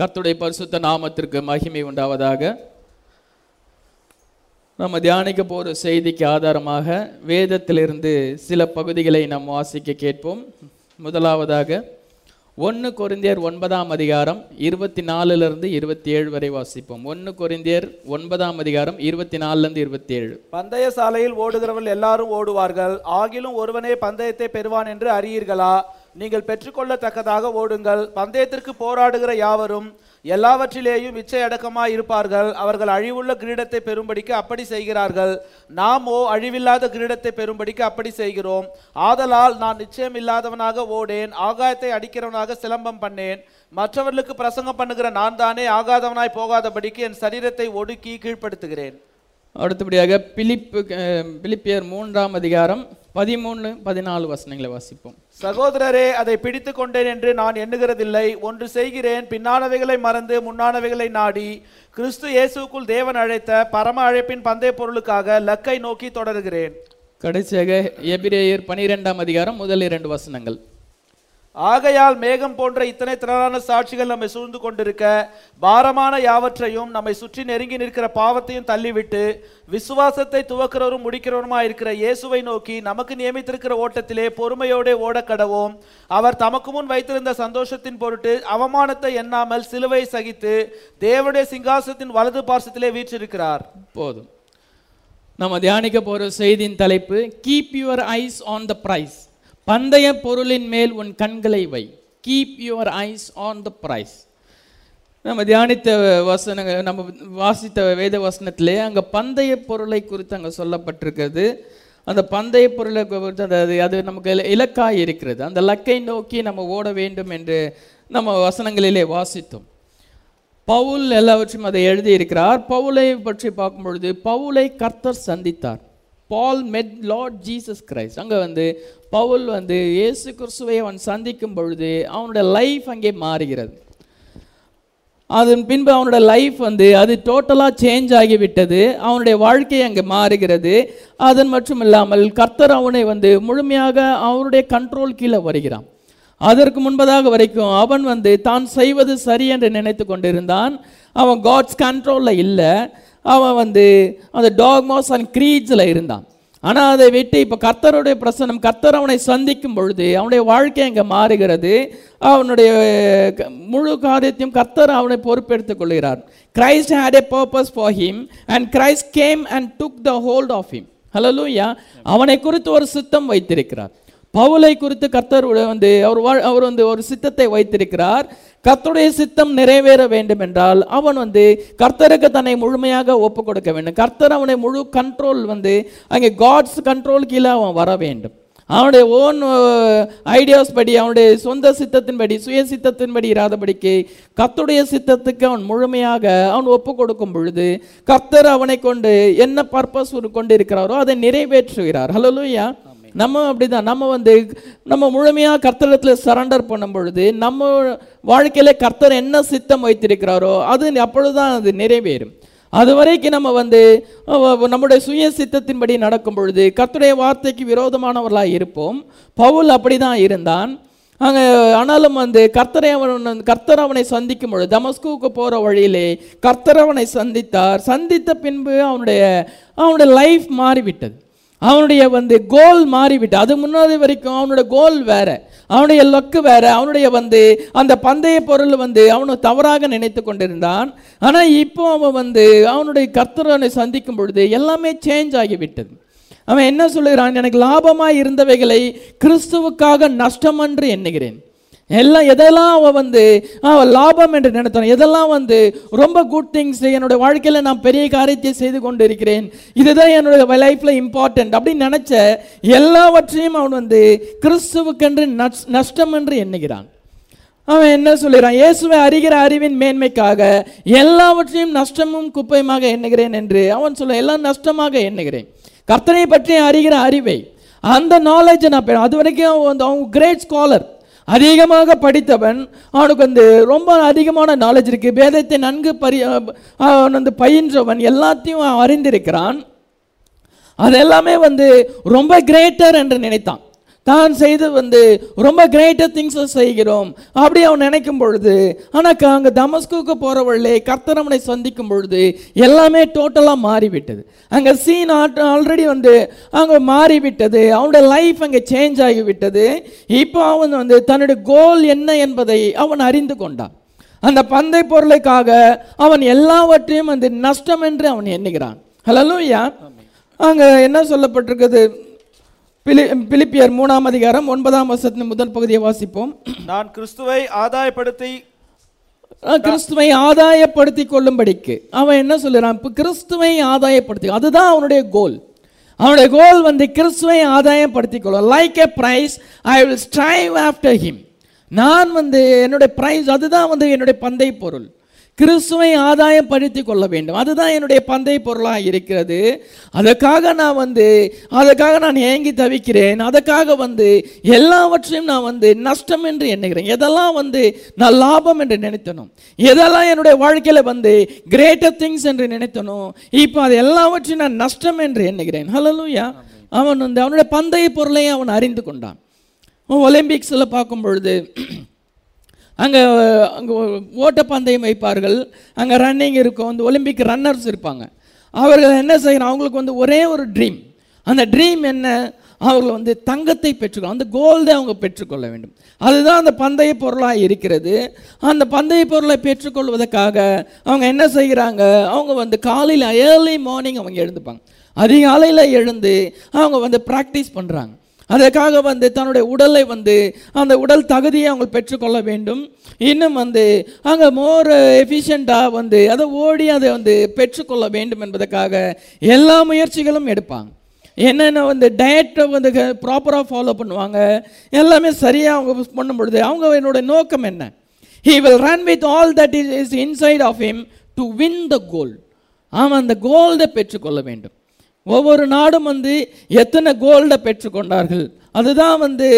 கர்த்தருடைய பரிசுத்த நாமத்திற்கு மகிமை உண்டாவதாக. நம்ம தியானிக்க போகிற செய்திக்கு ஆதாரமாக வேதத்திலிருந்து சில பகுதிகளை நாம் வாசிக்க கேட்போம். முதலாவதாக ஒன்று கொரிந்தியர் ஒன்பதாம் அதிகாரம் இருபத்தி நாலுலேருந்து இருபத்தி ஏழு வரை வாசிப்போம். ஒன்று கொரிந்தியர் ஒன்பதாம் அதிகாரம் இருபத்தி நாலுலேருந்து இருபத்தி ஏழு பந்தய சாலையில் ஓடுகிறவர்கள் எல்லாரும் ஓடுவார்கள். ஆகிலும் ஒருவனே பந்தயத்தை பெறுவான் என்று அறியீர்களா? நீங்கள் பெற்றுக்கொள்ளத்தக்கதாக ஓடுங்கள். பந்தயத்திற்கு போராடுகிற யாவரும் எல்லாவற்றிலேயும் இச்சை இருப்பார்கள். அவர்கள் அழிவுள்ள கிரீடத்தை பெறும்படிக்கு அப்படி செய்கிறார்கள். நாமோ அழிவில்லாத கிரீடத்தை பெறும்படிக்கு அப்படி செய்கிறோம். ஆதலால் நான் நிச்சயம் இல்லாதவனாக ஓடேன். ஆகாயத்தை அடிக்கிறவனாக சிலம்பம் பண்ணேன். மற்றவர்களுக்கு பிரசங்கம் பண்ணுகிற நான் தானே ஆகாதவனாய் போகாதபடிக்கு என் சரீரத்தை ஒடுக்கி கீழ்ப்படுத்துகிறேன். அடுத்தபடியாக பிலிப்பு பிலிப்பியர் மூன்றாம் அதிகாரம் பதிமூணு பதினாலு வசனங்களை வாசிப்போம். சகோதரரே அதை பிடித்து கொண்டேன் என்று நான் எண்ணுகிறதில்லை. ஒன்று செய்கிறேன் பின்னானவைகளை மறந்து முன்னானவைகளை நாடி கிறிஸ்து இயேசுக்குள் தேவன் அழைத்த பரம அழைப்பின் பந்தய பொருளுக்காக லக்கை நோக்கி தொடர்கிறேன். கடைசியாக எபிரேயர் பனிரெண்டாம் அதிகாரம் முதல் இரண்டு வசனங்கள். ஆகையால் மேகம் போன்ற இத்தனை திரளான சாட்சிகள் நம்மை சூழ்ந்து கொண்டிருக்க பாரமான யாவற்றையும் நம்மை சுற்றி நெருங்கி நிற்கிற பாவத்தையும் தள்ளிவிட்டு விசுவாசத்தை துவக்கிறவரும் முடிக்கிறவருமா இருக்கிற இயேசுவை நோக்கி நமக்கு நியமித்திருக்கிற ஓட்டத்திலே பொறுமையோடே கடவோம். அவர் தமக்கு முன் வைத்திருந்த சந்தோஷத்தின் பொருட்டு அவமானத்தை எண்ணாமல் சிலுவை சகித்து தேவனுடைய சிங்காசனத்தின் வலது பார்சத்திலே வீற்றிருக்கிறார். போதும். நம்ம தியானிக்க போகிற செய்தியின் தலைப்பு keep your eyes on the prize பந்தய பொருளின் மேல் உன் கண்களை வை. Keep your eyes on the prize நம்ம தியானித்த வசனங்கள் நம்ம வாசித்த வேத வசனத்திலே அங்கே பந்தய பொருளை குறித்து அங்கே சொல்லப்பட்டிருக்கிறது. அந்த பந்தய பொருளை குறித்து அது அது- அது நமக்கு இல- இலக்காய் இருக்கிறது. அந்த லக்கை நோக்கி நம்ம ஓட வேண்டும் என்று நம்ம வசனங்களிலே வாசித்தோம். பவுல் எல்லாவற்றையும் அதை எழுதியிருக்கிறார். பவுலை பற்றி பார்க்கும் பொழுது பவுலை கர்த்தர் சந்தித்தார். பால் மெட் லார்ட் ஜீசஸ் கிரைஸ்ட் அங்கே வந்து பவுல் வந்து இயேசு கிறிஸ்துவை அவன் சந்திக்கும் பொழுது அவனுடைய லைஃப் அங்கே மாறுகிறது. அதன் பின்பு அவனோட லைஃப் வந்து அது டோட்டலாக சேஞ்ச் ஆகிவிட்டது. அவனுடைய வாழ்க்கை அங்கே மாறுகிறது. அதன் மட்டும் இல்லாமல் கர்த்தர் அவனை வந்து முழுமையாக அவனுடைய கண்ட்ரோல் கீழே வருகிறான். அதற்கு முன்பதாக வரைக்கும் அவன் வந்து தான் செய்வது சரி என்று நினைத்து கொண்டிருந்தான். அவன் காட்ஸ் கண்ட்ரோலில் இல்லை. அவன் வந்து அந்த டாக்மாஸ் அண்ட் க்ரீட்ஸில் இருந்தான். ஆனால் அதை விட்டு இப்போ கர்த்தருடைய பிரசனம் கர்த்தர் அவனை சந்திக்கும் பொழுது அவனுடைய வாழ்க்கை அங்கே மாறுகிறது. அவனுடைய முழு காரியத்தையும் கர்த்தர் அவனை பொறுப்பெடுத்துக் கொள்கிறார். Christ had a purpose for him and Christ came and took the hold of him hallelujah அவனை குறித்து ஒரு சித்தம் வைத்திருக்கிறார். பவுலை குறித்து கர்த்தர் வந்து அவர் அவர் வந்து ஒரு சித்தத்தை வைத்திருக்கிறார். கர்த்தருடைய சித்தம் நிறைவேற வேண்டும் என்றால் அவன் வந்து கர்த்தருக்கு தன்னை முழுமையாக ஒப்பு கொடுக்க வேண்டும். கர்த்தர் அவனை முழு கண்ட்ரோல் வந்து அங்கே காட்ஸ் கண்ட்ரோல் கீழே அவன் வர வேண்டும். அவனுடைய ஓன் ஐடியாஸ் uh, படி அவனுடைய சொந்த சித்தத்தின்படி சுய சித்தத்தின்படி இராதபடிக்கு கர்த்தருடைய சித்தத்துக்கு அவன் முழுமையாக அவன் ஒப்பு கொடுக்கும் பொழுது கர்த்தர் அவனை கொண்டு என்ன பர்பஸ் கொண்டு இருக்கிறாரோ அதை நிறைவேற்றுகிறார். ஹலோ லூயா நம்ம அப்படிதான். நம்ம வந்து நம்ம முழுமையாக கர்த்தரத்தில் சரண்டர் பண்ணும் பொழுது நம்ம வாழ்க்கையில் கர்த்தர் என்ன சித்தம் வைத்திருக்கிறாரோ அது அப்பொழுதுதான் அது நிறைவேறும். அது வரைக்கும் நம்ம வந்து நம்முடைய சுய சித்தத்தின்படி நடக்கும் பொழுது கர்த்தருடைய வார்த்தைக்கு விரோதமானவர்களாக இருப்போம். பவுல் அப்படிதான் இருந்தான். அங்கே ஆனாலும் வந்து கர்த்தரை அவன் கர்த்தர் அவனை சந்திக்கும் பொழுது தமஸ்குவுக்கு போகிற வழியிலே கர்த்தர் அவனை சந்தித்தார். சந்தித்த பின்பு அவனுடைய அவனுடைய லைஃப் மாறிவிட்டது. அவனுடைய வந்து கோல் மாறிவிட்டு அது முன்னாடி வரைக்கும் அவனுடைய கோல் வேற. அவனுடைய லக்கு வேற. அவனுடைய வந்து அந்த பந்தய பொருள் வந்து அவனு தவறாக நினைத்து கொண்டிருந்தான். ஆனால் இப்போ அவன் வந்து அவனுடைய கர்த்தரனை சந்திக்கும் பொழுது எல்லாமே சேஞ்ச் ஆகிவிட்டது. அவன் என்ன சொல்லுகிறான்? எனக்கு லாபமாக இருந்தவைகளை கிறிஸ்துவுக்காக நஷ்டம் என்று எண்ணுகிறேன். எல்லாம் எதெல்லாம் அவன் வந்து லாபம் என்று நினைத்தான் எதெல்லாம் வந்து ரொம்ப குட் திங்ஸ் என்னோட வாழ்க்கையில் நான் பெரிய காரியத்தை செய்து கொண்டு இருக்கிறேன் இதுதான் என்னோட லைஃப்பில் இம்பார்ட்டன்ட் அப்படின்னு நினச்ச எல்லாவற்றையும் அவன் வந்து கிறிஸ்துவுக்கென்று நஷ்- நஷ்டம் என்று எண்ணுகிறான். அவன் என்ன சொல்லுகிறான்? இயேசுவை அறிகிற அறிவின் மேன்மைக்காக எல்லாவற்றையும் நஷ்டமும் குப்பையுமாக எண்ணுகிறேன் என்று அவன் சொல்ல எல்லாம் நஷ்டமாக எண்ணுகிறேன். கர்த்தனை பற்றி அறிகிற அறிவை அந்த நாலேஜை நான் பெற அது வரைக்கும் அவன் வந்து அவன் கிரேட் ஸ்காலர் அதிகமாக படித்தவன் அவனுக்கு வந்து ரொம்ப அதிகமான நாலேஜ் இருக்குது வேதத்தை நன்கு பரி அவன் வந்து பயின்றவன் எல்லாத்தையும் அறிந்திருக்கிறான். அது எல்லாமே வந்து ரொம்ப கிரேட்டர் என்று நினைத்தான். தான் செய்து வந்து ரொம்ப கிரேட்டர் திங்ஸை செய்கிறோம். அப்படி அவன் நினைக்கும் பொழுது ஆனால் அங்கே தமஸ்குக்கு போகிற வழியிலே கர்த்தர் சந்திக்கும் பொழுது எல்லாமே டோட்டலாக மாறிவிட்டது. அங்கே சீன் ஆல்ரெடி வந்து அங்கே மாறிவிட்டது. அவனுடைய லைஃப் அங்கே சேஞ்ச் ஆகிவிட்டது. இப்போ அவன் வந்து தன்னுடைய கோல் என்ன என்பதை அவன் அறிந்து கொண்டான். அந்த பந்தை பொருளுக்காக அவன் எல்லாவற்றையும் வந்து நஷ்டம் என்று அவன் எண்ணுகிறான். ஹலலூயா அங்கே என்ன சொல்லப்பட்டிருக்குது? பிலி பிலிப்பியர் மூணாம் அதிகாரம் ஒன்பதாம் வருஷத்தின் முதல் பகுதியை வாசிப்போம். நான் கிறிஸ்துவை ஆதாயப்படுத்தி கிறிஸ்துவை ஆதாயப்படுத்தி கொள்ளும்படிக்கு அவன் என்ன சொல்லுறான்? இப்போ கிறிஸ்துவை ஆதாயப்படுத்தி அதுதான் அவனுடைய கோல் அவனுடைய கோல் வந்து கிறிஸ்துவை ஆதாயப்படுத்திக் கொள்ளும் like a prize I will strive after him நான் வந்து என்னுடைய பிரைஸ் அதுதான் வந்து என்னுடைய பந்தய பொருள். கிறிஸ்துவை ஆதாயம் படுத்தி கொள்ள வேண்டும். அதுதான் என்னுடைய பந்தை பொருளாக இருக்கிறது. அதுக்காக நான் வந்து அதுக்காக நான் ஏங்கி தவிக்கிறேன். அதுக்காக வந்து எல்லாவற்றையும் நான் வந்து நஷ்டம் என்று எண்ணுகிறேன். எதெல்லாம் வந்து நான் லாபம் என்று நினைத்தனும் எதெல்லாம் என்னுடைய வாழ்க்கையில் வந்து கிரேட்டர் திங்ஸ் என்று நினைத்தனும் இப்போ அது எல்லாவற்றையும் நான் நஷ்டம் என்று எண்ணுகிறேன். ஹலலூயா அவன் வந்து அவனுடைய பந்தய பொருளை அவன் அறிந்து கொண்டான். ஒலிம்பிக்ஸில் பார்க்கும் பொழுது அங்கே அங்கே ஓட்டப்பந்தயம் வைப்பார்கள். அங்கே ரன்னிங் இருக்கும். அந்த ஒலிம்பிக் ரன்னர்ஸ் இருப்பாங்க. அவர்கள் என்ன செய்யணும்? அவங்களுக்கு வந்து ஒரே ஒரு ட்ரீம் அந்த ட்ரீம் என்ன? அவர்கள் வந்து தங்கத்தை பெற்றுக்கொள்ள அந்த கோல்டை அவங்க பெற்றுக்கொள்ள வேண்டும். அதுதான் அந்த பந்தய பொருளாக இருக்கிறது. அந்த பந்தய பொருளை பெற்றுக்கொள்வதற்காக அவங்க என்ன செய்கிறாங்க? அவங்க வந்து காலையில் ஏர்லி மார்னிங் அவங்க எழுந்துப்பாங்க. அதிகாலையில் எழுந்து அவங்க வந்து ப்ராக்டிஸ் பண்ணுறாங்க அதற்காக வந்து தன்னுடைய உடலை வந்து அந்த உடல் தகுதியை அவங்க பெற்றுக்கொள்ள வேண்டும். இன்னும் வந்து அங்கே மோர் எஃபிஷியண்ட்டாக வந்து அதை ஓடி அதை வந்து பெற்றுக்கொள்ள வேண்டும் என்பதற்காக எல்லா முயற்சிகளும் எடுப்பாங்க. என்னென்ன வந்து டயட்டை வந்து ப்ராப்பராக ஃபாலோ பண்ணுவாங்க எல்லாமே சரியாக அவங்க பண்ணும் பொழுது அவங்க என்னோட நோக்கம் என்ன? He will run with all that is is inside of him to win the goal அவன் அந்த கோல்டை பெற்றுக்கொள்ள வேண்டும். ஒவ்வொரு நாடும் வந்து எத்தனை கோல்டை பெற்றுக்கொண்டார்கள்? அதுதான் வந்து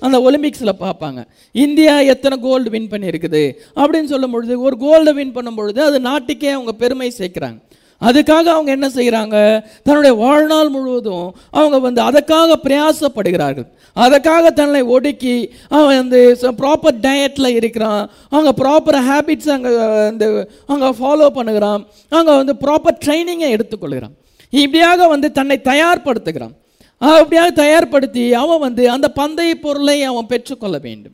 அந்த ஒலிம்பிக்ஸில் பார்ப்பாங்க. இந்தியா எத்தனை கோல்டு வின் பண்ணியிருக்குது? அப்படின்னு சொல்லும் பொழுது ஒரு கோல்டை வின் பண்ணும் பொழுது அது நாட்டுக்கே அவங்க பெருமை சேர்க்குறாங்க. அதுக்காக அவங்க என்ன செய்கிறாங்க? தன்னுடைய வாழ்நாள் முழுவதும் அவங்க வந்து அதற்காக பிரயாசப்படுகிறார்கள். அதற்காக தன்னை ஒடுக்கி அவன் வந்து ப்ராப்பர் டயட்டில் இருக்கிறான். அவங்க ப்ராப்பர் ஹேபிட்ஸ் அங்கே வந்து அவங்க ஃபாலோ பண்ணுகிறான். அங்கே வந்து ப்ராப்பர் ட்ரைனிங்கை எடுத்துக்கொள்கிறான். இப்படியாக வந்து தன்னை தயார்படுத்துகிறான். அப்படியாக தயார்படுத்தி அவன் வந்து அந்த பந்தய பொருளை அவன் பெற்றுக்கொள்ள வேண்டும்.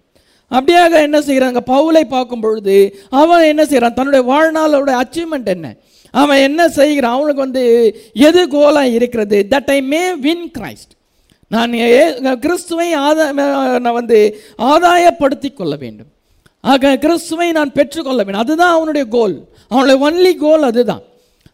அப்படியாக என்ன செய்கிறாங்க? பவுலை பார்க்கும் பொழுது அவன் என்ன செய்கிறான்? தன்னுடைய வாழ்நாளோட அச்சீவ்மெண்ட் என்ன? அவன் என்ன செய்கிறான்? அவனுக்கு வந்து எது கோலாக இருக்கிறது? That I may win Christ நான் ஏ- கிறிஸ்துவை ஆதா நான் வந்து ஆதாயப்படுத்தி கொள்ள வேண்டும். ஆக கிறிஸ்துவை நான் பெற்றுக்கொள்ள வேண்டும். அதுதான் அவனுடைய கோல் அவனுடைய ஒன்லி கோல் அதுதான்.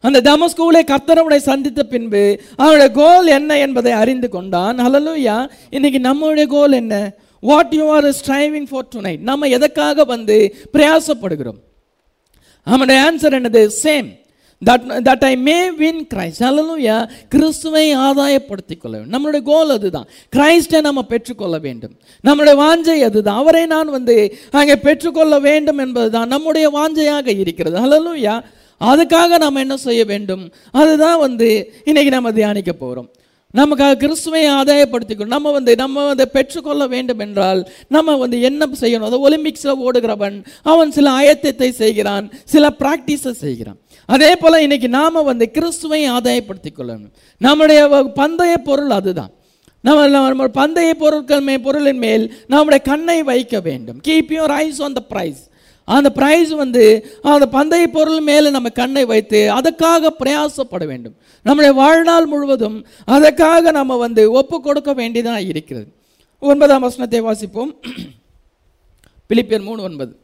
அந்த தமஸ்கூலை கர்த்தரவுடைய சந்தித்த பின்பு அவனுடைய கோல் என்ன என்பதை அறிந்து கொண்டான். ஹalleluya இன்னைக்கு நம்மளுடைய கோல் என்ன? What you are striving for tonight நம்ம எதற்காக வந்து பிரயாசப்படுகிறோம்? அவனுடைய ஆன்சர் என்னது? Same that that I may win Christ hallelujah கிறிஸ்துவை ஆதாயப்படுத்திக் கொள்ள வேண்டும். நம்மளுடைய கோல் அதுதான். கிரைஸ்டை நம்ம பெற்றுக்கொள்ள வேண்டும். நம்மளுடைய வாஞ்சை அதுதான். அவரை நான் வந்து அங்கே பெற்றுக்கொள்ள வேண்டும் என்பதுதான் நம்முடைய வாஞ்சையாக இருக்கிறது. ஹalleluya அதுக்காக நாம் என்ன செய்ய வேண்டும்? அதுதான் வந்து இன்னைக்கு நம்ம தியானிக்க போகிறோம் நமக்காக கிறிஸ்துவை ஆதாயப்படுத்திக்கணும் நம்ம வந்து நம்ம வந்து பெற்றுக்கொள்ள வேண்டும் என்றால் நம்ம வந்து என்ன செய்யணும்? அது ஒலிம்பிக்ஸில் ஓடுகிறவன் அவன் சில ஆயத்தத்தை செய்கிறான் சில ப்ராக்டிஸை செய்கிறான். அதே போல் இன்னைக்கு நாம் வந்து கிறிஸ்துவை ஆதாயப்படுத்திக் கொள்ளணும் நம்முடைய பந்தய பொருள் அதுதான். நம்ம நம்ம பந்தய பொருட்கள் மே பொருளின் மேல் நம்முடைய கண்ணை வைக்க வேண்டும். Keep your eyes on the prize அந்த ப்ரைஸ் வந்து அந்த பந்தய பொருள் மேலே நம்ம கண்ணை வைத்து அதற்காக பிரயாசப்பட வேண்டும். நம்முடைய வாழ்நாள் முழுவதும் அதற்காக நம்ம வந்து ஒப்பு கொடுக்க வேண்டியதாக இருக்கிறது. ஒன்பதாம் வசனத்தை வாசிப்போம். பிலிப்பியர் மூணு ஒன்பது.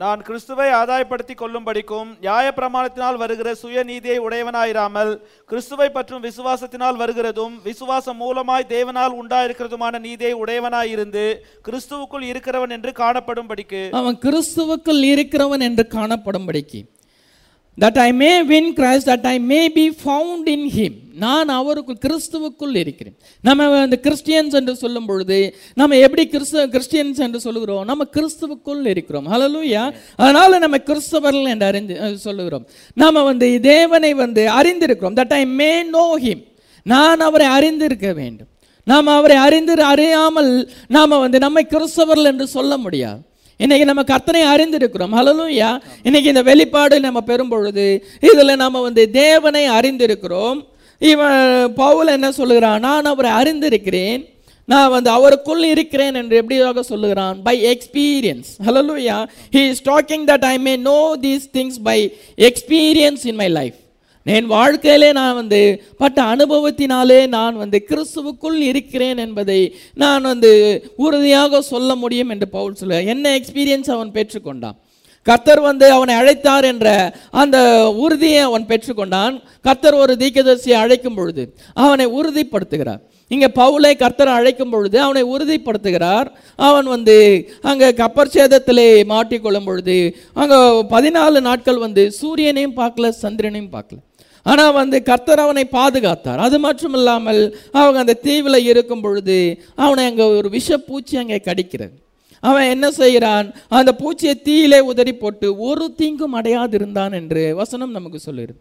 நான் கிறிஸ்துவை ஆதாயப்படுத்தி கொள்ளும்படிக்கும் நியாயப்பிரமாணத்தினால் வருகிற சுயநீதியை உடையவனாயிராமல் கிறிஸ்துவை பற்றும் விசுவாசத்தினால் வருகிறதும் விசுவாசம் மூலமாய் தேவனால் உண்டாயிருக்கிறதுமான நீதியை உடையவனாயிருந்து கிறிஸ்துவுக்குள் இருக்கிறவன் என்று காணப்படும்படிக்கு. அவன் கிறிஸ்துவுக்குள் இருக்கிறவன் என்று காணப்படும்படிக்கு. That I may win Christ that I may be found in him நான் அவருக்குள் கிறிஸ்துவுக்குள் இருக்கிறேன். நம்ம இந்த கிறிஸ்டியன்ஸ் என்று சொல்லும் பொழுது நம்ம எப்படி கிறிஸ்து கிறிஸ்டியன்ஸ் என்று சொல்லுகிறோம்? நம்ம கிறிஸ்துவுக்குள் இருக்கிறோம். ஹலலூயா அதனால நம்ம கிறிஸ்தவர்கள் என்று அறிந்து சொல்லுகிறோம். நம்ம வந்து தேவனை வந்து அறிந்திருக்கிறோம். That I may know him நான் அவரை அறிந்திருக்க வேண்டும். நாம் அவரை அறிந்து அறியாமல் நாம் வந்து நம்மை கிறிஸ்தவர்கள் என்று சொல்ல முடியாது. இன்னைக்கு நம்ம கர்த்தனை அறிந்திருக்கிறோம். ஹalleluya இன்னைக்கு இந்த வெளிப்பாடு நம்ம பெறும் பொழுது இதில் நம்ம வந்து தேவனை அறிந்திருக்கிறோம். இவன் பவுல் என்ன சொல்லுகிறான்? நான் அவரை அறிந்திருக்கிறேன். நான் வந்து அவருக்குள் இருக்கிறேன் என்று எப்படியாக சொல்லுகிறான்? By experience hallelujah he is talking that I may know these things by experience in my life என் வாழ்க்கையிலே நான் வந்து பட்ட அனுபவத்தினாலே நான் வந்து கிறிஸ்துவுக்குள் இருக்கிறேன் என்பதை நான் வந்து உறுதியாக சொல்ல முடியும் என்று பவுல் சொல்ல. என்ன எக்ஸ்பீரியன்ஸ் அவன் பெற்றுக்கொண்டான்? கர்த்தர் வந்து அவனை அழைத்தார் என்ற அந்த உறுதியை அவன் பெற்றுக்கொண்டான். கர்த்தர் ஒரு தீக்கதர்சியை அழைக்கும் பொழுது அவனை உறுதிப்படுத்துகிறார். இங்கே பவுலை கர்த்தர் அழைக்கும் பொழுது அவனை உறுதிப்படுத்துகிறார். அவன் வந்து அங்கே கப்பர் சேதத்திலே மாட்டிக்கொள்ளும் பொழுது அங்கே பதினாலு நாட்கள் வந்து சூரியனையும் பார்க்கல சந்திரனையும் பார்க்கல. ஆனால் வந்து கர்த்தர் அவனை பாதுகாத்தார். அது மட்டும் இல்லாமல் அவங்க அந்த தீவில் இருக்கும் பொழுது அவனை அங்கே ஒரு விஷப்பூச்சி அங்கே கடிக்கிறது. அவன் என்ன செய்கிறான்? அந்த பூச்சியை தீயிலே உதறி போட்டு ஒரு தீங்கும் அடையாது இருந்தான் என்று வசனம் நமக்கு சொல்லிடு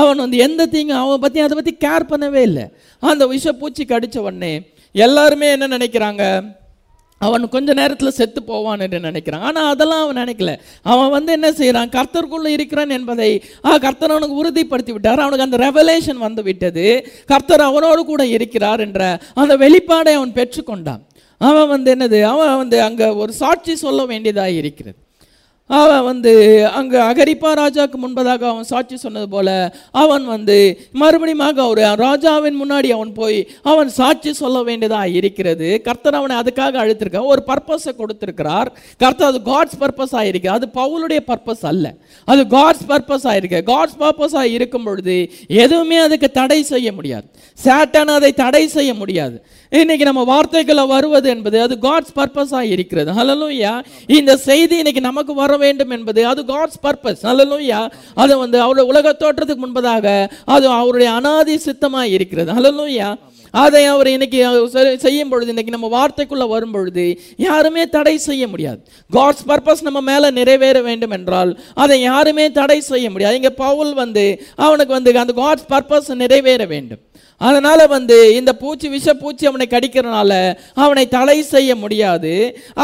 அவன் வந்து எந்த தீங்கும் அவன் பற்றி அதை பற்றி கேர் பண்ணவே இல்லை. அந்த விஷப்பூச்சி கடித்த உடனே எல்லாருமே என்ன நினைக்கிறாங்க? அவன் கொஞ்ச நேரத்தில் செத்து போவான் என்று நினைக்கிறான். ஆனால் அதெல்லாம் அவன் நினைக்கல. அவன் வந்து என்ன செய்கிறான் கர்த்தருக்குள்ளே இருக்கிறான் என்பதை ஆ கர்த்தர் அவனுக்கு உறுதிப்படுத்தி விட்டார். அவனுக்கு அந்த ரெவலேஷன் வந்து விட்டது. கர்த்தர் அவனோடு கூட இருக்கிறார் என்ற அந்த வெளிப்பாடை அவன் பெற்றுக்கொண்டான். அவன் வந்து என்னது? அவன் வந்து அங்கே ஒரு சாட்சி சொல்ல வேண்டியதாக இருக்கிறது. அவன் வந்து அங்கே அகரிப்பா ராஜாவுக்கு முன்பதாக அவன் சாட்சி சொன்னது போல அவன் வந்து மறுபடியும் ஒரு ராஜாவின் முன்னாடி அவன் போய் அவன் சாட்சி சொல்ல வேண்டியதாக இருக்கிறது. கர்த்தர் அவனை அதுக்காக அழுத்திருக்கான் ஒரு பர்பஸை கொடுத்துருக்கிறார். கர்த்தர் அது காட்ஸ் பர்பஸாக இருக்கு. அது பவுலுடைய பர்பஸ் அல்ல. அது காட்ஸ் பர்பஸாக இருக்கு. காட்ஸ் பர்பஸாக இருக்கும் பொழுது எதுவுமே அதுக்கு தடை செய்ய முடியாது. சேட்டன் அதை தடை செய்ய முடியாது. இன்னைக்கு நம்ம வார்த்தைகளை வருவது என்பது அது காட்ஸ் பர்பஸாக இருக்கிறது. ஹலலூயா இந்த செய்தி இன்னைக்கு நமக்கு வர வேண்டும் என்பது அது காட்ஸ் பர்பஸ் ஹலலூயா அது வந்து அவருடைய உலக தோற்றத்துக்கு முன்பதாக அது அவருடைய அனாதி சித்தமாக இருக்கிறது. ஹலலூயா அதை அவர் இன்னைக்கு செய்யும் பொழுது இன்னைக்கு நம்ம வார்த்தைக்குள்ளே வரும் பொழுது யாருமே தடை செய்ய முடியாது. காட்ஸ் பர்பஸ் நம்ம மேலே நிறைவேற வேண்டும் என்றால் அதை யாருமே தடை செய்ய முடியாது. இங்கே பவுல் வந்து அவனுக்கு வந்து அந்த காட்ஸ் பர்பஸ் நிறைவேற வேண்டும். அதனால் வந்து இந்த பூச்சி விஷப்பூச்சி அவனை கடிக்கிறனால அவனை தடை செய்ய முடியாது.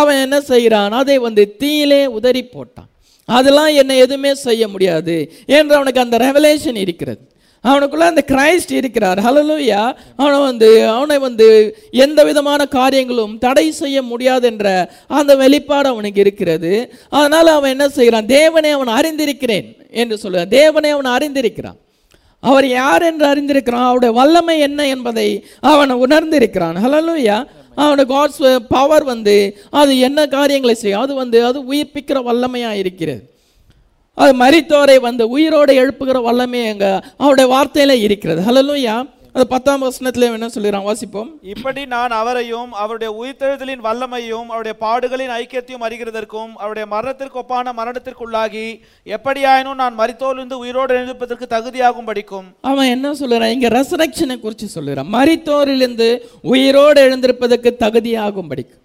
அவன் என்ன செய்கிறான் அதை வந்து தீயிலே உதறி போட்டான். அதெல்லாம் என்னை எதுவுமே செய்ய முடியாது என்று அவனுக்கு அந்த ரெவலேஷன் இருக்கிறது. அவனுக்குள்ள அந்த கிரைஸ்ட் இருக்கிறார். ஹalleluya அவனை வந்து அவனை வந்து எந்த விதமான காரியங்களும் தடை செய்ய முடியாது என்ற அந்த வெளிப்பாடு அவனுக்கு இருக்கிறது. அதனால அவன் என்ன செய்கிறான்? தேவனை அவன் அறிந்திருக்கிறேன் என்று சொல்லுவான் தேவனை அவன் அறிந்திருக்கிறான். அவர் யார் என்று அறிந்திருக்கிறான்? அவருடைய வல்லமை என்ன என்பதை அவன் உணர்ந்திருக்கிறான். ஹalleluya அவனுக்கு காட்ஸ் பவர் வந்து அது என்ன காரியங்களை செய்யும்? அது வந்து அது உயிர்ப்பிக்கிற வல்லமையாக இருக்கிறது. அது மரித்தோரை வந்து உயிரோடு எழுப்புகிற வல்லமை அங்க அவருடைய வார்த்தையில இருக்கிறது. ஹalleluya அது பத்தாம் வசனத்துல என்ன சொல்லிடுறான் வாசிப்போம். இப்படி நான் அவரையும் அவருடைய உயிர்த்தெழுதலின் வல்லமையும் அவருடைய பாடுகளின் ஐக்கியத்தையும் அறிகிறதற்கும் அவருடைய மரணத்திற்கு ஒப்பான மரணத்திற்குள்ளாகி எப்படியாயினும் நான் மரித்தோலிருந்து உயிரோடு எழுப்பதற்கு தகுதியாகும் படிக்கும் அவன் என்ன சொல்லுறான் இங்க ரெசரக்ஷனை குறித்து சொல்லுறான் மரித்தோரிலிருந்து உயிரோடு எழுந்திருப்பதற்கு தகுதியாகும் படிக்கும்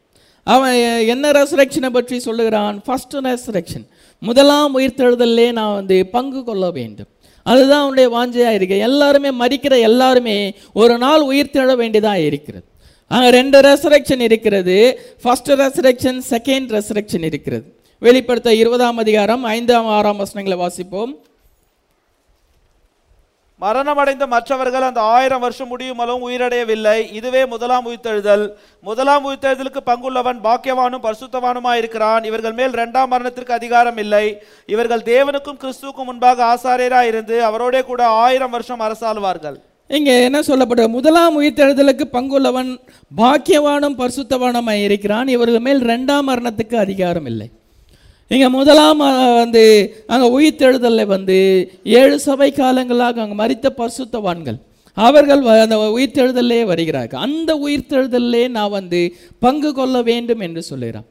அவன் என்ன ரெசரக்ஷனை பற்றி சொல்லுகிறான்? ஃபர்ஸ்ட் ரெசரக்ஷன் முதலாம் உயிர்த்தெழுதலே நான் வந்து பங்கு கொள்ள வேண்டும். அதுதான் அவனுடைய வாஞ்சையாக இருக்கு. எல்லாருமே மறிக்கிற எல்லாருமே ஒரு நாள் உயிர்த்தெழ வேண்டியதாக இருக்கிறது. அங்கே ரெண்டு ரெசரக்ஷன் இருக்கிறது. ஃபஸ்ட் ரெசரக்ஷன் செகண்ட் ரெசரக்ஷன் இருக்கிறது. வெளிப்படுத்த இருபதாம் அதிகாரம் ஐந்தாம் ஆறாம் வசனங்களை வாசிப்போம். மரணமடைந்த மற்றவர்கள் அந்த ஆயிரம் வருஷம் முடியும் அளவும் உயிரடையவில்லை. இதுவே முதலாம் உயிர்த்தெழுதல். முதலாம் உயிர்த்தெழுதலுக்கு பங்குள்ளவன் பாக்கியவானும் பரிசுத்தவானுமாய் இருக்கிறான் இவர்கள் மேல் இரண்டாம் மரணத்திற்கு அதிகாரம் இல்லை. இவர்கள் தேவனுக்கும் கிறிஸ்துவுக்கும் முன்பாக ஆசாரியராக இருந்து அவரோட கூட ஆயிரம் வருஷம் அரசாழ்வார்கள் இங்கே என்ன சொல்லப்பட்ட முதலாம் உயிர்த்தெழுதலுக்கு பங்குள்ளவன் பாக்கியவானும் பரிசுத்தவானுமாய் இருக்கிறான் இவர்கள் மேல் ரெண்டாம் மரணத்துக்கு அதிகாரம் இல்லை. இங்கே முதலாம் வந்து அங்கே உயிர்த்தெழுதலில் வந்து ஏழு சபை காலங்களாக அங்கே மறித்த பரிசுத்தவான்கள். அவர்கள் வ- அந்த உயிர்த்தெழுதலே வருகிறார்கள். அந்த உயிர்த்தெழுதலே நான் வந்து பங்கு கொள்ள வேண்டும் என்று சொல்லுகிறான்.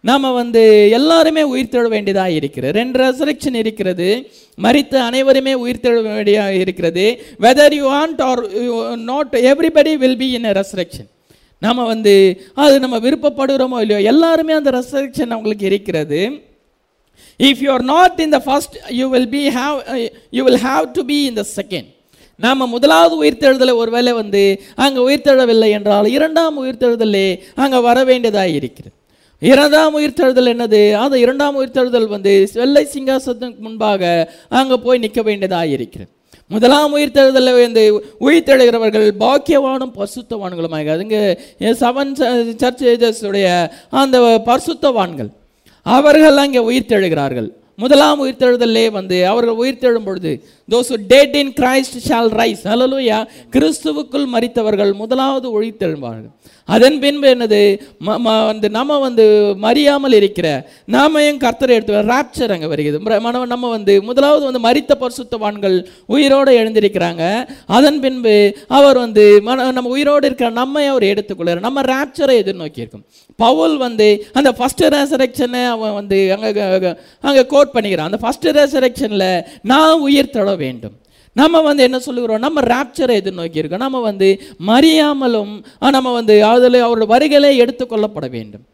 நாம் வந்து எல்லாருமே உயிர்த்தெழ வேண்டியதாக இருக்கிறது. ரெண்டு ரெசரக்ஷன் இருக்கிறது. மறித்த அனைவருமே உயிர்த்தெழ வேண்டியதாக இருக்கிறது. Whether you want or not everybody will be in resurrection நாம் வந்து அது நம்ம விருப்பப்படுகிறோமோ இல்லையோ எல்லாருமே அந்த ரெசரக்ஷன் அவங்களுக்கு இருக்கிறது. If you are not in the first you will be have you will have to be in the second நாம் முதலாவது உயிர்த்தெழுதலை ஒருவேளை வந்து அங்கே உயிர்த்தெழவில்லை என்றால் இரண்டாம் உயிர்த்தெழுதலே அங்கே வர வேண்டியதாக இருக்கிறது. இரண்டாம் உயிர்த்தெழுதல் என்னது? அந்த இரண்டாம் உயிர்த்தெழுதல் வந்து வெள்ளை சிங்காசனத்துக்கு முன்பாக அங்கே போய் நிற்க வேண்டியதாக இருக்கிறது. முதலாம் உயிர்த்தெழுதலில் வந்து உயிர்த்தெழுகிறவர்கள் பாக்கியவானும் பரிசுத்தவான்களுமாக அதுங்க செவன் சர்ச் uh, உடைய அந்த பரிசுத்தவான்கள். அவர்கள் அங்கே உயிர்த்தெழுகிறார்கள். முதலாம் உயிர்த்தெழுதலே வந்து அவர்கள் உயிர்த்தெழும் பொழுது those dead in Christ shall rise hallelujah கிறிஸ்துவுக்குள் மறித்தவர்கள் முதலாவது உயிர்த்தெழுவார்கள். அதன் பின்பு என்னது? ம- ம- வந்து நம்ம வந்து மறியாமல் இருக்கிற நாம ஏன் கர்த்தரை எடுத்து ராப்சர் அங்கே வருகிறது. ம- நம்ம வந்து முதலாவது வந்து மறித்த பரிசுத்தவான்கள் உயிரோடு எழுந்திருக்கிறாங்க. அதன் பின்பு அவர் வந்து மன நம்ம உயிரோடு இருக்கிற நம்மை அவர் எடுத்துக்கொள்கிறார். நம்ம ராப்சரை எதிர்நோக்கி இருக்கும். பவுல் வந்து அந்த ஃபர்ஸ்ட் ரெசரெக்ஷனை அவன் வந்து அங்கே அங்கே கோட் பண்ணிக்கிறான். அந்த ஃபர்ஸ்ட் ரெசரெக்ஷனில் நான் உயிர் தட வேண்டும். நம்ம வந்து என்ன சொல்லுகிறோம்? நம்ம ராப்சரை எதிர்நோக்கியிருக்கோம். நம்ம வந்து மறியாமலும் நம்ம வந்து அதில் அவரோட வருகையிலே எடுத்துக்கொள்ளப்பட வேண்டும்.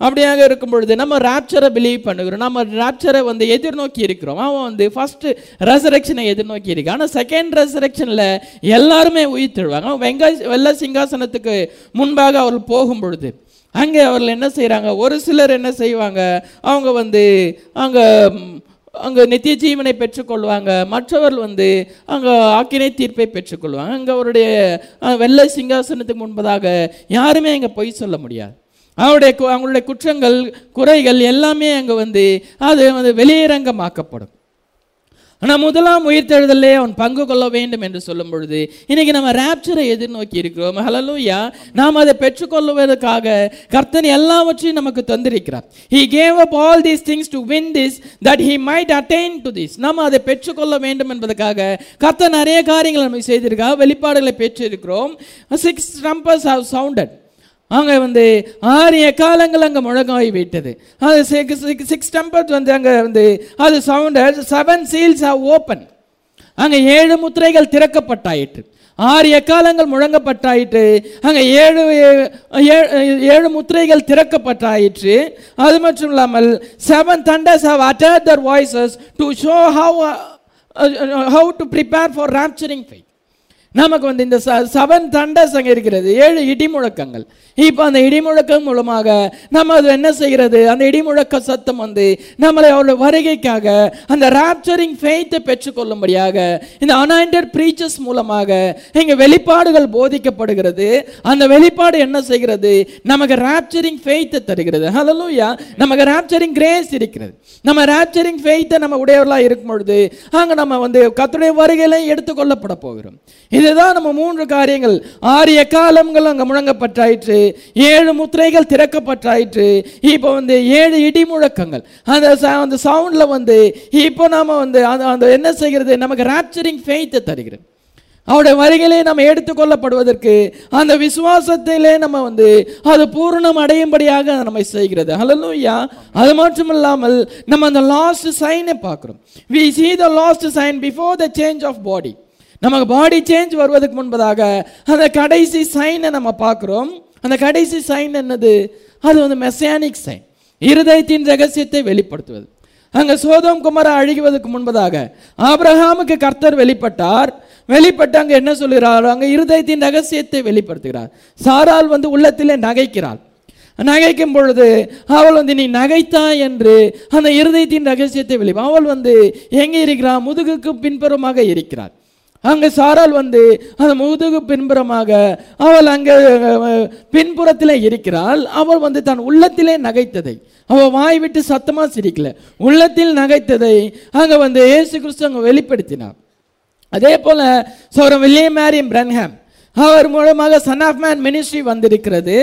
அப்படியாக இருக்கும் பொழுது நம்ம ராப்சரை பிலீவ் பண்ணுகிறோம். நம்ம ராப்சரை வந்து எதிர்நோக்கி இருக்கிறோம். அவன் வந்து ஃபஸ்ட்டு ரெசரெக்ஷனை எதிர்நோக்கி இருக்கான். ஆனால் செகண்ட் ரெசரெக்ஷனில் எல்லாருமே உயிர் தழுவாங்க. அவன் வெள்ள சிங்காசனத்துக்கு முன்பாக அவர்கள் போகும் பொழுது அங்கே அவர்கள் என்ன செய்கிறாங்க ஒரு சிலர் என்ன செய்வாங்க? அவங்க வந்து அங்கே அங்கே நித்திய ஜீவனை பெற்றுக்கொள்வாங்க. மற்றவர்கள் வந்து அங்கே ஆக்கினை தீர்ப்பை பெற்றுக்கொள்வாங்க. அங்கே அவருடைய வெள்ளை சிங்காசனத்துக்கு முன்பதாக யாருமே அங்கே பொய் சொல்ல முடியாது. அவருடைய கு- அவங்களுடைய குற்றங்கள் குறைகள் எல்லாமே அங்கே வந்து அது வந்து வெளியரங்கமாக்கப்படும். ஆனால் முதலாம் உயிர்த்தெழுதலே அவன் பங்கு கொள்ள வேண்டும் என்று சொல்லும் பொழுது இன்னைக்கு நம்ம ராப்சரை எதிர்நோக்கி இருக்கிறோம். ஹலலூயா நாம் அதை பெற்றுக்கொள்வதற்காக கர்த்தன் எல்லாவற்றையும் நமக்கு தந்திருக்கிறார். He gave up all these things to win this that he might attain to this நம்ம அதை பெற்றுக்கொள்ள வேண்டும் என்பதற்காக கர்த்தன் நிறைய காரியங்கள் நம்ம செய்திருக்கா வெளிப்பாடுகளை பெற்றிருக்கிறோம். சிக்ஸ் ட்ரம்பர்ஸ் ஹவ் சவுண்டட் அங்கே வந்து ஆறு எக்காலங்கள் அங்கே முழங்காய் விட்டது. அது சிக்ஸ் டெம்பர்ஸ் வந்து அங்கே வந்து அது sound seven seals are open அங்கே ஏழு முத்திரைகள் திறக்கப்பட்டாயிற்று. ஆறு எக்காலங்கள் முழங்கப்பட்டாயிற்று. அங்கே ஏழு ஏழு முத்திரைகள் திறக்கப்பட்டாயிற்று. அது மட்டும் இல்லாமல் seven thunders have utter their voices to show how how to prepare for prepare fight நமக்கு வந்து இந்த செவன் தண்டர்ஸ் அங்கே இருக்கிறது. ஏழு இடிமுழக்கங்கள். இப்போ அந்த இடிமுழக்கம் மூலமாக நம்ம அது என்ன செய்கிறது? அந்த இடிமுழக்க சத்தம் வந்து நம்மளை அவருடைய வருகைக்காக அந்த ராப்சரிங் ஃபெய்த்தை பெற்றுக்கொள்ளும்படியாக இந்த அனாயிண்டட் ப்ரீச்சர்ஸ் மூலமாக இங்கே வெளிப்பாடுகள் போதிக்கப்படுகிறது. அந்த வெளிப்பாடு என்ன செய்கிறது? நமக்கு ராப்சரிங் ஃபெய்த்தை தருகிறது. ஹalleluya நமக்கு ராப்சரிங் கிரேஸ் இருக்கிறது. நம்ம ராப்சரிங் ஃபெய்த்தை நம்ம உடையவர்களாக இருக்கும் பொழுது அங்கே நம்ம வந்து கத்துடைய வருகையில எடுத்துக்கொள்ளப்பட போகிறோம். இதுதான் நம்ம மூன்று காரியங்கள். ஆறு எக்காலங்கள் அங்கே முழங்கப்பட்டாயிற்று. ஏழு முத்திரைகள் திறக்கப்பட்டாயிற்று. இப்போ வந்து ஏழு இடி முழக்கங்கள். அந்த ச- அந்த சவுண்டில் வந்து இப்போ நாம் வந்து அந்த அந்த என்ன செய்கிறது? நமக்கு ராப்சரிங் ஃபெய்த்தை தருகிறது. அவருடைய வருகையிலே நம்ம எடுத்துக்கொள்ளப்படுவதற்கு அந்த விசுவாசத்திலே நம்ம வந்து அது பூரணம் அடையும்படியாக அதை நம்மை செய்கிறது. ஹலலூயா அது மட்டும் இல்லாமல் நம்ம அந்த லாஸ்ட் சைனை பார்க்குறோம். We see the last sign before the change of body நமக்கு பாடி சேஞ்ச் வருவதற்கு முன்பதாக அந்த கடைசி சைனை நம்ம பார்க்குறோம். அந்த கடைசி சைன் என்னது? அது வந்து மெசானிக் சைன் இருதயத்தின் ரகசியத்தை வெளிப்படுத்துவது. அங்கே சோதம் குமார அழுகுவதற்கு முன்பதாக ஆப்ரஹாமுக்கு கர்த்தர் வெளிப்பட்டார். வெளிப்பட்டு அங்கே என்ன சொல்கிறார் அங்கே இருதயத்தின் ரகசியத்தை வெளிப்படுத்துகிறார். சாரால் வந்து உள்ளத்திலே நகைக்கிறாள் நகைக்கும் பொழுது அவள் வந்து நீ நகைத்தா? என்று அந்த இருதயத்தின் ரகசியத்தை வெளி அவள் வந்து எங்கே இருக்கிறாள் முதுகுக்கு பின்புறமாக இருக்கிறாள் அங்கே சாரால் வந்து அந்த முதுகு பின்புறமாக அவள் அங்கே பின்புறத்தில் இருக்கிறாள். அவள் வந்து தன் உள்ளத்திலே நகைத்ததை அவள் வாய் விட்டு சத்தமாக சிரிக்கல. உள்ளத்தில் நகைத்ததை அங்கே வந்து ஏசு கிறிஸ்து அங்கே வெளிப்படுத்தினார். அதே போல சௌரம் வில்லியம் மேரியம் பிரன்ஹாம் அவர் மூலமாக சன் ஆஃப் மேன் மினிஸ்ட்ரி வந்திருக்கிறது.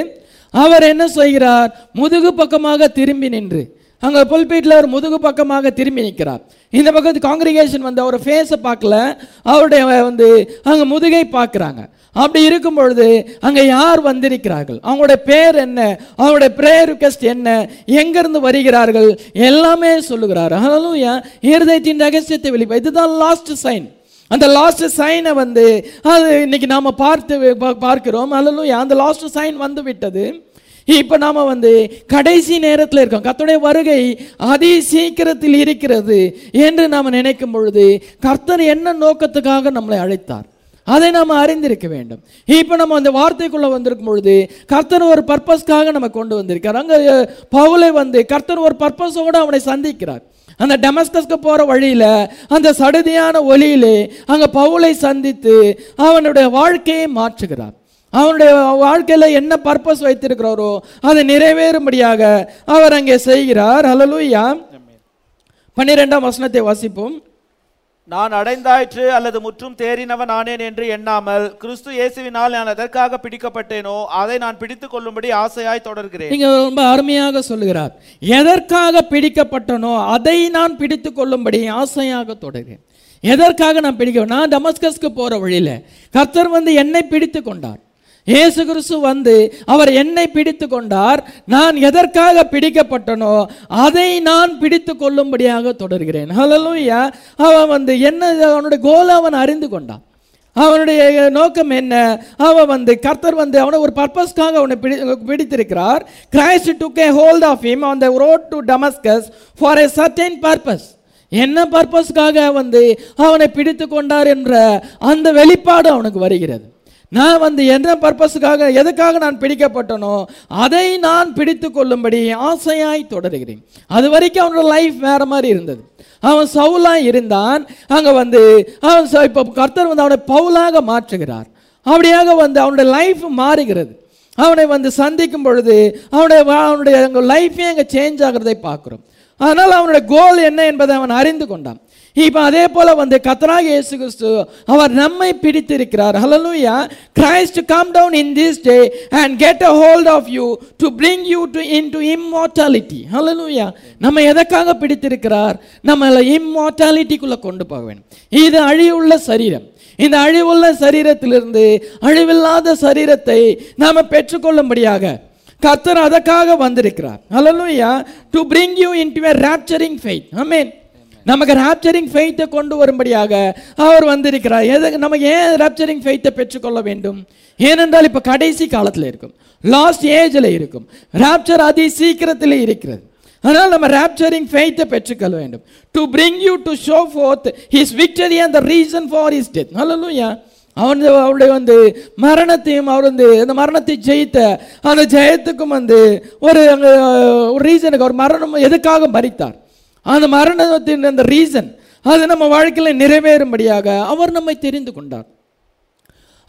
அவர் என்ன செய்கிறார்? முதுகு பக்கமாக திரும்பி நின்று அங்கே புல்பீட்டில் அவர் முதுகு பக்கமாக திரும்பி நிற்கிறார். இந்த பக்கத்து காங்கிரிகேஷன் வந்து அவர் ஃபேஸை பார்க்கல. அவருடைய வந்து அங்கே முதுகை பார்க்குறாங்க. அப்படி இருக்கும் பொழுது அங்கே யார் வந்திருக்கிறார்கள்? அவங்களுடைய பேர் என்ன? அவங்களுடைய ப்ரேயர் ரிக்வெஸ்ட் என்ன? எங்கேருந்து வருகிறார்கள்? எல்லாமே சொல்லுகிறார். ஹalleluya இருதயத்தின் ரகசியத்தை வெளிப்பா இதுதான் லாஸ்ட் சைன் அந்த லாஸ்ட் சைனை வந்து அது இன்னைக்கு நாம் பார்த்து பா- பார்க்கிறோம். அல்ல அந்த லாஸ்ட் சைன் வந்து விட்டது. இப்போ நாம் வந்து கடைசி நேரத்தில் இருக்கோம். கர்த்தருடைய வருகை அதி சீக்கிரத்தில் இருக்கிறது என்று நாம் நினைக்கும் பொழுது கர்த்தர் என்ன நோக்கத்துக்காக நம்மளை அழைத்தார்? அதை நாம் அறிந்திருக்க வேண்டும். இப்போ நம்ம அந்த வார்த்தைக்குள்ளே வந்திருக்கும் பொழுது கர்த்தர் ஒரு பர்பஸ்க்காக நம்ம கொண்டு வந்திருக்கார். அங்கே பவுலை வந்து கர்த்தர் ஒரு பர்பஸோடு அவனை சந்திக்கிறார். அந்த டெமஸ்கஸ்க்கு போகிற வழியில் அந்த சடுதியான ஒளியிலே அங்கே பவுலை சந்தித்து அவனுடைய வாழ்க்கையை மாற்றுகிறார். அவனுடைய வாழ்க்கையில என்ன பர்பஸ் வைத்திருக்கிறாரோ அதை நிறைவேறும்படியாக அவர் அங்கே செய்கிறார். ஹalleluya பன்னிரெண்டாம் வசனத்தை வாசிப்போம். நான் அடைந்தாயிற்று அல்லது முற்றும் தேறினவன் ஆனேன் என்று எண்ணாமல் கிறிஸ்து இயேசுவினால் நான் எதற்காக பிடிக்கப்பட்டேனோ அதை நான் பிடித்துக் கொள்ளும்படி ஆசையாய் தொடர்கிறேன். நீங்க ரொம்ப அருமையாக சொல்லுகிறார். எதற்காக பிடிக்கப்பட்டனோ அதை நான் பிடித்து கொள்ளும்படி ஆசையாக தொடர்கிறேன். எதற்காக நான் பிடிக்க நான் டமஸ்கஸ்க்கு போற வழியில கர்த்தர் வந்து என்னை பிடித்து கொண்டார். இயேசு கிறிஸ்து வந்து அவர் என்னை பிடித்து கொண்டார் நான் எதற்காக பிடிக்கப்பட்டனோ அதை நான் பிடித்து கொள்ளும்படியாக தொடர்கிறேன். ஹalleluya அவன் வந்து என்ன அவனுடைய கோல் அவன் அறிந்து கொண்டான். அவனுடைய நோக்கம் என்ன? அவன் வந்து கர்த்தர் வந்து அவனை ஒரு பர்பஸ்க்காக அவனை பிடி பிடித்திருக்கிறார். Christ took a hold of him on the road to Damascus for a certain purpose என்ன பர்பஸ்க்காக வந்து அவனை பிடித்து கொண்டார் என்ற அந்த வெளிப்பாடு அவனுக்கு வருகிறது. நான் வந்து என்ன பர்பஸுக்காக எதுக்காக நான் பிடிக்கப்பட்டனோ அதை நான் பிடித்து கொள்ளும்படி ஆசையாய் தொடருகிறேன். அது வரைக்கும் அவனோட லைஃப் வேற மாதிரி இருந்தது. அவன் சவுலாக இருந்தான். அங்கே வந்து அவன் இப்போ கர்த்தர் வந்து அவனை பவுலாக மாற்றுகிறார். அப்படியாக வந்து அவனுடைய லைஃப் மாறுகிறது. அவனை வந்து சந்திக்கும் பொழுது அவனுடைய அவனுடைய லைஃபே அங்கே சேஞ்ச் ஆகிறதை பார்க்குறோம். அதனால் அவனுடைய கோல் என்ன என்பதை அவன் அறிந்து கொண்டான். இப்போ அதே போல வந்து கத்தராக இயேசு கிறிஸ்து அவர் நம்மை பிடித்திருக்கிறார். Hallelujah Christ come down in this day and get a hold of you to bring you to into immortality hallelujah நம்ம எதற்காக பிடித்திருக்கிறார்? நம்மளை இம்மார்டாலிட்டிக்குள்ளே கொண்டு போக வேண்டும். இது அழிவுள்ள சரீரம். இந்த அழிவுள்ள சரீரத்திலிருந்து அழிவில்லாத சரீரத்தை நாம் பெற்றுக்கொள்ளும்படியாக கத்தர் அதற்காக வந்திருக்கிறார். Hallelujah to you you into rapturing faith I mean நமக்கு ராப்சரிங் ஃபெய்த்தை கொண்டு வரும்படியாக அவர் வந்திருக்கிறார். எது நம்ம ஏன் ராப்சரிங் ஃபெய்த்தை பெற்றுக்கொள்ள வேண்டும்? ஏனென்றால் இப்போ கடைசி காலத்தில் இருக்கும். லாஸ்ட் ஏஜில் இருக்கும். ராப்சர் அதி சீக்கிரத்தில் இருக்கிறது. அதனால் நம்ம ராப்சரிங் ஃபெய்த்தை பெற்றுக்கொள்ள வேண்டும். To bring you to show forth his victory and the reason for his death hallelujah அவன் அவருடைய வந்து மரணத்தையும் அவர் வந்து அந்த மரணத்தை ஜெயித்த அந்த ஜெயத்துக்கும் வந்து ஒரு ஒரு ரீசனுக்கு அவர் மரணம் எதுக்காக மறித்தார் அந்த மரணத்தின் அந்த ரீசன் அது நம்ம வாழ்க்கையில் நிறைவேறும்படியாக அவர் நம்மை தெரிந்து கொண்டார்.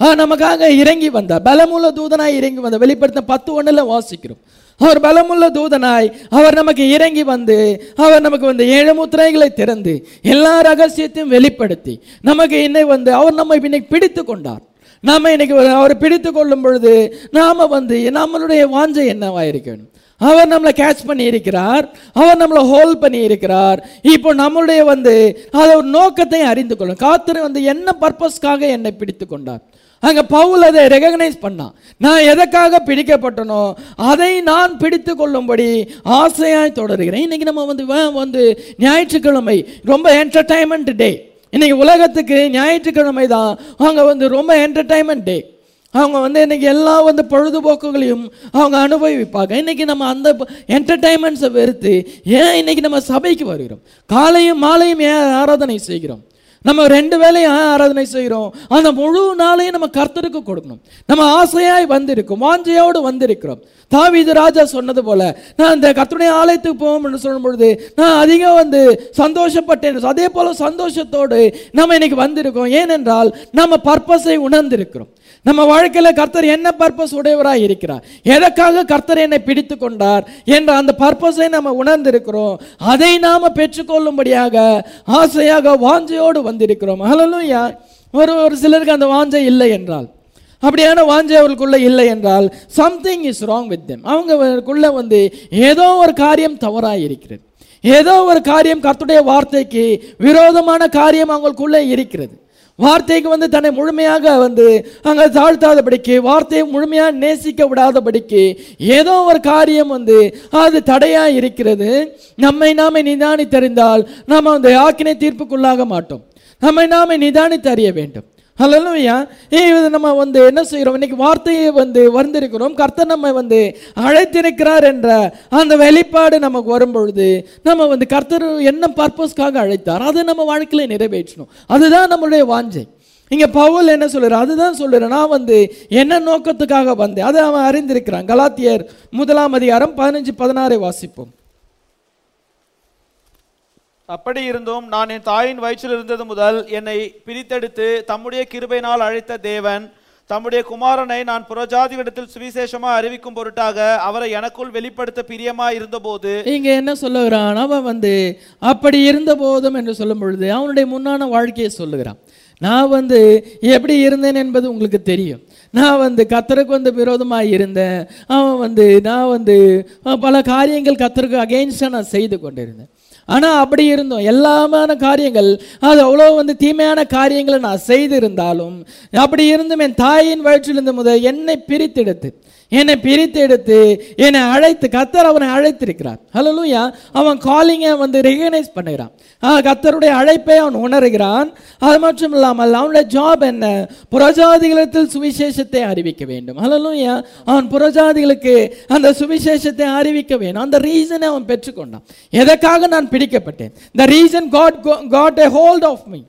ஆ, நமக்காக இறங்கி வந்தார். பலமுள்ள தூதனாய் இறங்கி வந்தார். வெளிப்படுத்த பத்து ஒன்றில் வாசிக்கிறோம். அவர் பலமுள்ள தூதனாய் அவர் நமக்கு இறங்கி வந்து அவர் நமக்கு வந்து ஏழு முத்திரைகளை திறந்து எல்லா ரகசியத்தையும் வெளிப்படுத்தி நமக்கு இன்னை வந்து அவர் நம்மை இன்னைக்கு பிடித்து கொண்டார். நாம இன்னைக்கு அவரை பிடித்து கொள்ளும் பொழுது நாம வந்து நம்மளுடைய வாஞ்சை என்னவா இருக்கணும் அவர் நம்மளை கேட்ச் பண்ணி இருக்கிறார் அவர் நம்மளை ஹோல்ட் பண்ணி இருக்கிறார் இப்போ நம்மளுடைய வந்து அதை ஒரு நோக்கத்தை அறிந்து கொள்ளும். காத்திரை வந்து என்ன பர்பஸ்க்காக என்னை பிடித்து கொண்டார்? அங்க பவுல் அதை ரெகக்னைஸ் பண்ணான். நான் எதற்காக பிடிக்கப்பட்டனோ அதை நான் பிடித்து கொள்ளும்படி ஆசையாய் தொடர்கிறேன். இன்னைக்கு நம்ம வந்து வந்து ஞாயிற்றுக்கிழமை ரொம்ப என்டர்டைன்மெண்ட் டே இன்னைக்கு உலகத்துக்கு ஞாயிற்றுக்கிழமை தான் அங்கே வந்து ரொம்ப என்டர்டைன்மெண்ட் டே அவங்க வந்து இன்றைக்கி எல்லா வந்து பொழுதுபோக்குகளையும் அவங்க அனுபவிப்பாங்க. இன்னைக்கு நம்ம அந்த என்டர்டைன்மெண்ட்ஸை வெறுத்து ஏன் இன்னைக்கு நம்ம சபைக்கு வருகிறோம்? காலையும் மாலையும் ஏன் ஆராதனை செய்கிறோம்? நம்ம ரெண்டு வேளையும் ஏன் ஆராதனை செய்கிறோம்? அந்த முழு நாளையும் நம்ம கர்த்தருக்கு கொடுக்கணும். நம்ம ஆசையாய் வந்திருக்கோம் வாஞ்சையோடு வந்திருக்கிறோம். தாவிது ராஜா சொன்னது போல நான் இந்த கர்த்தருடைய ஆலயத்துக்கு போவோம்னு சொல்லும் பொழுது நான் அதிகம் வந்து சந்தோஷப்பட்டேன். அதே போல சந்தோஷத்தோடு நம்ம இன்னைக்கு வந்திருக்கோம். ஏனென்றால் நம்ம பர்பஸை உணர்ந்திருக்கிறோம். நம்ம வாழ்க்கையில் கர்த்தர் என்ன பர்பஸ் உடையவராக இருக்கிறார்? எதற்காக கர்த்தர் என்னை பிடித்து கொண்டார் என்ற அந்த பர்பஸை நம்ம உணர்ந்திருக்கிறோம். அதை நாம் பெற்றுக்கொள்ளும்படியாக ஆசையாக வாஞ்சையோடு வந்திருக்கிறோம். ஹalleluya ஒரு ஒரு சிலருக்கு அந்த வாஞ்சை இல்லை என்றால். அப்படியான வாஞ்சை அவர்களுக்குள்ளே இல்லை என்றால் something is wrong with them அவங்களுக்குள்ளே வந்து ஏதோ ஒரு காரியம் தவறாக இருக்கிறது. ஏதோ ஒரு காரியம் கர்த்தருடைய வார்த்தைக்கு விரோதமான காரியம் அவங்களுக்குள்ளே இருக்கிறது. வார்த்தைக்கு வந்து தன்னை முழுமையாக வந்து அங்கே தாழ்த்தாதபடிக்கு வார்த்தையை முழுமையாக நேசிக்க விடாதபடிக்கு ஏதோ ஒரு காரியம் வந்து அது தடையாக இருக்கிறது. நம்மை நாமே நிதானித்தறிந்தால் நாம் அந்த ஆக்கினை தீர்ப்புக்குள்ளாக மாட்டோம். நம்மை நாமே நிதானி தறிய வேண்டும். ஹலோயா இது நம்ம வந்து என்ன செய்கிறோம்? இன்னைக்கு வார்த்தையை வந்து வந்திருக்கிறோம். கர்த்தர் நம்ம வந்து அழைத்திருக்கிறார் என்ற அந்த வெளிப்பாடு நமக்கு வரும் பொழுது நம்ம வந்து கர்த்தர் என்ன பர்பஸ்க்காக அழைத்தார்? அதை நம்ம வாழ்க்கையில நிறைவேற்றணும். அதுதான் நம்மளுடைய வாஞ்சை. இங்கே பவுல் என்ன சொல்கிறார் அதுதான் சொல்றேன் நான் வந்து என்ன நோக்கத்துக்காக வந்தேன்? அதை அவன் அறிந்திருக்கிறான். கலாத்தியர் முதலாம் அதிகாரம் பதினஞ்சு பதினாறை வாசிப்போம். அப்படி இருந்தும் நான் என் தாயின் வயிற்றில் இருந்தது முதல் என்னை பிரித்தெடுத்து தம்முடைய கிருபையினால் அழைத்த தேவன் தம்முடைய குமாரனை நான் புறஜாதிகளிடத்தில் சுவிசேஷமா அறிவிக்கும் பொருட்டாக அவரை எனக்குள் வெளிப்படுத்த பிரியமா இருந்தபோது இங்க என்ன சொல்லுகிறான் அவன் வந்து அப்படி இருந்த போதும் என்று சொல்லும் பொழுது அவனுடைய முன்னான வாழ்க்கையை சொல்லுகிறான். நான் வந்து எப்படி இருந்தேன் என்பது உங்களுக்கு தெரியும். நான் வந்து கத்தருக்கு வந்து விரோதமாக இருந்தேன். அவன் வந்து நான் வந்து பல காரியங்கள் கத்தருக்கு அகெயின்ஸ்டாக நான் செய்து கொண்டிருந்தேன். ஆனால் அப்படி இருந்தோம். எல்லாமான காரியங்கள் அது அவ்வளோ வந்து தீமையான காரியங்களை நான் செய்திருந்தாலும் அப்படி இருந்தும் என் தாயின் வயிற்றிலிருந்து முதல் என்னை பிரித்தெடுத்து என்னை பிரித்து எடுத்து என்னை அழைத்து கத்தர் அவனை அழைத்திருக்கிறார். ஹலலூயா அவன் காலிங்கை வந்து ரெகனைஸ் பண்ணுகிறான். கத்தருடைய அழைப்பை அவன் உணர்கிறான். அது மட்டும் இல்லாமல் அவனுடைய ஜாப் என்ன? புறஜாதிகளத்தில் சுவிசேஷத்தை அறிவிக்க வேண்டும். ஹலலூயா அவன் புறஜாதிகளுக்கு அந்த சுவிசேஷத்தை அறிவிக்க வேண்டும். அந்த ரீசனை அவன் பெற்றுக்கொண்டான். எதற்காக நான் பிடிக்கப்பட்டேன்? The reason God got a hold of me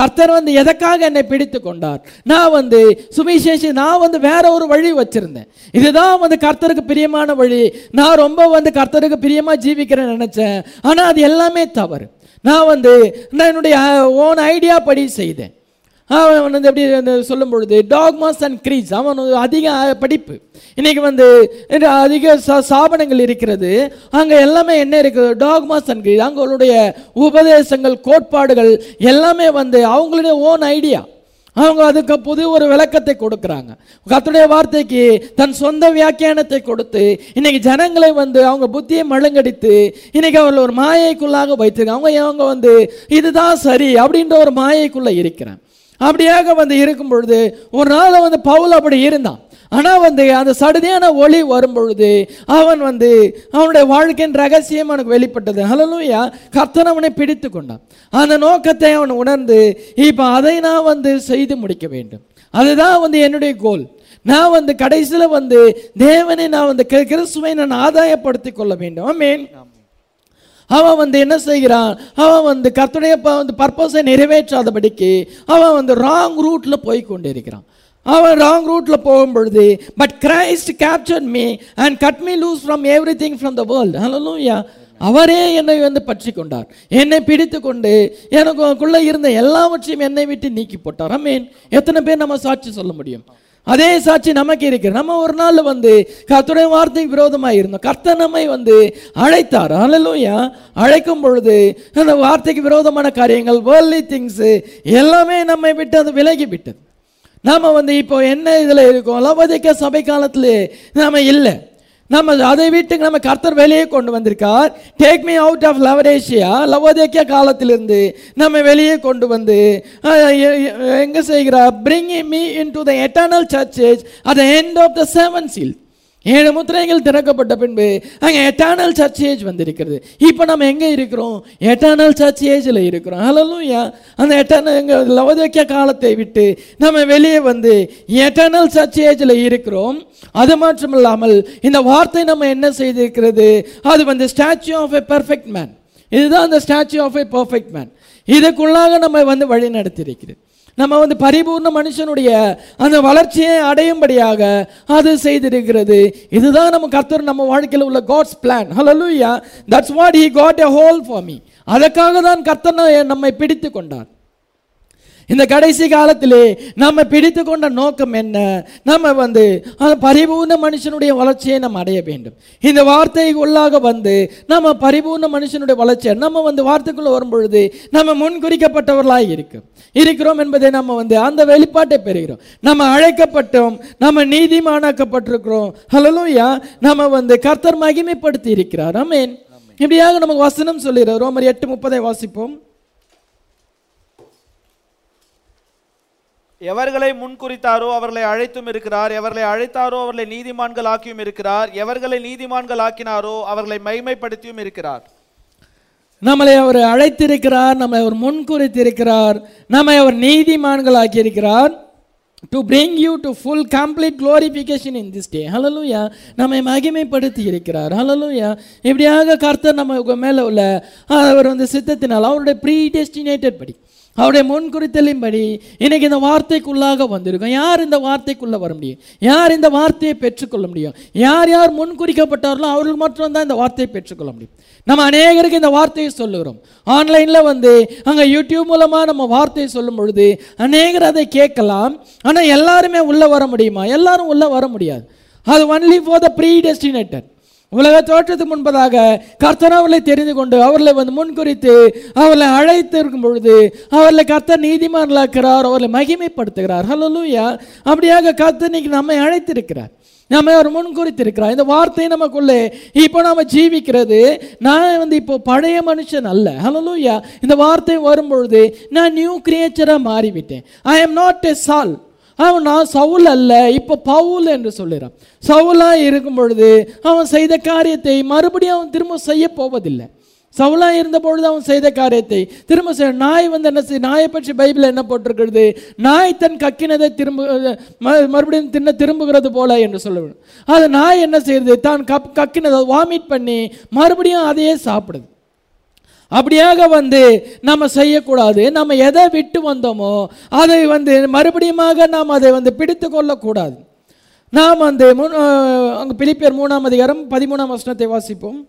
கர்த்தர் வந்து எதற்காக என்னை பிடித்து கொண்டார்? நான் வந்து சுவிசேஷி நான் வந்து வேற ஒரு வழி வச்சிருந்தேன். இதுதான் வந்து கர்த்தருக்கு பிரியமான வழி. நான் ரொம்ப வந்து கர்த்தருக்கு பிரியமாக ஜீவிக்கிறேன்னு நினச்சேன். ஆனால் அது எல்லாமே தவறு. நான் வந்து நான் என்னுடைய ஓன் ஐடியா படி செய்தேன். அவன் வந்து எப்படி சொல்லும் பொழுது டாக்மாஸ் அண்ட் க்ரீஸ் அவன் ஒரு அதிக படிப்பு. இன்னைக்கு வந்து அதிக சா- சாபனங்கள் இருக்கிறது. அங்கே எல்லாமே என்ன இருக்குது? டாக்மாஸ் அண்ட் கிரீஸ் அவங்களுடைய உபதேசங்கள் கோட்பாடுகள் எல்லாமே வந்து அவங்களுடைய ஓன் ஐடியா அவங்க அதுக்கு புது ஒரு விளக்கத்தை கொடுக்குறாங்க. கத்துடைய வார்த்தைக்கு தன் சொந்த வியாக்கியானத்தை கொடுத்து இன்னைக்கு ஜனங்களை வந்து அவங்க புத்தியை மழுங்கடித்து இன்னைக்கு அவர்கள் ஒரு மாயைக்குள்ளாக வைத்திருக்காங்க. அவங்க அவங்க வந்து இதுதான் சரி அப்படின்ற ஒரு மாயைக்குள்ளே இருக்கிறான் அப்படியாக வந்து இருக்கும் பொழுது ஒரு நாள் வந்து பவுல் அப்படி இருந்தான். ஆனால் வந்து அந்த சடுதியான ஒளி வரும் பொழுது அவன் வந்து அவனுடைய வாழ்க்கையின் ரகசியம் அவனுக்கு வெளிப்பட்டது. ஹலலூயா கர்த்தன் அவனை பிடித்து கொண்டான். அந்த நோக்கத்தை அவன் உணர்ந்து இப்போ அதை நான் வந்து செய்து முடிக்க வேண்டும். அதுதான் வந்து என்னுடைய கோல் நான் வந்து கடைசியில் வந்து தேவனை நான் வந்து கிறிஸ்துவை நான் ஆதாயப்படுத்திக் கொள்ள வேண்டும். மீன் அவன் வந்து என்ன செய்கிறான்? அவன் வந்து கர்த்தருடைய வந்து பர்பஸை நிறைவேற்றாதபடிக்கு அவன் வந்து ராங் ரூட்டில் போய் கொண்டிருக்கிறான். அவன் ராங் ரூட்ல போகும் பொழுது but Christ capture me and cut me loose from everything from the world hallelujah அவரே என்னை வந்து பற்றி கொண்டார். என்னை பிடித்து கொண்டு எனக்கு உனக்குள்ள இருந்த எல்லாவற்றையும் என்னை விட்டு நீக்கி போட்டார். அமீன் எத்தனை பேர் நம்ம சாட்சி சொல்ல முடியும்? அதே சாட்சி நமக்கு இருக்கிற நம்ம ஒரு நாள் வந்து கர்த்தருடைய வார்த்தைக்கு விரோதமாக இருந்தோம். கர்த்தர் நம்மை வந்து அழைத்தார். அழலூயா அழைக்கும் பொழுது அந்த வார்த்தைக்கு விரோதமான காரியங்கள் வேர்ல்ட்லி திங்ஸு எல்லாமே நம்மை விட்டு அது விலகி விட்டது நாம் வந்து இப்போ என்ன இதில் இருக்கோம்? லவதிக்க சபை காலத்திலே நாம் இல்லை. நம்ம அதை விட்டு நம்ம கர்த்தர் வெளியே கொண்டு வந்திருக்கார். டேக் மீ அவுட் ஆஃப் லவரேஷியா லவோதேக்கிய காலத்திலிருந்து நம்ம வெளியே கொண்டு வந்து எங்கே எங்க செய்கிறார்? Bring me into the eternal church age at end of the seven seal ஏழு முத்திரைகள் திறக்கப்பட்ட பின்பு அங்கே எட்டர்னல் சர்ச் ஏஜ் வந்திருக்கிறது. இப்போ நம்ம எங்கே இருக்கிறோம்? எட்டர்னல் சர்ச் ஏஜில் இருக்கிறோம். ஹalleluya அந்த எட்டர்னல் எங்கள் லவதக்கிய காலத்தை விட்டு நம்ம வெளியே வந்து எட்டர்னல் சர்ச் ஏஜில் இருக்கிறோம். அது மட்டும் இல்லாமல் இந்த வார்த்தை நம்ம என்ன செய்திருக்கிறது? அது வந்து statue of a perfect man இதுதான் அந்த statue of a perfect man இதுக்குள்ளாக நம்ம வந்து வழி நடத்தியிருக்கிறது நம்ம வந்து பரிபூர்ண மனுஷனுடைய அந்த வளர்ச்சியை அடையும்படியாக அது செய்திருக்கிறது. இதுதான் நம்ம கர்த்தர் நம்ம வாழ்க்கையில் உள்ள God's plan hallelujah that's what he got a hold for me அதற்காக தான் கர்த்தர் நம்மை பிடித்து கொண்டார். இந்த கடைசி காலத்திலே நம்ம பிடித்து கொண்ட நோக்கம் என்ன? நம்ம வந்து அந்த பரிபூர்ண மனுஷனுடைய வளர்ச்சியை நம்ம அடைய வேண்டும். இந்த வார்த்தை உள்ளாக வந்து நம்ம பரிபூர்ண மனுஷனுடைய வளர்ச்சியை நம்ம வந்து வார்த்தைக்குள்ள வரும் பொழுது நம்ம முன்குறிக்கப்பட்டவர்களாக இருக்கும். இருக்கிறோம் என்பதை நம்ம வந்து அந்த வெளிப்பாட்டை பெறுகிறோம். நம்ம அழைக்கப்பட்டோம் நம்ம நீதிமானாக்கப்பட்டிருக்கிறோம். ஹalleluya நம்ம வந்து கர்த்தர் மகிமைப்படுத்தி இருக்கிறார். ஆமென் இப்படியாக நமக்கு வசனம் சொல்லுகிறார் ரோமர் எட்டு முப்பதை வாசிப்போம். எவர்களை முன்குறித்தாரோ அவர்களை அழைத்தும் இருக்கிறார். எவர்களை அழைத்தாரோ அவர்களை நீதிமான்கள் ஆக்கியும் இருக்கிறார். எவர்களை நீதிமான்கள் ஆக்கினாரோ அவர்களை மைமைப்படுத்தியும் இருக்கிறார். நம்மளை அவர் அழைத்திருக்கிறார் நம்மை அவர் முன்குறித்திருக்கிறார் நம்மை அவர் நீதிமான்கள் ஆக்கியிருக்கிறார் to bring you to full complete glorification in this day hallelujah நம்மை மகிமைப்படுத்தி இருக்கிறார் ஹலலூயா இப்படியாக கர்த்தர் நம்ம மேலே உள்ள அவர் வந்து சித்தத்தினால் அவருடைய ப்ரீ டெஸ்டினேட்டட் படி. அவருடைய முன்குறித்தலின்படி இன்னைக்கு இந்த வார்த்தைக்குள்ளாக வந்திருக்கும். யார் இந்த வார்த்தைக்குள்ளே வர முடியும்? யார் இந்த வார்த்தையை பெற்றுக்கொள்ள முடியும்? யார் யார் முன்குறிக்கப்பட்டார்களோ அவர்கள் மட்டும்தான் இந்த வார்த்தையை பெற்றுக்கொள்ள முடியும். நம்ம அநேகருக்கு இந்த வார்த்தையை சொல்லுகிறோம். ஆன்லைனில் வந்து அங்கே யூடியூப் மூலமாக நம்ம வார்த்தையை சொல்லும் பொழுது அநேகர் அதை கேட்கலாம். ஆனால் எல்லாருமே உள்ளே வர முடியுமா? எல்லாரும் உள்ளே வர முடியாது. அது only for the predestinated உலக தோற்றத்துக்கு முன்பதாக கர்த்தர் அவர்களை தெரிந்து கொண்டு அவர்களை வந்து முன்குறித்து அவர்களை அழைத்து இருக்கும் பொழுது அவர்களை கர்த்தர் நீதிமான்களாக்கிறார் அவர்களை மகிமைப்படுத்துகிறார். ஹலோ லூயா அப்படியாக கர்த்தர் இன்னைக்கு நம்மை அழைத்திருக்கிறார். நம்ம அவர் முன்குறித்திருக்கிறார். இந்த வார்த்தை நமக்குள்ளே இப்போ நம்ம ஜீவிக்கிறது. நான் வந்து இப்போ பழைய மனுஷன் அல்ல. ஹalleluya இந்த வார்த்தை வரும்பொழுது நான் நியூ கிரியேச்சராக மாறிவிட்டேன். I am not a Saul அவன் நான் சவுல் அல்ல. இப்போ பவுல் என்று சொல்லுகிறான் சவுலாக இருக்கும் பொழுது அவன் செய்த காரியத்தை மறுபடியும் அவன் திரும்ப செய்ய போவதில்லை. சவுலாக இருந்த பொழுது அவன் செய்த காரியத்தை திரும்ப செய்ய நாய் வந்து என்ன செய்ய நாயை பற்றி பைபிள் என்ன போட்டிருக்கிறது? நாய் தன் கக்கினதை திரும்ப ம- மறுபடியும் தின்ன திரும்புகிறது போல என்று சொல்லுவேன் அது நாய் என்ன செய்யுது? தான் கப் கக்கினதை வாமிட் பண்ணி மறுபடியும் அதையே சாப்பிடுது. அப்படியாக வந்து நம்ம செய்யக்கூடாது. நம்ம எதை விட்டு வந்தோமோ அதை வந்து மறுபடியுமாக நாம் அதை வந்து பிடித்து கொள்ளக்கூடாது. நாம் வந்து முன் அங்கே பிலிப்பியர் மூணாம் அதிகாரம் பதிமூணாம் வசனத்தை வாசிப்போம்.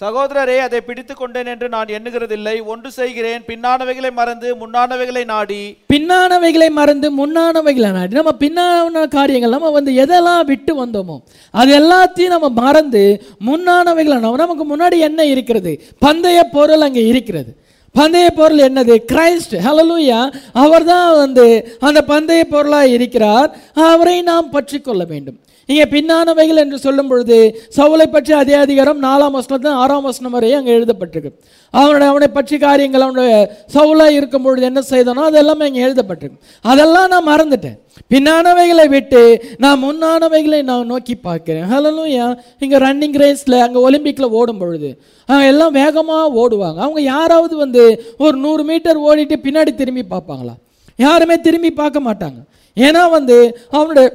சகோதரரே அதை பிடித்து கொண்டேன் என்று நான் எண்ணுகிறதில்லை. ஒன்று செய்கிறேன் பின்னானவைகளை மறந்து முன்னானவைகளை நாடி. பின்னானவைகளை மறந்து முன்னானவைகளை நாடி. நம்ம பின்னான காரியங்கள் நம்ம வந்து எதெல்லாம் விட்டு வந்தோமோ அது எல்லாத்தையும் நம்ம மறந்து முன்னானவைகளை நமக்கு முன்னாடி என்ன இருக்கிறது? பந்தய பொருள் அங்கே இருக்கிறது. பந்தய பொருள் என்னது? கிரைஸ்ட். ஹalleluya. அவர்தான் வந்து அந்த பந்தய பொருளாக இருக்கிறார். அவரை நாம் பற்றி கொள்ள வேண்டும். இங்கே பின்னானவைகள் என்று சொல்லும் பொழுது சவுலை பற்றி அதே அதிகாரம் நாலாம் வசனத்தில் ஆறாம் வசனம் வரையும் அங்கே எழுதப்பட்டிருக்கு. அவனுடைய அவனை பற்றி காரியங்கள் அவனுடைய சவுலாக இருக்கும் பொழுது என்ன செய்தானோ அதெல்லாமே இங்கே எழுதப்பட்டிருக்கு. அதெல்லாம் நான் மறந்துட்டேன். பின்னானவைகளை விட்டு நான் முன்னானவைகளை நான் நோக்கி பார்க்கிறேன். ஹலோயா இங்கே ரன்னிங் ரேஸில் அங்கே ஒலிம்பிக்கில் ஓடும் பொழுது அவங்க எல்லாம் வேகமாக ஓடுவாங்க. அவங்க யாராவது வந்து ஒரு நூறு மீட்டர் ஓடிட்டு பின்னாடி திரும்பி பார்ப்பாங்களா? யாருமே திரும்பி பார்க்க மாட்டாங்க. ஏன்னா வந்து அவனுடைய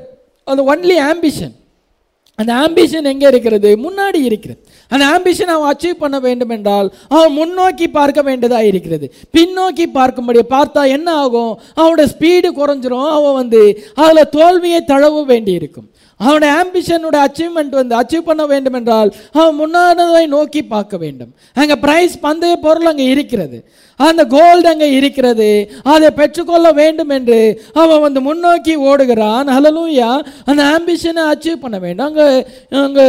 அந்த ஒன்லி ஆம்பிஷன் அந்த ஆம்பிஷன் எங்கே இருக்கிறது? முன்னாடி இருக்கிறது. அந்த ஆம்பிஷன் அவன் அச்சீவ் பண்ண வேண்டும் என்றால் அவன் முன்னோக்கி பார்க்க வேண்டியதாக இருக்கிறது. பின்னோக்கி பார்க்கும்படி பார்த்தா என்ன ஆகும்? அவனோட ஸ்பீடு குறைஞ்சிரும். அவன் வந்து அதில் தோல்வியை தழவ வேண்டி இருக்கும் அவனுடைய ஆம்பிஷனோட அச்சீவ்மெண்ட் வந்து அச்சீவ் பண்ண வேண்டும் என்றால் அவன் முன்னானதை நோக்கி பார்க்க வேண்டும். அங்கே பிரைஸ் பந்தய பொருள் அங்கே இருக்கிறது. அந்த கோல்டு அங்கே இருக்கிறது. அதை பெற்றுக்கொள்ள வேண்டும் என்று அவன் வந்து முன்னோக்கி ஓடுகிறான். ஹலலூயா அந்த ஆம்பிஷனை அச்சீவ் பண்ண வேண்டும். அங்கே அங்கே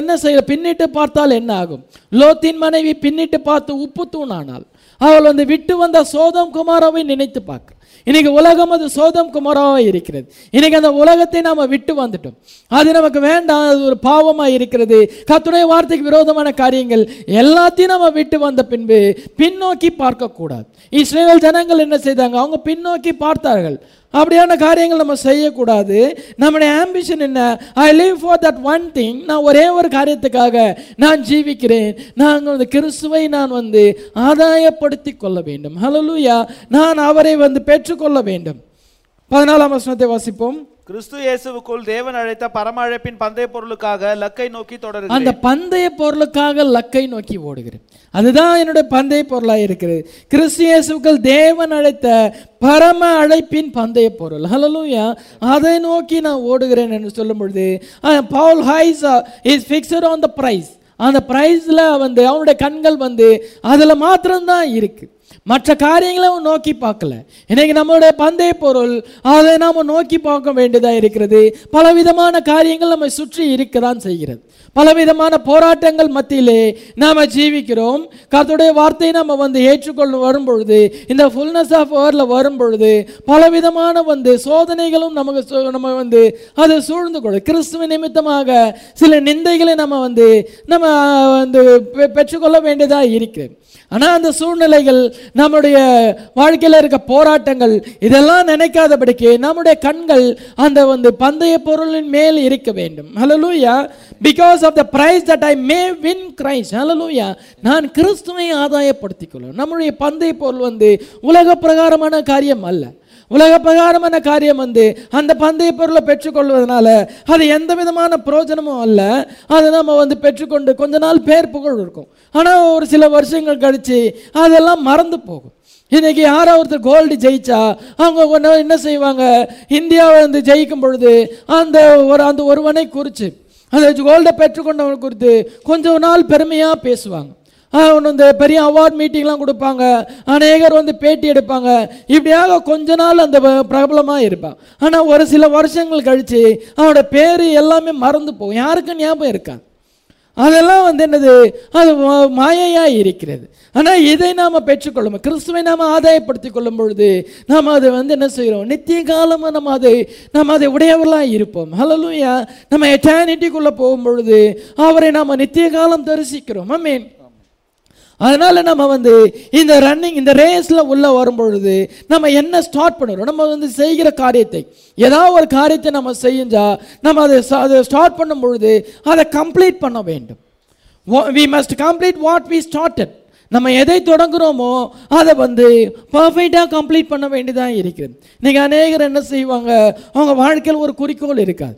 என்ன செய்ய பின்னிட்டு பார்த்தால் என்ன ஆகும்? லோத்தின் மனைவி பின்னிட்டு பார்த்து உப்பு தூணானாள். அவள் வந்து விட்டு வந்த சோதம் குமாராவை நினைத்து பார்க்க இன்னைக்கு உலகம் அது சோதம் குமரமாக இருக்கிறது. இன்னைக்கு அந்த உலகத்தை நாம விட்டு வந்துட்டோம். அது நமக்கு வேண்டாம் அது ஒரு பாவமா இருக்கிறது. கத்துடைய வார்த்தைக்கு விரோதமான காரியங்கள் எல்லாத்தையும் நம்ம விட்டு வந்த பின்பு பின்னோக்கி பார்க்கக்கூடாது. இஸ்ரேல் ஜனங்கள் என்ன செய்தாங்க? அவங்க பின்னோக்கி பார்த்தார்கள். அப்படியான காரியங்கள் நம்ம செய்யக்கூடாது. நம்முடைய ஆம்பிஷன் என்ன? I live for that one thing நான் ஒரே ஒரு காரியத்துக்காக நான் ஜீவிக்கிறேன். நான் வந்து கிறிஸ்துவை நான் வந்து ஆதாயப்படுத்தி கொள்ள வேண்டும். ஹalleluya நான் அவரை வந்து பெற்றுக்கொள்ள வேண்டும். பதினாலாம் வசனத்தை வாசிப்போம். கிறிஸ்து இயேசுவுக்குள் தேவன் அழைத்த பரம அழைப்பின் பந்தய பொருளுக்காக லக்கை நோக்கி தொடருகிறேன். அந்த பந்தய பொருளுக்காக லக்கை நோக்கி ஓடுகிறேன். அதுதான் என்னுடைய பந்தய பொருளாக இருக்கிறது. கிறிஸ்து இயேசுக்கள் தேவன் அழைத்த பரம அழைப்பின் பந்தய பொருள். ஹலலூயா அதை நோக்கி நான் ஓடுகிறேன் என்று சொல்லும் பொழுது Paul his is fixed on the prize அந்த ப்ரைஸில் வந்து அவனுடைய கண்கள் வந்து அதில் மாத்திரம்தான் இருக்கு. மற்ற காரியங்களை அவன் நோக்கி பார்க்கல. இன்னைக்கு நம்மளுடைய பந்தய பொருள் அதை நாம் நோக்கி பார்க்க வேண்டியதாக இருக்கிறது. பலவிதமான காரியங்கள் நம்மை சுற்றி இருக்கதான் செய்கிறது. பலவிதமான போராட்டங்கள் மத்தியிலே நாம் ஜீவிக்கிறோம். கருத்துடைய வார்த்தையை நம்ம வந்து ஏற்றுக்கொள்ள வரும் பொழுது இந்த ஃபுல்னஸ் ஆஃப் வேர்ல வரும் பொழுது பலவிதமான வந்து சோதனைகளும் நமக்கு சு- நம்ம வந்து அதை சூழ்ந்து கொள்ளும் கிறிஸ்துவ நிமித்தமாக சில நிந்தைகளை நம்ம வந்து நம்ம வந்து பெ- பெற்றுக்கொள்ள வேண்டியதாக இருக்கிறது. ஆனால் அந்த சூழ்நிலைகள் நம்முடைய வாழ்க்கையில் இருக்க போராட்டங்கள் இதெல்லாம் நினைக்காதபடிக்கு நம்முடைய கண்கள் அந்த வந்து பந்தய பொருளின் மேல் இருக்க வேண்டும். Hallelujah because of the prize that I may win Christ hallelujah நான் கிறிஸ்துவை ஆதாயப்படுத்திக் கொள்ளும் நம்முடைய பந்தய பொருள் வந்து உலக பிரகாரமான காரியம் அல்ல. உலக பிரகாரமான காரியம் வந்து? அந்த பந்தய பொருளை பெற்றுக்கொள்வதனால அது எந்த விதமான பிரயோஜனமும் அல்ல. அதை நம்ம வந்து பெற்றுக்கொண்டு கொஞ்ச நாள் பேர் புகழ் இருக்கும். ஆனால் ஒரு சில வருஷங்கள் கழித்து அதெல்லாம் மறந்து போகும். இன்னைக்கு யாரோ ஒருத்தர் கோல்டு ஜெயிச்சா அவங்க ஒன்று என்ன செய்வாங்க? இந்தியாவை வந்து ஜெயிக்கும் பொழுது அந்த ஒரு அந்த ஒருவனை குறித்து அந்த கோல்டை பெற்றுக்கொண்டவன் குறித்து கொஞ்சம் நாள் பெருமையாக பேசுவாங்க. ஒன்று இந்த பெரிய அவார்ட் மீட்டிங்லாம் கொடுப்பாங்க. அநேகர் வந்து பேட்டி எடுப்பாங்க. இப்படியாக கொஞ்ச நாள் அந்த பிரபலமாக இருப்பான். ஆனால் ஒரு சில வருஷங்கள் கழித்து அவனோட பேர் எல்லாமே மறந்து போகும். யாருக்கும் ஞாபகம் இருக்கான் அதெல்லாம் வந்து என்னது? அது மா- மாயையா இருக்கிறது. ஆனால் இதை நாம் பெற்றுக்கொள்ளும் கிறிஸ்துவை நாம் ஆதாயப்படுத்தி கொள்ளும் பொழுது நாம் அதை வந்து என்ன செய்கிறோம்? நித்திய காலமாக நம்ம அதை நம்ம அதை உடையவர்களாக இருப்போம். ஹலலூயா நம்ம எட்டானிட்டிக்குள்ளே போகும் பொழுது அவரை நாம் நித்திய காலம் தரிசிக்கிறோம். மீன் அதனால் நம்ம வந்து இந்த ரன்னிங் இந்த ரேஸில் உள்ளே வரும்பொழுது நம்ம என்ன ஸ்டார்ட் பண்ணுறோம் நம்ம வந்து செய்கிற காரியத்தை. ஏதாவது ஒரு காரியத்தை நம்ம செஞ்சால் நம்ம அதை அதை ஸ்டார்ட் பண்ணும் பொழுது அதை கம்ப்ளீட் பண்ண வேண்டும். We must complete what we started நம்ம எதை தொடங்குகிறோமோ அதை வந்து பர்ஃபெக்டாக கம்ப்ளீட் பண்ண வேண்டியதாக இருக்குது நீங்கள் அநேகர் என்ன செய்வாங்க? அவங்க வாழ்க்கையில் ஒரு குறிக்கோள் இருக்காது.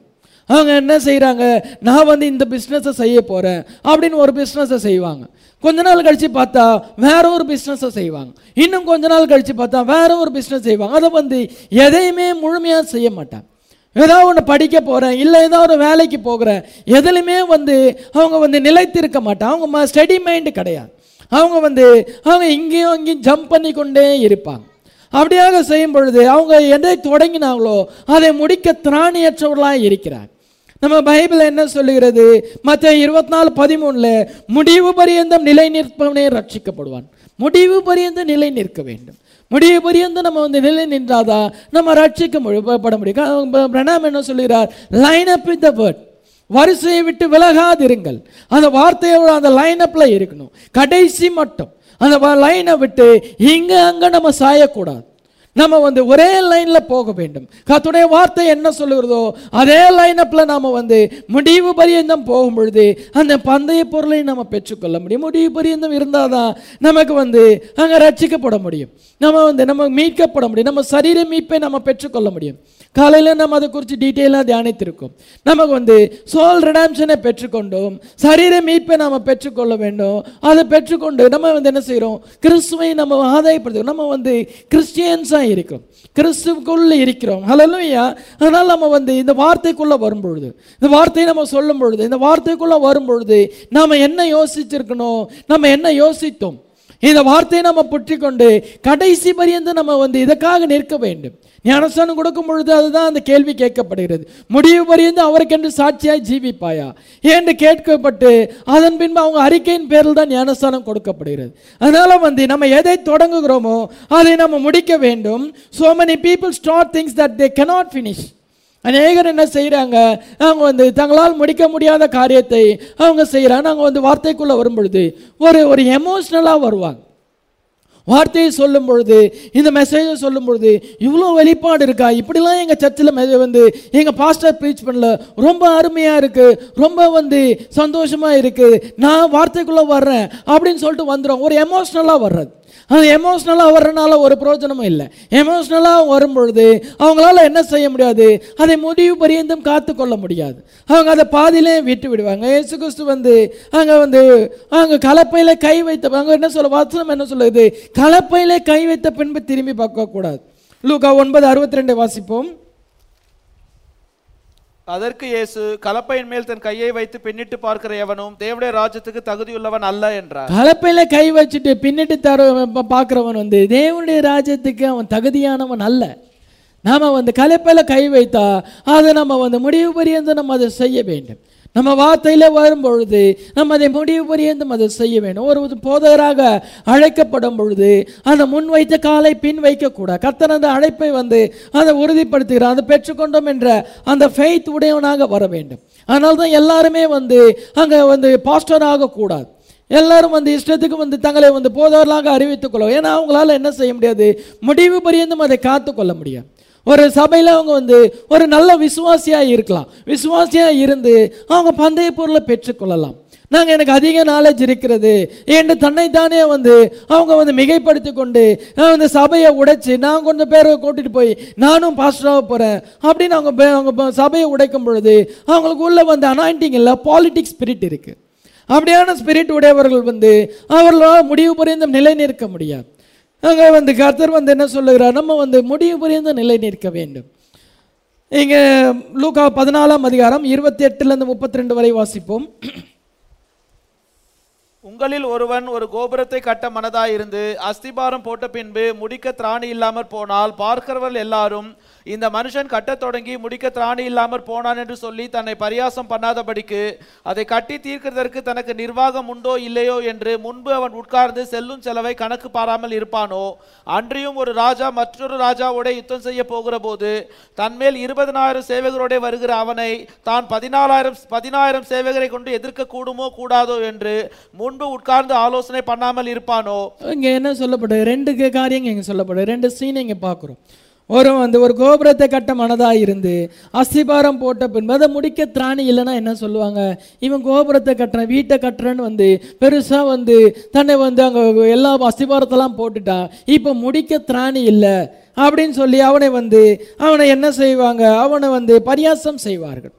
அவங்க என்ன செய்கிறாங்க நான் வந்து இந்த பிஸ்னஸை செய்ய போகிறேன் அப்படின்னு ஒரு பிஸ்னஸை செய்வாங்க. கொஞ்ச நாள் கழித்து பார்த்தா வேற ஒரு பிஸ்னஸை செய்வாங்க. இன்னும் கொஞ்ச நாள் கழித்து பார்த்தா வேற ஒரு பிஸ்னஸ் செய்வாங்க. அதை வந்து எதையுமே முழுமையாக செய்ய மாட்டாங்க. ஏதாவது ஒன்று படிக்க போகிறேன் இல்லை ஏதோ ஒரு வேலைக்கு போகிறேன் எதுலையுமே வந்து அவங்க வந்து நிலைத்திருக்க மாட்டாங்க. அவங்க ஸ்டடி மைண்டு கிடையாது. அவங்க வந்து அவங்க இங்கேயும் அங்கேயும் ஜம்ப் பண்ணி கொண்டே இருப்பாங்க. அப்படியாக செய்யும் பொழுது அவங்க எதை தொடங்கினாங்களோ அதை முடிக்க திராணியற்றவர்களாக இருக்கிறார் நம்ம பைபிள் என்ன சொல்லுகிறது? மற்ற இருபத்தி நாலு பதிமூணுல முடிவு பரியந்தம் நிலை நிற்பவனே ரட்சிக்கப்படுவான் முடிவு பரியந்தம் நிலை நிற்க வேண்டும். முடிவு பரியந்தம் நம்ம வந்து நிலை நின்றாதான் நம்ம ரட்சிக்க முடியும் பட முடியும். பிரணாம் என்ன சொல்கிறார் line up with the word வரிசையை விட்டு விலகாதிருங்கள். அந்த வார்த்தையோட அந்த லைன் அப்பில் இருக்கணும். கடைசி மட்டும். அந்த லைனை விட்டு இங்கே அங்கே நம்ம சாயக்கூடாது. நம்ம வந்து ஒரே லைன்ல போக வேண்டும். கத்துடைய வார்த்தை என்ன சொல்லுகிறதோ அதே லைனப்பில் நாம வந்து முடிவு பரியந்தம் போகும் பொழுது அந்த பந்தய பொருளை நம்ம பெற்றுக்கொள்ள முடியும். முடிவு பரியந்தம் இருந்தாதான் நமக்கு வந்து அங்க ரட்சிக்கப்பட முடியும். நம்ம வந்து நம்ம மீட்கப்பட முடியும். நம்ம சரீர மீட்பை நம்ம பெற்றுக்கொள்ள முடியும். காலையில் நம்ம அதை குறித்து டீட்டெயிலாக தியானித்திருக்கோம். நமக்கு வந்து சோல் ரிடாம்ஷனை பெற்றுக்கொண்டோம். சரீர மீட்பை நாம் பெற்றுக்கொள்ள வேண்டும். அதை பெற்றுக்கொண்டு நம்ம வந்து என்ன செய்கிறோம் கிறிஸ்துவை நம்ம ஆதாயப்படுத்துகிறோம். நம்ம வந்து கிறிஸ்டியன்ஸாக இருக்கிறோம் கிறிஸ்துக்குள்ளே இருக்கிறோம். ஹலோயா அதனால் நம்ம வந்து இந்த வார்த்தைக்குள்ளே வரும்பொழுது இந்த வார்த்தையை நம்ம சொல்லும் பொழுது இந்த வார்த்தைக்குள்ளே வரும்பொழுது நாம் என்ன யோசிச்சிருக்கணும்? நம்ம என்ன யோசித்தோம்? இந்த வார்த்தையை நம்ம பற்றி கொண்டு கடைசி பரியந்து நம்ம வந்து இதற்காக நிற்க வேண்டும். ஞானஸ்தானம் கொடுக்கும் பொழுது அதுதான் அந்த கேள்வி கேட்கப்படுகிறது. முடிவு பரியந்து அவருக்கென்று சாட்சியாய் ஜீவிப்பாயா? என்று கேட்கப்பட்டு அதன் பின்பு அவங்க அறிக்கையின் பேரில் தான் ஞானஸ்தானம் கொடுக்கப்படுகிறது. அதனால வந்து நம்ம எதை தொடங்குகிறோமோ அதை நம்ம முடிக்க வேண்டும். So many people start things that they cannot finish அநேகர் என்ன செய்கிறாங்க அவங்க வந்து தங்களால் முடிக்க முடியாத காரியத்தை அவங்க செய்கிறாங்க அவங்க வந்து வார்த்தைக்குள்ளே வரும் பொழுது ஒரு ஒரு எமோஷ்னலாக வருவாங்க. வார்த்தையை சொல்லும் பொழுது இந்த மெசேஜை சொல்லும் பொழுது இவ்வளோ வெளிப்பாடு இருக்கா? இப்படிலாம் எங்கள் சர்ச்சில் வந்து எங்கள் பாஸ்டர் ப்ரீச் பண்ணல. ரொம்ப அருமையாக இருக்குது ரொம்ப வந்து சந்தோஷமாக இருக்குது நான் வார்த்தைக்குள்ளே வர்றேன் அப்படின்னு சொல்லிட்டு வந்துடும் ஒரு எமோஷ்னலாக வர்றது. அது எமோஷ்னலாக வர்றதுனால ஒரு பிரயோஜனமும் இல்லை. எமோஷ்னலாக வரும் பொழுது அவங்களால என்ன செய்ய முடியாது? அதை முடிவு பரியந்தம் காத்து கொள்ள முடியாது. அவங்க அதை பாதியிலே விட்டு விடுவாங்க. இயேசு கிறிஸ்து வந்து அங்கே வந்து அங்கே கலப்பையில் கை வைத்த அங்கே என்ன சொல்ல வசனம் என்ன சொல்லுது? கலப்பையிலே கை வைத்த பின்பு திரும்பி பார்க்கக்கூடாது. லூக்கா ஒன்பது அறுபத்தி ரெண்டு வாசிப்போம். அதற்கு இயேசு கலப்பையின் மேல் தன் கையை வைத்து பின்னிட்டு பார்க்கிற எவனும் தேவடைய ராஜ்யத்துக்கு தகுதியுள்ளவன் அல்ல என்றார். கலப்பையில் கை வச்சுட்டு பின்னிட்டு தர பார்க்கிறவன் வந்து தேவனுடைய ராஜ்யத்துக்கு அவன் தகுதியானவன் அல்ல. நாம வந்து கலப்பையில் கை வைத்தா அதை நம்ம வந்து முடிவு பரியந்தம் நம்ம அதை செய்ய வேண்டும். நம்ம வார்த்தையில் வரும் பொழுது நம்ம அதை முடிவு பரியந்தம் அதை செய்ய வேண்டும். ஒரு போதகராக அழைக்கப்படும் பொழுது அந்த முன் வைத்த காலை பின் வைக்கக்கூடாது கர்த்தர் அந்த அழைப்பை வந்து அதை உறுதிப்படுத்துகிறார். அதை பெற்றுக்கொண்டோம் என்ற அந்த ஃபெய்த் உடையவனாக வர வேண்டும். அதனால தான் எல்லாருமே வந்து அங்கே வந்து பாஸ்டர் ஆகக்கூடாது. எல்லாரும் வந்து இஷ்டத்துக்கு வந்து தங்களை வந்து போதவர்களாக அறிவித்துக் கொள்ளும் ஏன்னா அவங்களால என்ன செய்ய முடியாது? முடிவு பரியந்தம் அதை காத்துக்கொள்ள முடியாது. ஒரு சபையில் அவங்க வந்து ஒரு நல்ல விசுவாசியாக இருக்கலாம். விசுவாசியாக இருந்து அவங்க பந்தய பொருளை பெற்றுக்கொள்ளலாம். நாங்கள் எனக்கு அதிக நாலேஜ் இருக்கிறது. என்று தன்னைத்தானே வந்து அவங்க வந்து மிகைப்படுத்தி கொண்டு நான் வந்து சபையை உடைச்சி நான் கொஞ்சம் பேரை கூட்டிகிட்டு போய் நானும் பாஸ்டராக போகிறேன் அப்படின்னு அவங்க அவங்க சபையை உடைக்கும் பொழுது அவங்களுக்கு உள்ள வந்து அனாயிண்டிங் இல்லை பாலிட்டிக்ஸ் ஸ்பிரிட் இருக்குது அப்படியான ஸ்பிரிட் உடையவர்கள் வந்து அவர்களால் முடிவு புரிந்தும் நிலை நிற்க முடியாது. அங்கே வந்து கர்த்தர் வந்து என்ன சொல்லுகிறார்? நம்ம வந்து முடிவு புரிந்து நிலை நிற்க வேண்டும். இங்கே லூகா பதினாலாம் அதிகாரம் இருபத்தி எட்டுலேருந்து முப்பத்தி ரெண்டு வரை வாசிப்போம். உங்களில் ஒருவன் ஒரு கோபுரத்தை கட்ட மனதாயிருந்து அஸ்திபாரம் போட்ட பின்பு முடிக்க திராணி இல்லாமற் போனால் பார்க்கிறவர்கள் எல்லாரும் இந்த மனுஷன் கட்டத் தொடங்கி முடிக்க திராணி இல்லாமற் போனான் என்று சொல்லி தன்னை பரியாசம் பண்ணாதபடிக்கு அதை கட்டி தீர்க்கிறதற்கு தனக்கு நிர்வாகம் உண்டோ இல்லையோ என்று முன்பு அவன் உட்கார்ந்து செல்லும் செலவை கணக்கு பாராமல் இருப்பானோ? அன்றியும் ஒரு ராஜா மற்றொரு ராஜாவோட யுத்தம் செய்ய போகிற போது தன்மேல் இருபதனாயிரம் சேவகரோட வருகிற அவனை தான் பதினாலாயிரம் பதினாயிரம் சேவகரை கொண்டு எதிர்க்க கூடுமோ கூடாதோ என்று முன்பு உட்கார்ந்து ஆலோசனை பண்ணாமல் இருப்பானோ? இங்கே என்ன சொல்லப்படுது? ரெண்டு கே- காரியங்க இங்கே சொல்லப்படுது. ரெண்டு சீன் இங்கே பார்க்குறோம் ஒரு வந்து ஒரு கோபுரத்தை கட்ட மனதாக இருந்து அஸ்திபாரம் போட்ட பின்பு அதை முடிக்க திராணி இல்லைன்னா என்ன சொல்லுவாங்க? இவன் கோபுரத்தை கட்டுறேன் வீட்டை கட்டுறேன்னு வந்து பெருசாக வந்து தன்னை வந்து அங்கே எல்லா அஸ்திபாரத்தெல்லாம் போட்டுட்டான் இப்போ முடிக்க திராணி இல்லை அப்படின்னு சொல்லி அவனை வந்து அவனை என்ன செய்வாங்க? அவனை வந்து பரியாசம் செய்வார்கள்.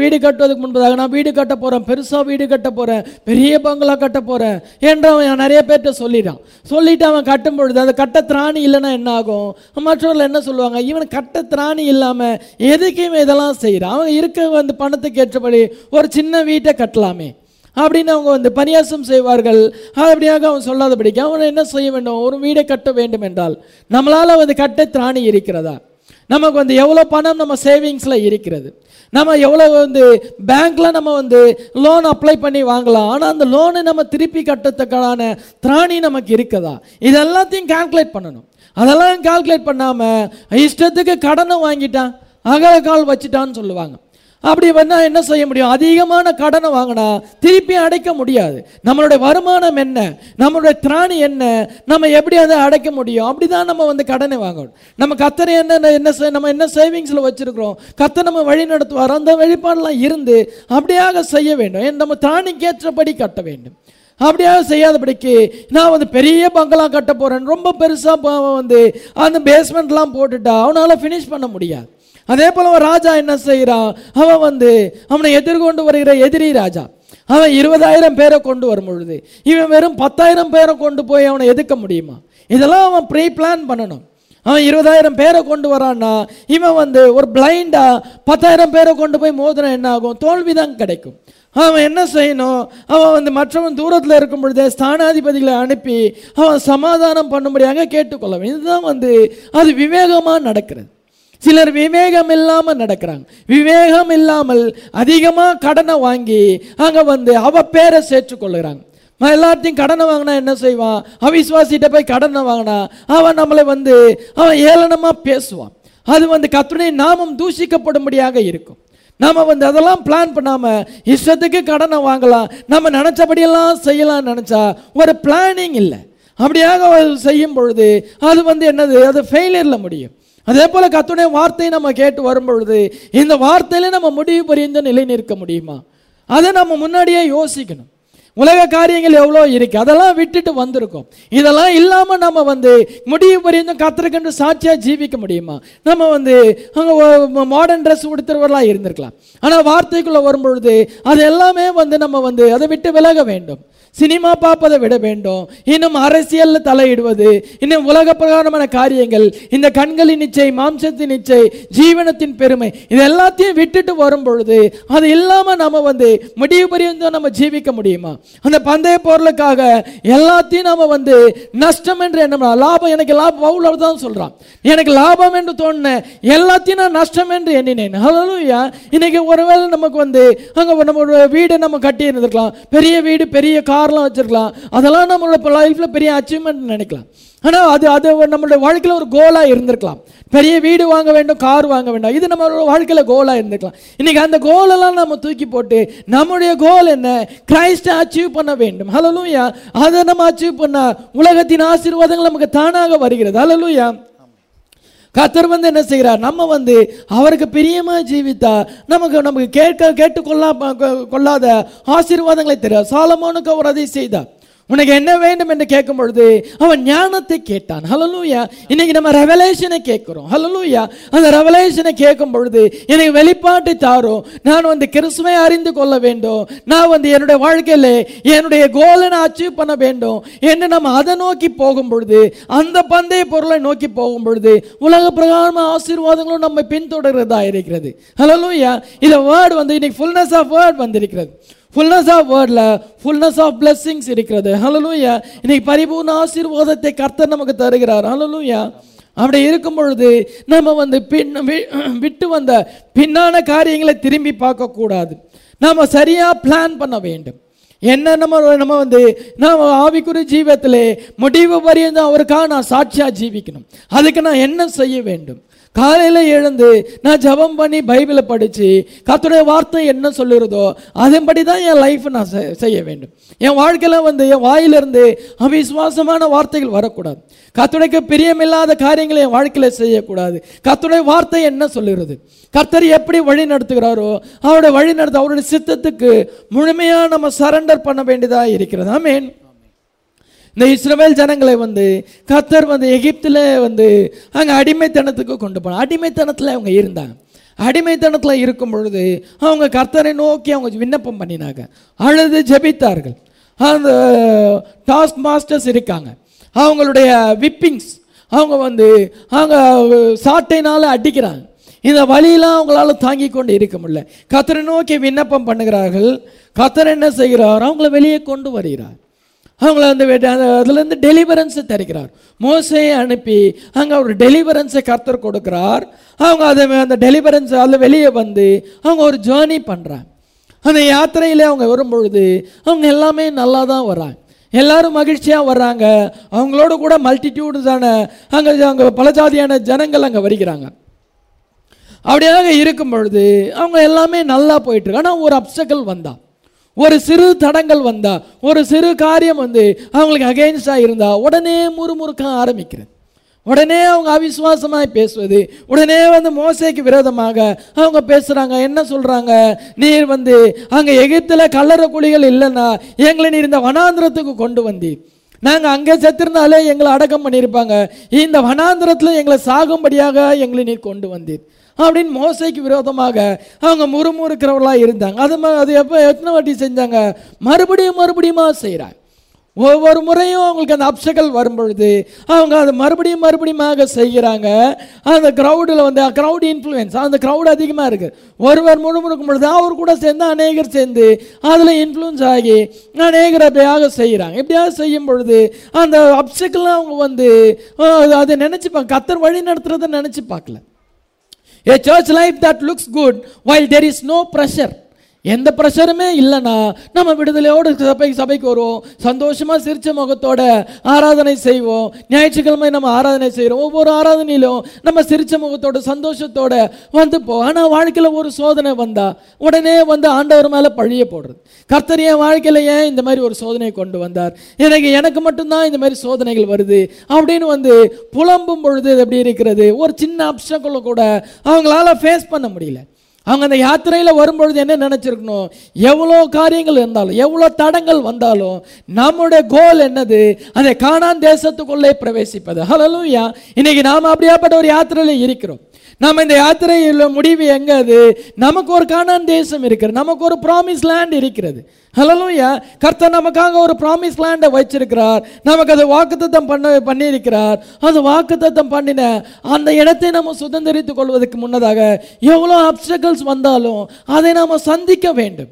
வீடு கட்டுவதற்கு முன்பதாக நான் வீடு கட்ட போகிறேன் பெருசாக வீடு கட்ட போகிறேன் பெரிய பங்களா கட்ட போகிறேன் என்று அவன் நிறைய பேர்கிட்ட சொல்லிட்டான். சொல்லிட்டு அவன் கட்டும் பொழுது அது கட்ட திராணி இல்லைன்னா என்ன ஆகும்? மற்றவர்கள் என்ன சொல்லுவாங்க? இவன் கட்ட திராணி இல்லாமல் எதுக்கு இதெல்லாம் செய்கிறான் அவன் இருக்க வந்து பணத்துக்கு ஏற்றபடி ஒரு சின்ன வீட்டை கட்டலாமே. அப்படின்னு அவங்க வந்து பரியாசம் செய்வார்கள். அப்படியாக அவன் சொல்லாதபடிக்கு அவன் என்ன செய்ய வேண்டும்? ஒரு வீடை கட்ட வேண்டும் என்றால் நம்மளால் வந்து கட்ட திராணி இருக்கிறதா? நமக்கு வந்து எவ்வளோ பணம் நம்ம சேவிங்ஸில் இருக்கிறது. நம்ம எவ்வளோ வந்து பேங்க்கில் நம்ம வந்து லோன் அப்ளை பண்ணி வாங்கலாம். ஆனால் அந்த லோனை நம்ம திருப்பி கட்டத்துக்கான திராணி நமக்கு இருக்குதா? இது எல்லாத்தையும் கால்குலேட் பண்ணணும். அதெல்லாம் கால்குலேட் பண்ணாமல் இஷ்டத்துக்கு கடனை வாங்கிட்டான் அகல கால் வச்சுட்டான்னு சொல்லுவாங்க. அப்படி வந்தால் என்ன செய்ய முடியும்? அதிகமான கடனை வாங்கினா திருப்பி அடைக்க முடியாது. நம்மளுடைய வருமானம் என்ன? நம்மளுடைய திராணி என்ன? நம்ம எப்படி அதை அடைக்க முடியும்? அப்படி தான் நம்ம வந்து கடனை வாங்கணும். நம்ம கத்தனை என்ன என்ன செய்- நம்ம என்ன சேவிங்ஸில் வச்சுருக்கிறோம்? கத்தை நம்ம வழி நடத்துவார். அந்த வழிபாடெலாம் இருந்து அப்படியாக செய்ய வேண்டும். ஏன் நம்ம திராணிக்கேற்றபடி கட்ட வேண்டும். அப்படியாக செய்யாதபடிக்கு நான் வந்து பெரிய பங்களா கட்ட போகிறேன் ரொம்ப பெருசாக வந்து அந்த பேஸ்மெண்ட்லாம் போட்டுட்டா அவனால் ஃபினிஷ் பண்ண முடியாது. அதே போல ஒரு ராஜா என்ன செய்கிறான் அவன் வந்து அவனை எதிர்கொண்டு வருகிற எதிரி ராஜா. அவன் இருபதாயிரம் பேரை கொண்டு வரும் பொழுது இவன் வெறும் பத்தாயிரம் பேரை கொண்டு போய் அவனை எதிர்க்க முடியுமா? இதெல்லாம் அவன் ப்ரீ பிளான் பண்ணணும். அவன் இருபதாயிரம் பேரை கொண்டு வரான்னா இவன் வந்து ஒரு பிளைண்டா பத்தாயிரம் பேரை கொண்டு போய் மோதிரம் என்ன ஆகும்? தோல்வி தான் கிடைக்கும். அவன் என்ன செய்யணும்? அவன் வந்து மற்றவன் தூரத்தில் இருக்கும் பொழுதே ஸ்தானாதிபதிகளை அனுப்பி அவன் சமாதானம் பண்ணும்படியாக கேட்டுக்கொள்ள இதுதான் வந்து அது விவேகமாக நடக்கிறது. சிலர் விவேகம் இல்லாமல் நடக்கிறாங்க. விவேகம் இல்லாமல் அதிகமாக கடனை வாங்கி அங்கே வந்து அவ பேரை சேர்த்துக்கொள்ளுகிறாங்க. எல்லாத்தையும் கடனை வாங்கினா என்ன செய்வான் அவிஸ்வாசிட்ட போய் கடனை வாங்கினா அவன் நம்மளை வந்து அவன் ஏளனமாக பேசுவான். அது வந்து கத்துடைய நாமம் தூஷிக்கப்படும்படியாக இருக்கும். நாம் வந்து அதெல்லாம் பிளான் பண்ணாமல் இஷ்டத்துக்கு கடனை வாங்கலாம். நம்ம நினச்சபடியெல்லாம் செய்யலாம்னு நினச்சா ஒரு பிளானிங் இல்லை. அப்படியாக செய்யும் பொழுது அது வந்து என்னது? அது ஃபெயிலியரில் முடியும். அதே போல கத்துடைய வார்த்தையை நம்ம கேட்டு வரும் பொழுது இந்த வார்த்தையில நம்ம முடிவு புரிந்த நிலை நிற்க முடியுமா? அதை நம்ம முன்னாடியே யோசிக்கணும். உலக காரியங்கள் எவ்வளோ இருக்கு? அதெல்லாம் விட்டுட்டு வந்திருக்கோம். இதெல்லாம் இல்லாமல் நம்ம வந்து முடிவு புரிந்தும் கத்திருக்கென்று சாட்சியாக ஜீவிக்க முடியுமா? நம்ம வந்து அங்கே மாடர்ன் ட்ரெஸ் உடுத்துறவர்களாக இருந்திருக்கலாம். ஆனால் வார்த்தைக்குள்ளே வரும்பொழுது அது எல்லாமே வந்து நம்ம வந்து அதை விட்டு விலக வேண்டும். சினிமா பார்ப்பதை விட வேண்டும். இன்னும் அரசியலில் தலையிடுவது இன்னும் உலக பிரகாரமான காரியங்கள் இந்த கண்களின் இச்சை மாம்சத்தின் இச்சை ஜீவனத்தின் பெருமை இது எல்லாத்தையும் விட்டுட்டு வரும் பொழுது அது இல்லாமல் நம்ம வந்து முடிவு பரியந்தம் நம்ம ஜீவிக்க முடியுமா? அந்த பந்தய பொருளுக்காக எல்லாத்தையும் நம்ம வந்து நஷ்டம் என்று என்ன லாபம் எனக்கு லாபம் பவுல் தான் சொல்கிறான் எனக்கு லாபம் என்று தோணுன எல்லாத்தையும் நான் நஷ்டம் என்று எண்ணினேன். ஹalleluya. இன்னைக்கு ஒருவேளை நமக்கு வந்து அங்கே நம்ம வீடு நம்ம கட்டி இருந்திருக்கலாம் பெரிய வீடு பெரிய கார்லாம் வச்சிருக்கலாம். அதெல்லாம் நம்மளோட லைஃப்ல பெரிய அச்சீவ்மெண்ட் நினைக்கலாம். ஆனா அது அது ஒரு நம்மளுடைய ஒரு கோலா இருந்திருக்கலாம். பெரிய வீடு வாங்க வேண்டும் கார் வாங்க வேண்டும். இது நம்மளோட வாழ்க்கையில் கோலா இருந்திருக்கலாம். இன்னைக்கு அந்த கோலெல்லாம் நம்ம தூக்கி போட்டு நம்முடைய கோல் என்ன? கிரைஸ்டை அச்சீவ் பண்ண வேண்டும். ஹalleluya அதை நம்ம அச்சீவ் பண்ணா உலகத்தின் ஆசீர்வாதங்கள் நமக்கு தானாக வருகிறது. ஹalleluya கத்தர் வந்து என்ன செய்கிறார்? நம்ம வந்து அவருக்கு பிரியமாக ஜீவித்தா நமக்கு நமக்கு கேட்க கேட்டுக்கொள்ளா கொள்ளாத ஆசீர்வாதங்களை தெரியாது சாலமோனுக்கு அவர் அதை செய்தார். உனக்கு என்ன வேண்டும் என்று கேட்கும் பொழுது அவன் ஞானத்தை கேட்டான். ஹலலூயா இன்னைக்கு நம்ம ரெவலேஷனை கேட்குறோம். ஹலலூயா அந்த ரெவலேஷனை கேட்கும் பொழுது எனக்கு வெளிப்பாட்டை தாரும். நான் வந்து கிறிஸ்துவை அறிந்து கொள்ள வேண்டும். நான் வந்து என்னுடைய வாழ்க்கையில் என்னுடைய கோலை நான் அச்சீவ் பண்ண வேண்டும் என்று நம்ம அதை நோக்கி போகும் பொழுது அந்த பந்தய பொருளை நோக்கி போகும் பொழுது உலக பிரகாரமான ஆசீர்வாதங்களும் நம்மை பின்தொடர்கிறதா இருக்கிறது. ஹலலூயா இந்த வேர்டு வந்து இன்னைக்கு ஃபுல்னஸ் ஆஃப் வேர்ட் வந்திருக்கிறது. ஃபுல்னஸ் ஆஃப் வேர்டில் ஃபுல்னஸ் ஆஃப் blessings இருக்கிறது. ஹலலூயா இன்னைக்கு பரிபூர்ண ஆசீர்வாதத்தை கர்த்தர் நமக்கு தருகிறார். ஹலலூயா அப்படி இருக்கும் பொழுது நம்ம வந்து பின் வி- விட்டு வந்த பின்னான காரியங்களை திரும்பி பார்க்கக்கூடாது. நாம் சரியாக பிளான் பண்ண வேண்டும். என்ன நம்ம நம்ம வந்து நாம் ஆவிக்குறி ஜீவத்திலே முடிவு வரையும் அவருக்காக நான் சாட்சியாக ஜீவிக்கணும். அதுக்கு நான் என்ன செய்ய வேண்டும்? காலையில் எழுந்து நான் ஜெபம் பண்ணி பைபிளை படித்து கத்துடைய வார்த்தை என்ன சொல்லுறதோ அதன்படி தான் என் லைஃப் நான் செ- செய்ய வேண்டும். என் வாழ்க்கையில் வந்து என் வாயிலிருந்து அவிசுவாசமான வார்த்தைகள் வரக்கூடாது. கத்துடைக்கு பிரியமில்லாத காரியங்களை என் வாழ்க்கையில் செய்யக்கூடாது. கத்துடைய வார்த்தை என்ன சொல்லுகிறது? கர்த்தர் எப்படி வழி நடத்துகிறாரோ அவருடைய வழி நடத்த அவருடைய சித்தத்துக்கு முழுமையாக நம்ம சரண்டர் பண்ண வேண்டியதாக இருக்கிறது. ஆமென். இந்த இஸ்ரவேல் ஜனங்களை வந்து கத்தர் வந்து எகிப்தில் வந்து அங்கே அடிமைத்தனத்துக்கு கொண்டு போனாங்க அடிமைத்தனத்தில் அவங்க இருந்தாங்க. அடிமைத்தனத்தில் இருக்கும் பொழுது அவங்க கர்த்தரை நோக்கி அவங்க விண்ணப்பம் பண்ணினாங்க. அழுது ஜெபித்தார்கள். அந்த டாஸ்க் மாஸ்டர்ஸ் இருக்காங்க. அவங்களுடைய விப்பிங்ஸ் அவங்க வந்து அவங்க சாட்டைனால் அடிக்கிறாங்க. இந்த வழியெல்லாம் அவங்களால தாங்கி கொண்டு இருக்க முடியல. கத்தரை நோக்கி விண்ணப்பம் பண்ணுகிறார்கள். கத்தர் என்ன செய்கிறார்? அவங்கள வெளியே கொண்டு வருகிறார். அவங்கள அந்த அந்த அதுலேருந்து டெலிவரன்ஸை தருகிறார். மோசையை அனுப்பி அங்கே ஒரு டெலிவரன்ஸை கர்த்தர் கொடுக்குறார். அவங்க அதை அந்த டெலிவரன்ஸ் அதில் வெளியே வந்து அவங்க ஒரு ஜேர்னி பண்ணுறாங்க அந்த யாத்திரையில் அவங்க வரும்பொழுது அவங்க எல்லாமே நல்லா தான் வராங்க. எல்லாரும் மகிழ்ச்சியாக வர்றாங்க. அவங்களோட கூட மல்டிடியூட்ஸான அங்கே அங்கே பல ஜாதியான ஜனங்கள் அங்கே வருகிறாங்க. அப்படியாக இருக்கும் பொழுது அவங்க எல்லாமே நல்லா போயிட்டுருக்கு ஆனால் ஒரு அப்சக்கல் வந்தான் ஒரு சிறு தடங்கள் வந்தா ஒரு சிறு காரியம் வந்து அவங்களுக்கு அகெயின்ஸ்டாக இருந்தா உடனே முறுமுறுக்க ஆரம்பிக்கிறது. உடனே அவங்க அவிசுவாசமாய் பேசுவது உடனே வந்து மோசைக்கு விரோதமாக அவங்க பேசுகிறாங்க என்ன சொல்கிறாங்க நீர் வந்து அங்கே எகிப்தில் கல்லற குழிகள் இல்லைன்னா எங்களை நீர் இந்த வனாந்திரத்துக்கு கொண்டு வந்தீர். நாங்கள் அங்கே செத்திருந்தாலே எங்களை அடக்கம் பண்ணியிருப்பாங்க. இந்த வனாந்திரத்தில் எங்களை சாகும்படியாக எங்களை நீர் கொண்டு வந்தீர். அப்படின்னு மோசைக்கு விரோதமாக அவங்க முறுமுறுக்கிறவர்களாக இருந்தாங்க. அது அது எப்போ எத்தனை வாட்டி செஞ்சாங்க? மறுபடியும் மறுபடியுமா செய்கிறாங்க ஒவ்வொரு முறையும் அவங்களுக்கு அந்த அப்சகல் வரும் பொழுது அவங்க அதை மறுபடியும் மறுபடியுமாக செய்கிறாங்க. அந்த க்ரௌடில் வந்து க்ரௌட் இன்ஃப்ளூயன்ஸ் அந்த க்ரௌட் அதிகமாக இருக்குது ஒருவர் முழுமுழுக்கும் பொழுது அவர் கூட சேர்ந்து அநேகர் சேர்ந்து அதில் இன்ஃப்ளூயன்ஸ் ஆகி அநேகர் அப்படியாக செய்கிறாங்க. இப்படியாக செய்யும் பொழுது அந்த அப்சக்கெல்லாம் அவங்க வந்து அதை நினச்சிப்பாங்க கத்தர் வழி நடத்துறதை நினச்சி பார்க்கல. A church life that looks good while there is no pressure எந்த ப்ரெஷருமே இல்லைன்னா நம்ம விடுதலையோடு சபை சபைக்கு வருவோம். சந்தோஷமாக சிரிச்ச முகத்தோட ஆராதனை செய்வோம். ஞாயிற்றுக்கிழமை நம்ம ஆராதனை செய்கிறோம் ஒவ்வொரு ஆராதனையிலும் நம்ம சிரிச்ச முகத்தோட சந்தோஷத்தோட வந்து போ ஆனால் வாழ்க்கையில் ஒரு சோதனை வந்தால் உடனே வந்து ஆண்டவர் மேலே பழிய போடுறது. கர்த்தர் என் வாழ்க்கையில் ஏன் இந்த மாதிரி ஒரு சோதனையை கொண்டு வந்தார்? எனக்கு எனக்கு மட்டும்தான் இந்த மாதிரி சோதனைகள் வருது அப்படின்னு வந்து புலம்பும் பொழுது எப்படி இருக்கிறது? ஒரு சின்ன அப்சங்களும் கூட அவங்களால ஃபேஸ் பண்ண முடியல. அவங்க அந்த யாத்திரையில் வரும்பொழுது என்ன நினச்சிருக்கணும்? எவ்வளோ காரியங்கள் இருந்தாலும் எவ்வளோ தடங்கள் வந்தாலும் நம்முடைய கோல் என்னது? அதை காணான் தேசத்துக்குள்ளே பிரவேசிப்பது. ஹலலூயா இன்னைக்கு நாம் அப்படியாப்பட்ட ஒரு யாத்திரையில் இருக்கிறோம். நம்ம இந்த யாத்திரையில் முடிவு எங்க அது? நமக்கு ஒரு காணான் தேசம் இருக்கிறது. நமக்கு ஒரு ப்ராமிஸ் லேண்ட் இருக்கிறது. ஹலலூயா கர்த்தர் நமக்காக ஒரு ப்ராமிஸ் லேண்டை வச்சிருக்கிறார். நமக்கு அதை வாக்குத்தத்தம் பண்ண பண்ணியிருக்கிறார். அது வாக்குத்தத்தம் பண்ணின அந்த இடத்தை நம்ம சுதந்திரித்துக் கொள்வதற்கு முன்னதாக எவ்வளோ அப்சக்கல்ஸ் வந்தாலும் அதை நாம் சந்திக்க வேண்டும்.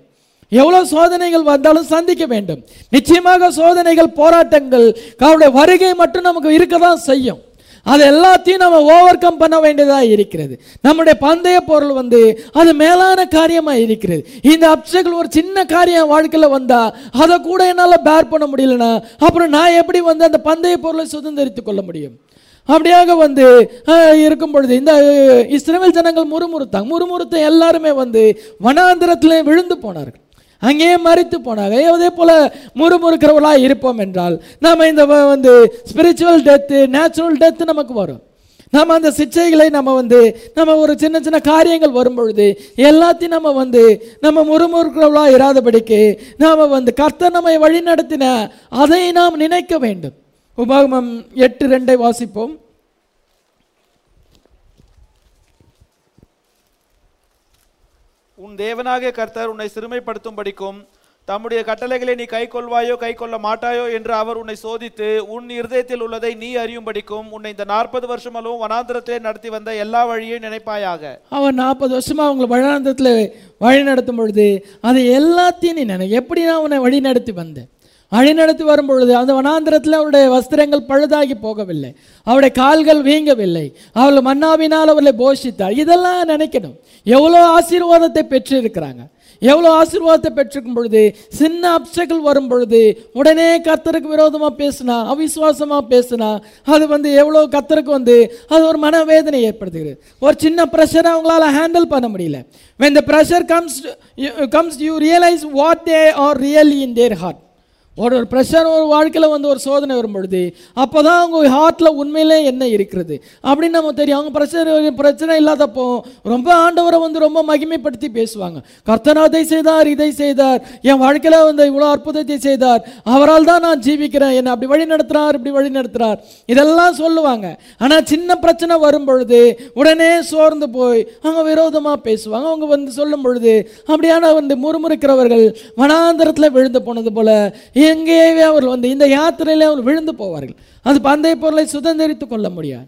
எவ்வளோ சோதனைகள் வந்தாலும் சந்திக்க வேண்டும். நிச்சயமாக சோதனைகள் போராட்டங்கள் அவருடைய வருகை மட்டும் நமக்கு இருக்க தான் செய்யும். அது எல்லாத்தையும் நம்ம ஓவர் கம் பண்ண வேண்டியதாக இருக்கிறது. நம்முடைய பந்தய பொருள் வந்து அது மேலான காரியமாக இருக்கிறது. இந்த அப்சைகள் ஒரு சின்ன காரியம் வாழ்க்கையில் வந்தால் அதை கூட என்னால் பேர் பண்ண முடியலனா அப்புறம் நான் எப்படி வந்து அந்த பந்தய பொருளை சுதந்திரித்து கொள்ள முடியும்? அப்படியாக வந்து இருக்கும் பொழுது இந்த அஹ், ஜனங்கள் முறுமுறுத்தாங்க முறுமுறுத்த எல்லாருமே வந்து வனாந்திரத்திலே விழுந்து போனார்கள். அங்கேயே மறித்து போனாங்க அதே போல முறுமுறுக்கிறவர்களாக இருப்போம் என்றால் நாம் இந்த வந்து ஸ்பிரிச்சுவல் டெத்து நேச்சுரல் டெத்து நமக்கு வரும். நம்ம அந்த சிச்சைகளை நம்ம வந்து நம்ம ஒரு சின்ன சின்ன காரியங்கள் வரும் பொழுது எல்லாத்தையும் நம்ம வந்து நம்ம முறுமுறுக்கிறவளாக இராதபடிக்கு நாம் வந்து கர்த்தர் நம்மை வழி நடத்தின அதை நாம் நினைக்க வேண்டும். உபாகமம் எட்டு ரெண்டை வாசிப்போம். உன் தேவனாகிய கர்த்தர் உன்னை சிறுமைப்படுத்தும்படிக்கும் தம்முடைய கட்டளைகளை நீ கை கொள்வாயோ கை கொள்ள மாட்டாயோ என்று அவர் உன்னை சோதித்து உன் இருதயத்தில் உள்ளதை நீ அறியும்படிக்கும் உன்னை இந்த நாற்பது வருஷமளவும் வனாந்திரத்திலே நடத்தி வந்த எல்லா வழியையும் நினைப்பாயாக. அவர் நாற்பது வருஷமா அவங்களை வனாந்திரத்தில் வழி நடத்தும் பொழுது அதை எல்லாத்தையும் நீ நினை எப்படி நான் உன்னை வழி நடத்தி வந்தேன்? வழிநடத்தி வரும்பொழுது வரும் பொழுது அந்த வனாந்திரத்தில் அவருடைய வஸ்திரங்கள் பழுதாகி போகவில்லை. அவருடைய கால்கள் வீங்கவில்லை. அவள் மன்னாவினால் அவர்களை போஷித்தார். இதெல்லாம் நினைக்கணும். எவ்வளோ ஆசீர்வாதத்தை பெற்றிருக்கிறாங்க. எவ்வளோ ஆசீர்வாதத்தை பெற்றிருக்கும் பொழுது சின்ன அப்சகள் வரும் பொழுது உடனே கத்தருக்கு விரோதமாக பேசுனா அவிசுவாசமாக பேசுனா அது வந்து எவ்வளோ கத்தருக்கு வந்து அது ஒரு மனவேதனை ஏற்படுத்துகிறது. ஒரு சின்ன ப்ரெஷரை அவங்களால ஹேண்டில் பண்ண முடியல. When the pressure comes comes you realise what they are really in their heart ஒரு ஒரு ப்ரெஷர் ஒரு வாழ்க்கையில் வந்து ஒரு சோதனை வரும் பொழுது அப்போ தான் அவங்க ஹார்ட்டில் உண்மையிலே என்ன இருக்கிறது? அப்படின்னு நம்ம தெரியும். அவங்க பிரஷர் பிரச்சனை இல்லாதப்போ ரொம்ப ஆண்டவரை வந்து ரொம்ப மகிமைப்படுத்தி பேசுவாங்க. கர்த்தனா அதை செய்தார் இதை செய்தார். என் வாழ்க்கையில் வந்து இவ்வளோ அற்புதத்தை செய்தார். அவரால் தான் நான் ஜீவிக்கிறேன். என்னை அப்படி வழி நடத்துறார் இப்படி வழி நடத்துறார். இதெல்லாம் சொல்லுவாங்க. ஆனால் சின்ன பிரச்சனை வரும் பொழுது உடனே சோர்ந்து போய் அவங்க விரோதமாக பேசுவாங்க. அவங்க வந்து சொல்லும் பொழுது அப்படியான வந்து முறுமுறுக்கிறவர்கள் வனாந்தரத்தில் விழுந்து போனது போல எங்கேயே அவர்கள் வந்து இந்த யாத்திரையிலே அவர் விழுந்து போவார்கள். அந்த பந்தய பொருளை சுதந்திரித்து கொள்ள முடியாது.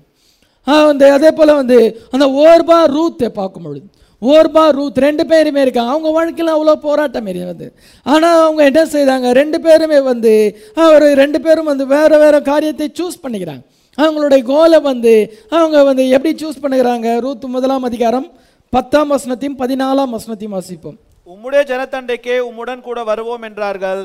ஆ, வந்து அதே போல் வந்து அந்த ஓர்பா ரூத்தை பார்க்கும் பொழுது ஓர்பா ரூத் ரெண்டு பேருமே இருக்காங்க அவங்க வாழ்க்கையில் அவ்வளோ போராட்டம் வந்து. ஆனால் அவங்க என்ன செய்தாங்க? ரெண்டு பேருமே வந்து அவர் ரெண்டு பேரும் வந்து வேறு வேறு காரியத்தை சூஸ் பண்ணிக்கிறாங்க. அவங்களுடைய கோலை வந்து அவங்க வந்து எப்படி சூஸ் பண்ணுகிறாங்க ரூத் முதலாம் அதிகாரம் பத்தாம் வசனத்தையும் பதினாலாம் வசனத்தையும் வாசிப்போம். உம்முடைய ஜனத்தண்டைக்கே உம்முடன் கூட வருவோம் என்றார்கள்.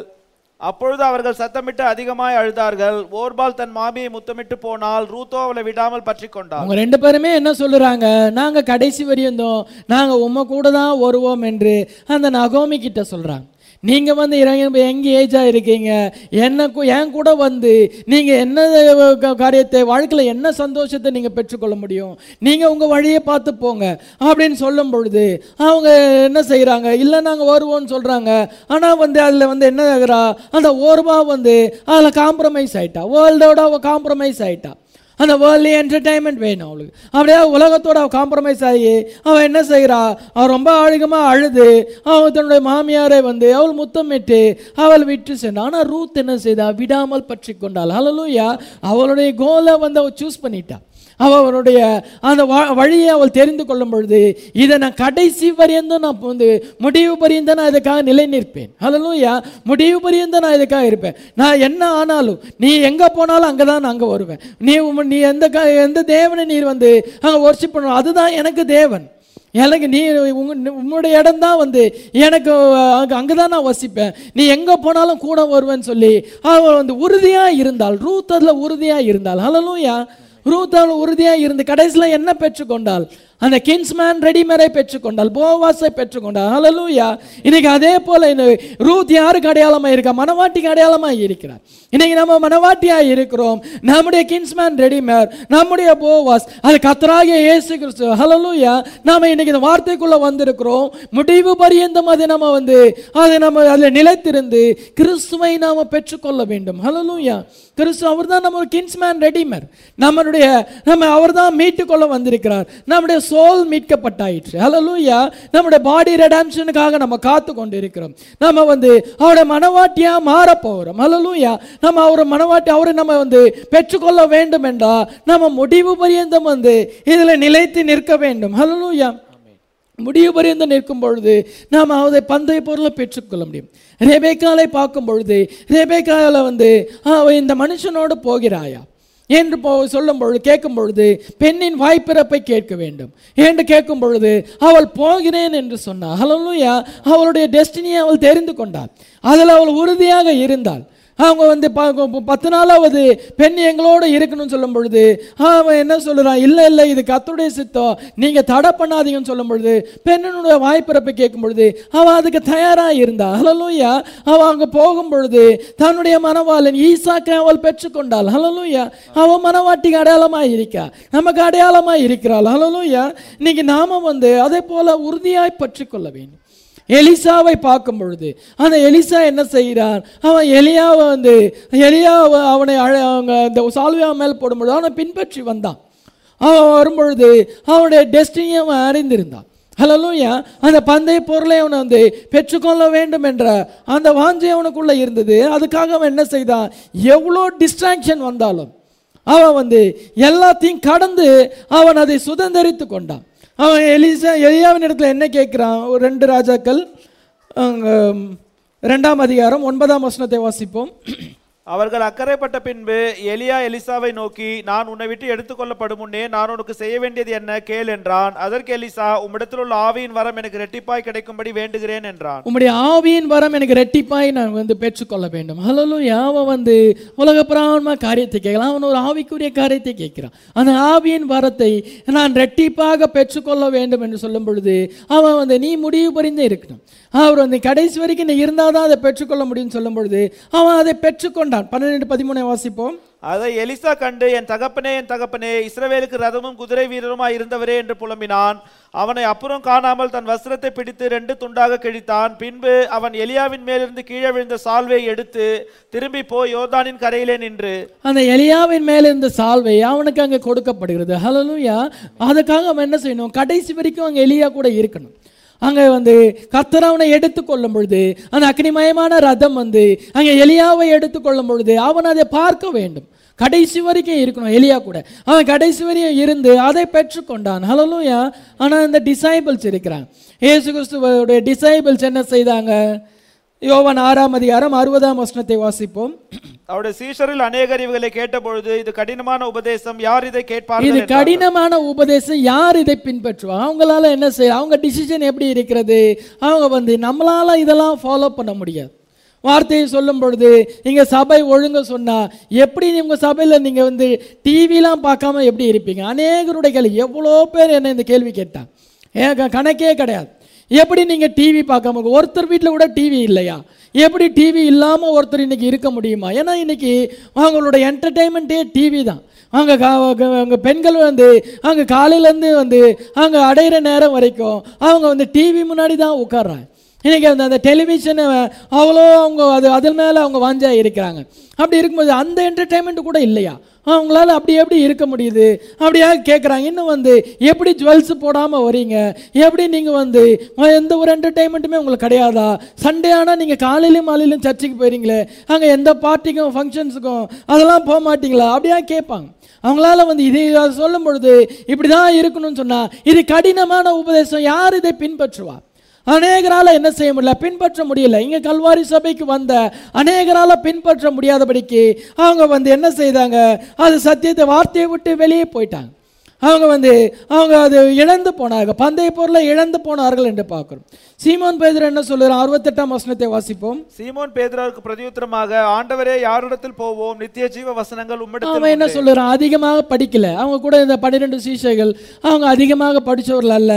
அப்பொழுது அவர்கள் சத்தமிட்டு அதிகமாய் அழுதார்கள். ஓர்பால் தன் மாமியை முத்தமிட்டு போனால் ரூத்தோ அவளை விடாமல் பற்றி கொண்டார் அவங்க ரெண்டு பேருமே என்ன சொல்லுறாங்க? நாங்க கடைசி வரையும் தான் நாங்க உம்ம கூட தான் வருவோம் என்று அந்த நகோமி கிட்ட சொல்றாங்க. நீங்க வந்து இறங்கி எங்க ஏஜா இருக்கீங்க? என்ன என் கூட வந்து நீங்க என்ன காரியத்தை வாழ்க்கையில் என்ன சந்தோஷத்தை நீங்க பெற்றுக்கொள்ள முடியும்? நீங்க உங்க வழியை பார்த்து போங்க. அப்படின்னு சொல்லும் பொழுது அவங்க என்ன செய்கிறாங்க இல்லை நாங்கள் வருவோம்னு சொல்றாங்க. ஆனா வந்து அதுல வந்து என்ன ஆகுறா? அந்த ஓர்வா வந்து அதில் காம்ப்ரமைஸ் ஆயிட்டா. வேர்ல்டோட காம்ப்ரமைஸ் ஆயிட்டா. அந்த வேர்ல்ட்லி என்டர்டைன்மெண்ட் வேணும் அவளுக்கு. அப்படியே உலகத்தோட அவள் காம்ப்ரமைஸ் ஆகி அவள் என்ன செய்கிறா அவள் ரொம்ப அழுகமாக அழுது அவள் தன்னுடைய மாமியாரை வந்து அவள் முத்தமிட்டு அவள் விட்டு சென்றான். ஆனால் ரூத் என்ன செய்தா? விடாமல் பற்றி கொண்டாள். அழலூயா அவளுடைய கோலை வந்து அவள் சூஸ் பண்ணிட்டாள் அவள் அவருடைய அந்த வ- வழியை அவள் தெரிந்து கொள்ளும் பொழுது இதை நான் கடைசி வரையந்தும் நான் வந்து முடிவு பரியந்த நான் இதுக்காக நிலை நிற்பேன் ஹalleluya முடிவு பரியந்த நான் இதுக்காக இருப்பேன். நான் என்ன ஆனாலும் நீ எங்கே போனாலும் அங்கே தான் நான் அங்கே வருவேன். நீ உம்- நீ எந்த க எந்த தேவனை நீர் வந்து அங்கே ஒர்ஷிப் பண்ணணும் அதுதான் எனக்கு தேவன். எனக்கு நீ உங்க- உன்னுடைய இடம் தான் வந்து எனக்கு அங்கே அங்கே தான் நான் வசிப்பேன். நீ எங்கே போனாலும் கூட வருவேன்னு சொல்லி அவள் வந்து உறுதியாக இருந்தால் ரூத் அதில் உறுதியாக இருந்தாள். ஹalleluya ரூத்தால் உறுதியாக இருந்து கடைசியில் என்ன பெற்றுக்கொண்டால் அந்த கின்ஸ்மேன் ரெடிமேரை பெற்றுக்கொண்டாள் போவாஸை பெற்றுக்கொண்டாள் அலலூயா இன்னைக்கு அதே போல ரூத் யாருக்கு அடையாளமாக இருக்கா? மனவாட்டிக்கு அடையாளமா இருக்கிறார். இன்னைக்கு நம்ம மனவாட்டியா இருக்கிறோம். நம்முடைய கின்ஸ்மேன் ரெடிமேர் நம்முடைய போவாஸ் அது கத்தராகிய இயேசு கிறிஸ்து. ஹலலூயா நாம இன்னைக்கு இந்த வார்த்தைக்குள்ள வந்திருக்கிறோம். முடிவு பரியந்தம் அதை நம்ம வந்து அதை நம்ம அதில் நிலைத்திருந்து கிறிஸ்துவை நாம பெற்றுக்கொள்ள வேண்டும். ஹலலூயா கிறிஸ்து அவர் தான் நம்ம கின்ஸ்மேன் ரெடிமேர் நம்மளுடைய நம்ம அவர் தான் மீட்டு கொள்ள வந்திருக்கிறார். நம்முடைய சோல் மீட்கப்பட்டாயிற்று. ஹalleluya நம்முடைய பாடி ரெடாம்ஷனுக்காக நம்ம காத்து கொண்டு இருக்கிறோம் நம்ம வந்து அவருடைய மனவாட்டியாக மாற போகிறோம் ஹalleluya நம்ம அவரை மனவாட்டி அவரை நம்ம வந்து பெற்றுக்கொள்ள வேண்டும் என்றால் நம்ம முடிவு பரியந்தம் வந்து இதில் நிலைத்து நிற்க வேண்டும். ஹalleluya முடிவு பரியந்தம் நிற்கும் பொழுது நாம் அதை பந்தய பொருளை பெற்றுக்கொள்ள முடியும். ரேபேக்காலை பார்க்கும் பொழுது ரேபேக்காவில் வந்து இந்த மனுஷனோடு போகிறாயா? என்று போ சொல்லும் பொழுது கேட்கும் பொழுது பெண்ணின் வாய்ப்பிறப்பை கேட்க வேண்டும். என்று கேட்கும் பொழுது அவள் போகிறேன் என்று சொன்னாள். அவளுடைய டெஸ்டினியை அவள் தெரிந்து கொண்டாள். அதில் அவள் உறுதியாக இருந்தாள். அவங்க வந்து பத்து நாளாவது பெண் எங்களோட இருக்கணும்னு சொல்லும் பொழுது அவன் என்ன சொல்லுறான்? இல்லை இல்லை இது கத்துடைய சித்தம். நீங்க தடை பண்ணாதீங்கன்னு சொல்லும் பொழுது பெண்ணினுடைய வாய்ப்பிறப்பை கேட்கும் பொழுது அவன் அதுக்கு தயாரா இருந்தா. ஹலலூயா அவன் அங்க போகும் பொழுது தன்னுடைய மனவாளன் ஈசாக்கை அவள் பெற்றுக்கொண்டாள். ஹலலூயா அவன் மனவாட்டிக்கு அடையாளமா இருக்கா? நமக்கு அடையாளமா இருக்கிறாள். ஹலலூயா இன்னைக்கு நாம வந்து அதே போல உறுதியாய் பற்றி கொள்ள வேண்டும். எலிசாவை பார்க்கும் பொழுது அந்த எலிசா என்ன செய்கிறான்? அவன் எலியாவை வந்து எலியாவை அவனை அழ அவங்க அந்த சால்வியா மேல் போடும்பொழுது அவனை பின்பற்றி வந்தான். அவன் வரும்பொழுது அவனுடைய டெஸ்டினியை அவன் அறிந்திருந்தான். ஹலலூயா அந்த பந்தய பொருளை அவனை வந்து பெற்றுக்கொள்ள வேண்டும் என்ற அந்த வாஞ்சை அவனுக்குள்ளே இருந்தது. அதுக்காக அவன் என்ன செய்தான்? எவ்வளோ டிஸ்ட்ராக்ஷன் வந்தாலும் அவன் வந்து எல்லாத்தையும் கடந்து அவன் அதை சுதந்திரித்து கொண்டான். அவன் எலிசா எலியாவின் இடத்துல என்ன கேட்குறான்? ஒரு ரெண்டு ராஜாக்கள் ரெண்டாம் அதிகாரம் ஒன்பதாம் வசனத்தை வாசிப்போம். அவர்கள் அக்கறைப்பட்ட பின்பு எலியா எலிசாவை நோக்கி நான் உன்னை விட்டு எடுத்துக்கொள்ளப்படும் முன்னே நான் உனக்கு செய்ய வேண்டியது என்ன? கேள் என்றான். அதற்கு எலிசா உம்மிடத்தில் உள்ள ஆவியின் வரம் எனக்கு ரெட்டிப்பாய் கிடைக்கும்படி வேண்டுகிறேன் என்றான். உம்முடைய ஆவியின் வரம் எனக்கு ரெட்டிப்பாய் நான் வந்து பெற்றுக்கொள்ள வேண்டும். ஹலலூயா யாவன் வந்து உலக பிராமணமாக காரியத்தை கேட்கலாம் அவன் ஒரு ஆவிக்குரிய காரியத்தை கேட்கிறான். அந்த ஆவியின் வரத்தை நான் ரெட்டிப்பாக பெற்றுக்கொள்ள வேண்டும் என்று சொல்லும் பொழுது அவன் வந்து நீ முடிவு புரிந்து இருக்கணும். அவர் வந்து கடைசி வரைக்கும் நீ இருந்தால் தான் அதை பெற்றுக்கொள்ள முடியும்னு சொல்லும் பொழுது அவன் அதை பெற்றுக்கொண்டான். பன்னிரெண்டு பதிமூணை வாசிப்போம். அதை எலிசா கண்டு என் தகப்பனே என் தகப்பனே இஸ்ரவேலுக்கு ரதமும் குதிரை வீரருமாய் இருந்தவரே என்று புலம்பினான். அவனை அப்புறம் காணாமல் தன் வஸ்திரத்தை பிடித்து ரெண்டு துண்டாக கிழித்தான். பின்பு அவன் எலியாவின் மேலிருந்து கீழே விழுந்த சால்வையை எடுத்து திரும்பி போய் யோர்தானின் கரையிலே நின்று அந்த எலியாவின் மேல இருந்த சால்வை அவனுக்கு அங்கே கொடுக்கப்படுகிறது. ஹலலூயா அதுக்காக அவன் என்ன செய்யணும்? கடைசி வரைக்கும் அங்கே எலியா கூட இருக்கணும். அங்கே வந்து கர்த்தர் அவனை எடுத்துக்கொள்ளும் பொழுது அந்த அக்னிமயமான ரதம் வந்து அங்கே எலியாவை எடுத்துக்கொள்ளும் பொழுது அவன் அதை பார்க்க வேண்டும். கடைசி வரைக்கும் இருக்கணும் எலியா கூட. அவன் கடைசி வரையும் இருந்து அதை பெற்றுக்கொண்டான். ஹலலூயா ஆனால் இந்த டிசைபிள்ஸ் இருக்கிறான் இயேசு கிறிஸ்துவோடைய டிசைபிள்ஸ் என்ன செய்தாங்க? யோவான் ஆறாம் அதிகாரம் அறுபதாம் வசனத்தை வாசிப்போம். அவருடைய சீஷரில் அநேகர் இவர்களை கேட்டபொழுது இது கடினமான உபதேசம் யார் இதை இது கேட்பார்கள் என்றார்கள். கடினமான உபதேசம் யார் இதை பின்பற்றுவாங்க அவங்களால என்ன செய்ய அவங்க டிசிஷன் எப்படி இருக்கிறது? அவங்க வந்து நம்மளால இதெல்லாம் ஃபாலோ பண்ண முடியாது. வார்த்தையை சொல்லும் பொழுது இங்க சபை ஒழுங்க சொன்னா எப்படி உங்க சபையில நீங்க வந்து டிவிலாம் பார்க்காம எப்படி இருப்பீங்க? அநேகருடைய கேள்வி எவ்வளோ பேர் என்ன இந்த கேள்வி கேட்டாங்க? ஏன் கணக்கே கிடையாது. எப்படி நீங்கள் டிவி பார்க்காம இருக்க- ஒருத்தர் வீட்டில் கூட டிவி இல்லையா? எப்படி டிவி இல்லாமல் ஒருத்தர் இன்னைக்கு இருக்க முடியுமா? ஏன்னா இன்னைக்கு அவங்களோட என்டர்டைன்மெண்ட்டே டிவி தான். அங்கே அங்கே பெண்கள் வந்து அங்கே காலையிலேருந்து வந்து அங்கே அடையிற நேரம் வரைக்கும் அவங்க வந்து டிவி முன்னாடி தான் உட்கார்றாங்க. இன்றைக்கி அந்த அந்த டெலிவிஷனை அவ்வளோ அவங்க அது அதன் மேலே அவங்க வாஞ்சா இருக்கிறாங்க. அப்படி இருக்கும்போது அந்த என்டர்டெயின்மெண்ட் கூட இல்லையா? அவங்களால அப்படி எப்படி இருக்க முடியுது? அப்படியா கேட்குறாங்க இன்னும் வந்து எப்படி ஜுவல்ஸ் போடாமல் வரீங்க எப்படி நீங்கள் வந்து எந்த ஒரு என்டர்டைன்மெண்ட்டுமே உங்களுக்கு கிடையாதா? சண்டே ஆனால் நீங்கள் காலையிலையும் மாலையிலும் சர்ச்சுக்கு போயிருங்களே அங்கே எந்த பார்ட்டிக்கும் ஃபங்க்ஷன்ஸுக்கும் அதெல்லாம் போக மாட்டீங்களா? அப்படியா கேட்பாங்க. அவங்களால வந்து இதை சொல்லும் பொழுது இப்படி தான் இருக்கணும்னு சொன்னால் இது கடினமான உபதேசம். யார் இதை பின்பற்றுவா? அநேகரால் என்ன செய்ய முடியல? பின்பற்ற முடியல. இங்க கல்வாரி சபைக்கு வந்த அநேகரால் பின்பற்ற முடியாதபடிக்கு அவங்க வந்து என்ன செய்தாங்க? அது சத்தியத்தை வார்த்தையை விட்டு வெளியே போயிட்டாங்க. அவங்க வந்து அவங்க அது இழந்து போனாங்க பந்தய பொருளை இழந்து போனார்கள் என்று பார்க்கிறோம். சீமோன் பேதர் என்ன சொல்லுறான் அறுபத்தெட்டாம் வசனத்தை வாசிப்போம். சீமோன் பேதுராவுக்கு பிரதியுத்தரமாக ஆண்டவரே யாரிடத்தில் போவோம்? நித்திய ஜீவ வசனங்கள் உம்மிடத்தில் அவன் என்ன சொல்லுறான் அதிகமாக படிக்கல. அவங்க கூட இந்த பன்னிரெண்டு சீஷைகள் அவங்க அதிகமாக படிச்சவர்கள் அல்ல.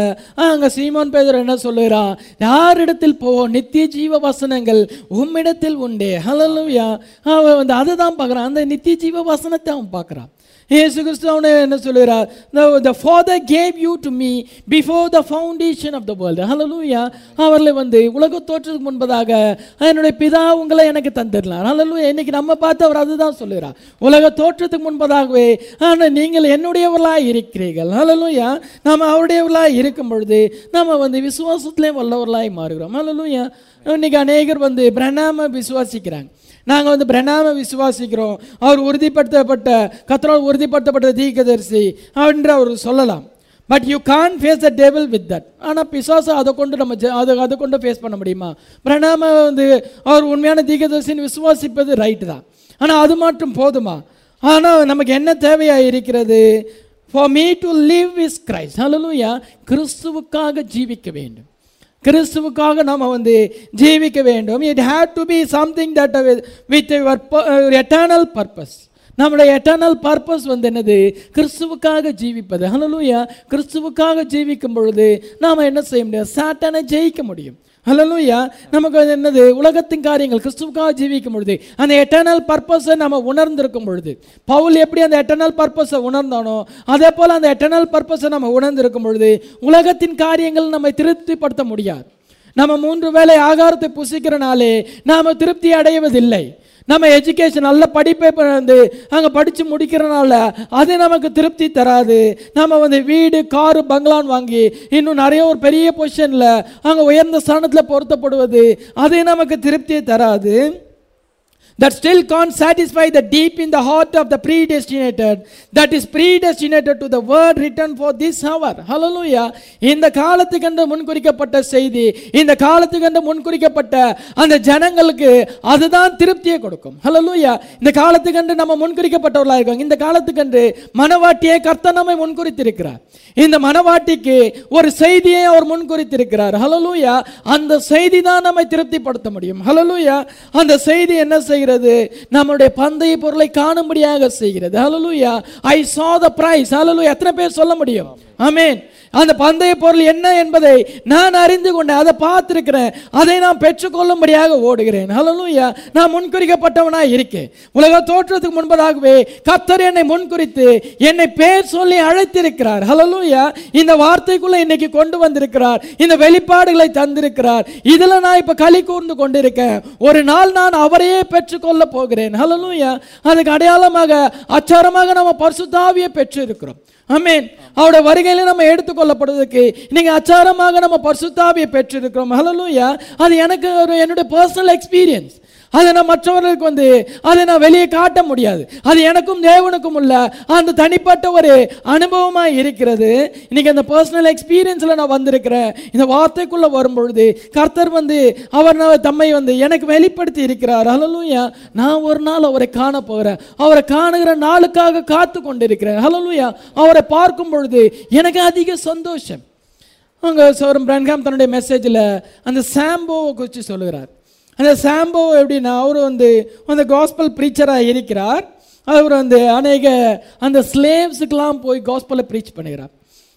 அங்க சீமோன் பேதர் என்ன சொல்லுறான் யாரிடத்தில் போவோம்? நித்திய ஜீவ வசனங்கள் உம்மிடத்தில் உண்டே. ஹalleluya அவன் வந்து அதை தான் பார்க்குறான். அந்த நித்திய ஜீவ வசனத்தை அவன் பார்க்குறான். இயேசு கிறிஸ்து அவனை என்ன சொல்லுகிறார்? The father gave you to me before the foundation of the world world. Hallelujah. அவர்களை வந்து உலக தோற்றத்துக்கு முன்பதாக என்னுடைய பிதா உங்களை எனக்கு தந்துடலாம் hallelujah. இன்னைக்கு நம்ம பார்த்து அவர் அதுதான் சொல்லுகிறார். உலக தோற்றத்துக்கு முன்பதாகவே ஆனால் நீங்கள் என்னுடையவர்களாக இருக்கிறீர்கள். Hallelujah. நாம் அவருடையவர்களாக இருக்கும் பொழுது நம்ம வந்து விசுவாசத்திலே வல்லவர்களாய் மாறுகிறோம். Hallelujah. இன்னைக்கு அநேகர் வந்து பிரணாம விசுவாசிக்கிறாங்க. நாங்கள் வந்து பிரணாம விசுவாசிக்கிறோம். அவர் உறுதிப்படுத்தப்பட்ட கத்தரால் உறுதிப்படுத்தப்பட்ட தீக்கதரிசி என்று அவர் சொல்லலாம். But you can face the table with that ஆனால் பிசாசு அதை கொண்டு நம்ம ஜெ- அதை அதை கொண்டு ஃபேஸ் பண்ண முடியுமா? பிரணாம வந்து அவர் உண்மையான தீர்க்கதரிசின்னு விசுவாசிப்பது ரைட்டு தான். ஆனால் அது மட்டும் போதுமா? ஆனால் நமக்கு என்ன தேவையாக இருக்கிறது for me to live is Christ hallelujah கிறிஸ்துவுக்காக ஜீவிக்க வேண்டும். கிறிஸ்துவுக்காக நாம் வந்து ஜீவிக்க வேண்டும். It had to be something that with your eternal purpose நம்முடைய எட்டர்னல் பர்பஸ் வந்து என்னது? கிறிஸ்துவுக்காக ஜீவிப்பது. ஹலலூயா கிறிஸ்துவுக்காக ஜீவிக்கும் பொழுது நாம் என்ன செய்ய முடியும்? சாட்டனை ஜெயிக்க முடியும். ஹலலூயா நமக்கு அது என்னது? உலகத்தின் காரியங்கள் கிறிஸ்துவுக்காக ஜீவிக்கும் பொழுது அந்த எட்டர்னல் பர்பஸை நம்ம உணர்ந்திருக்கும் பொழுது பவுல் எப்படி அந்த எட்டர்னல் பர்பஸை உணர்ந்தானோ அதே போல் அந்த எட்டர்னல் பர்பஸை நம்ம உணர்ந்திருக்கும் பொழுது உலகத்தின் காரியங்கள் நம்மை திருப்திப்படுத்த முடியாது. நம்ம மூன்று வேளை ஆகாரத்தை புசிக்கிறனாலே நாம் திருப்தி அடைவதில்லை. நம்ம எஜுகேஷன் நல்ல படிப்பை வந்து அங்கே படித்து முடிக்கிறனால அது நமக்கு திருப்தி தராது. நம்ம வந்து வீடு காரு பங்களான் வாங்கி இன்னும் நிறைய ஒரு பெரிய பொசிஷனில் அங்கே உயர்ந்த ஸ்தானத்தில் பொருத்தப்படுவது அது நமக்கு திருப்தியை தராது. That still can't satisfy the deep in the heart of the predestinated that is predestinated to the word written for this hour. Hallelujah. இந்த காலத்துக்கென்று முன்குறிக்கப்பட்ட செய்தி இந்த காலத்துக்கென்று முன்குறிக்கப்பட்ட அந்த ஜனங்களுக்கு அதுதான் திருப்தியை கொடுக்கும். ஹலலூயா இந்த காலத்துக்கென்று நம்ம முன்குறிக்கப்பட்டவர்களாக இருக்கோம். இந்த காலத்துக்கென்று மனவாட்டியை கர்த்த நம்மை முன்குறித்திருக்கிறார். இந்த மனவாட்டிக்கு ஒரு செய்தியை அவர் முன்குறித்திருக்கிறார். ஹலலூயா அந்த செய்தி தான் நம்மை திருப்திப்படுத்த முடியும். ஹலலூயா அந்த செய்தி என்ன செய்கிறது. நம்முடைய பந்தய பொருளை காணும்படியாக செய்கிறது. ஹலலூயா ஐ சா த பிரைஸ் எத்தனை பேர் சொல்ல முடியும்? ஆமென். அந்த பந்தய பொருள் என்ன என்பதை நான் அறிந்து கொண்டேன். அதை பார்த்துருக்கிறேன். அதை நான் பெற்றுக்கொள்ளும்படியாக ஓடுகிறேன். ஹலலூயா நான் முன்குறிக்கப்பட்டவனாக இருக்கேன். உலக தோற்றத்துக்கு முன்பதாகவே கத்தர் என்னை முன்குறித்து என்னை பேர் சொல்லி அழைத்திருக்கிறார். ஹலலூயா இந்த வார்த்தைக்குள்ள இன்னைக்கு கொண்டு வந்திருக்கிறார். இந்த வெளிப்பாடுகளை தந்திருக்கிறார். இதில் நான் இப்போ களி கூர்ந்து கொண்டிருக்கேன். ஒரு நாள் நான் அவரையே பெற்றுக்கொள்ள போகிறேன். ஹலலூயா அதுக்கு அடையாளமாக அச்சாரமாக நம்ம பரிசுத்தாவியை பெற்று இருக்கிறோம் அமேன் அவருடைய வருகையில நம்ம எடுத்துக்கொள்ளப்படுவதற்கு நீங்க அச்சாரமாக நம்ம பரிசுத்தாவியை பெற்றிருக்கிறோம். ஹalleluya அது எனக்கு ஒரு என்னுடைய பர்சனல் எக்ஸ்பீரியன்ஸ் அதை நான் மற்றவர்களுக்கு வந்து அதை நான் வெளியே காட்ட முடியாது. அது எனக்கும் தேவனுக்கும் உள்ள அந்த தனிப்பட்ட ஒரு அனுபவமாக இருக்கிறது. இன்னைக்கு அந்த பர்சனல் எக்ஸ்பீரியன்ஸில் நான் வந்திருக்கிறேன். இந்த வார்த்தைக்குள்ளே வரும்பொழுது கர்த்தர் வந்து அவர் நான் தம்மை வந்து எனக்கு வெளிப்படுத்தி இருக்கிறார். ஹலலூயா நான் ஒரு நாள் அவரை காண போகிறேன். அவரை காணுகிற நாளுக்காக காத்து கொண்டிருக்கிறேன். ஹலலூயா அவரை பார்க்கும் பொழுது எனக்கு அதிக சந்தோஷம். அவங்க சோரம் பிரன்காம் தன்னுடைய மெசேஜில் அந்த சாம்போவை குறித்து சொல்லுகிறார். அந்த சாம்போ எப்படின்னா அவர் வந்து அந்த காஸ்பல் ப்ரீச்சராக இருக்கிறார். அவர் வந்து அநேக அந்த ஸ்லேவ்ஸுக்கெல்லாம் போய் காஸ்பலை ப்ரீச் பண்ணுகிறார்.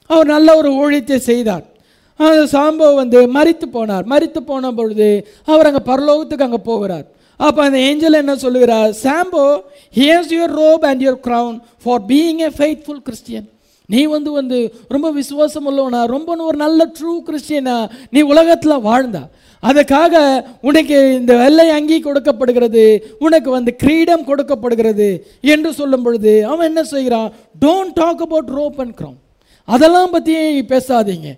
அவர் நல்ல ஒரு ஊழியத்தை செய்தார். அந்த சாம்போ வந்து மறித்து போனார். மறித்து போன பொழுது அவர் அங்கே பரலோகத்துக்கு அங்கே போகிறார். அப்போ அந்த ஏஞ்சல் என்ன சொல்லுகிறார்? சாம்போ here's your robe and your crown for being a faithful Christian நீ வந்து வந்து ரொம்ப விசுவாசம் உள்ளவனா ரொம்ப ஒரு நல்ல ட்ரூ கிறிஸ்டியனா நீ உலகத்தில் வாழ்ந்தா. அதுக்காக உனக்கு இந்த வெள்ளை அங்கி கொடுக்கப்படுகிறது உனக்கு வந்து கிரீடம் கொடுக்கப்படுகிறது என்று சொல்லும் பொழுது அவன் என்ன செய்கிறான்? Don't talk about robe and crown. அதெல்லாம் பற்றி பேசாதீங்க.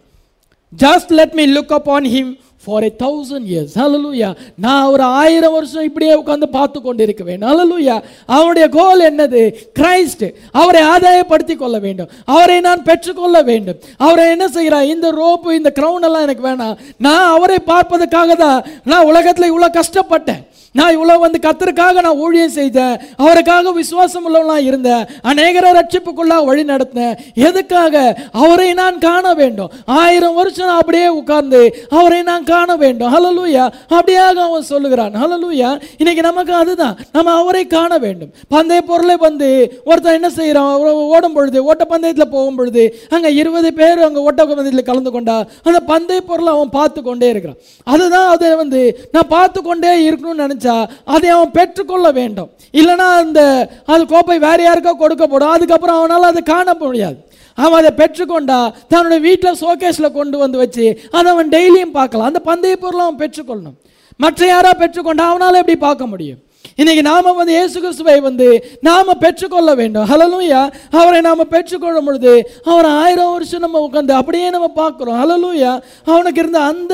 Just let me look up on him for a thousand years hallelujah நான் ஒரு ஆயிரம் வருஷம் இப்படியே உட்காந்து பார்த்து கொண்டு வேண்டும் ஹalleluya அவருடைய கோல் என்னது? கிரைஸ்ட் அவரை ஆதாயப்படுத்தி கொள்ள வேண்டும். அவரை நான் பெற்றுக்கொள்ள வேண்டும். அவரை என்ன செய்கிறார்? இந்த ரோப்பு இந்த க்ரௌன் எல்லாம் எனக்கு வேணாம். நான் அவரை பார்ப்பதற்காக தான் நான் உலகத்தில் இவ்வளோ கஷ்டப்பட்டேன். நான் இவ்வளோ வந்து கத்தருக்காக நான் ஊழியம் செய்தேன். அவருக்காக விசுவாசம் உள்ளவனாக இருந்தேன். அநேகரை ரட்சிப்புக்குள்ளாக வழி நடத்தினேன். எதுக்காக? அவரை நான் காண வேண்டும். ஆயிரம் வருஷம் நான் அப்படியே உட்கார்ந்து அவரை நான் காண வேண்டும். ஹலலூயா அப்படியாக அவன் சொல்லுகிறான். ஹலலூயா இன்னைக்கு நமக்கு அதுதான். நம்ம அவரை காண வேண்டும். பந்தய பொருளை வந்து ஒருத்தன் என்ன செய்கிறான் ஓடும் பொழுது ஓட்ட பந்தயத்தில் போகும் பொழுது அங்கே இருபது பேர் அங்கே ஓட்ட பந்தயத்தில் கலந்து கொண்டா அந்த பந்தய பொருளை அவன் பார்த்து கொண்டே இருக்கிறான். அதுதான் அதை வந்து நான் பார்த்து கொண்டே இருக்கணும்னு நினைச்சா அதை அவன் பெற்றுக்கொள்ள வேண்டும். இல்லைன்னா அந்த அது கோப்பை வேறு யாருக்கோ கொடுக்கப்படும். அதுக்கப்புறம் அவனால் அதை காண முடியாது. அவன் அதை பெற்றுக்கொண்டா தன்னுடைய வீட்டில் ஷோகேஸில் கொண்டு வந்து வச்சு அதை அவன் டெய்லியும் பார்க்கலாம். அந்த பந்தய பொருளை அவன் பெற்றுக்கொள்ளணும். மற்ற யாராக பெற்றுக்கொண்டா அவனால் எப்படி பார்க்க முடியும்? இன்னைக்கு நாம வந்து இயேசு கிறிஸ்துவை வந்து நாம பெற்றுக்கொள்ள வேண்டும். ஹலலூயா அவரை நாம பெற்றுக்கொள்ளும் பொழுது அவரை ஆயிரம் வருஷம் நம்ம உட்காந்து அப்படியே நம்ம பார்க்குறோம். ஹலலூயா அவனுக்கு இருந்த அந்த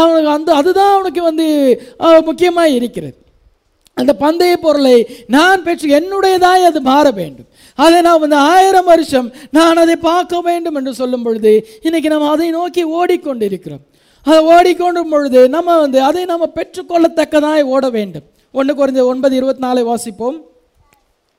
அவனுக்கு அந்த அதுதான் அவனுக்கு வந்து முக்கியமாக இருக்கிறது. அந்த பந்தய பொருளை நான் பெற்று என்னுடையதாய் அது மாற வேண்டும். அதை நான் வந்து ஆயிரம் வருஷம் நான் அதை பார்க்க வேண்டும் என்று சொல்லும் பொழுது இன்னைக்கு நம்ம அதை நோக்கி ஓடிக்கொண்டிருக்கிறோம். அதை ஓடிக்கொண்டும் பொழுது நம்ம வந்து அதை நம்ம பெற்றுக்கொள்ளத்தக்கதாய் ஓட வேண்டும். ஒன்று குறைஞ்ச ஒன்பது இருபத்தி நாலை வாசிப்போம்.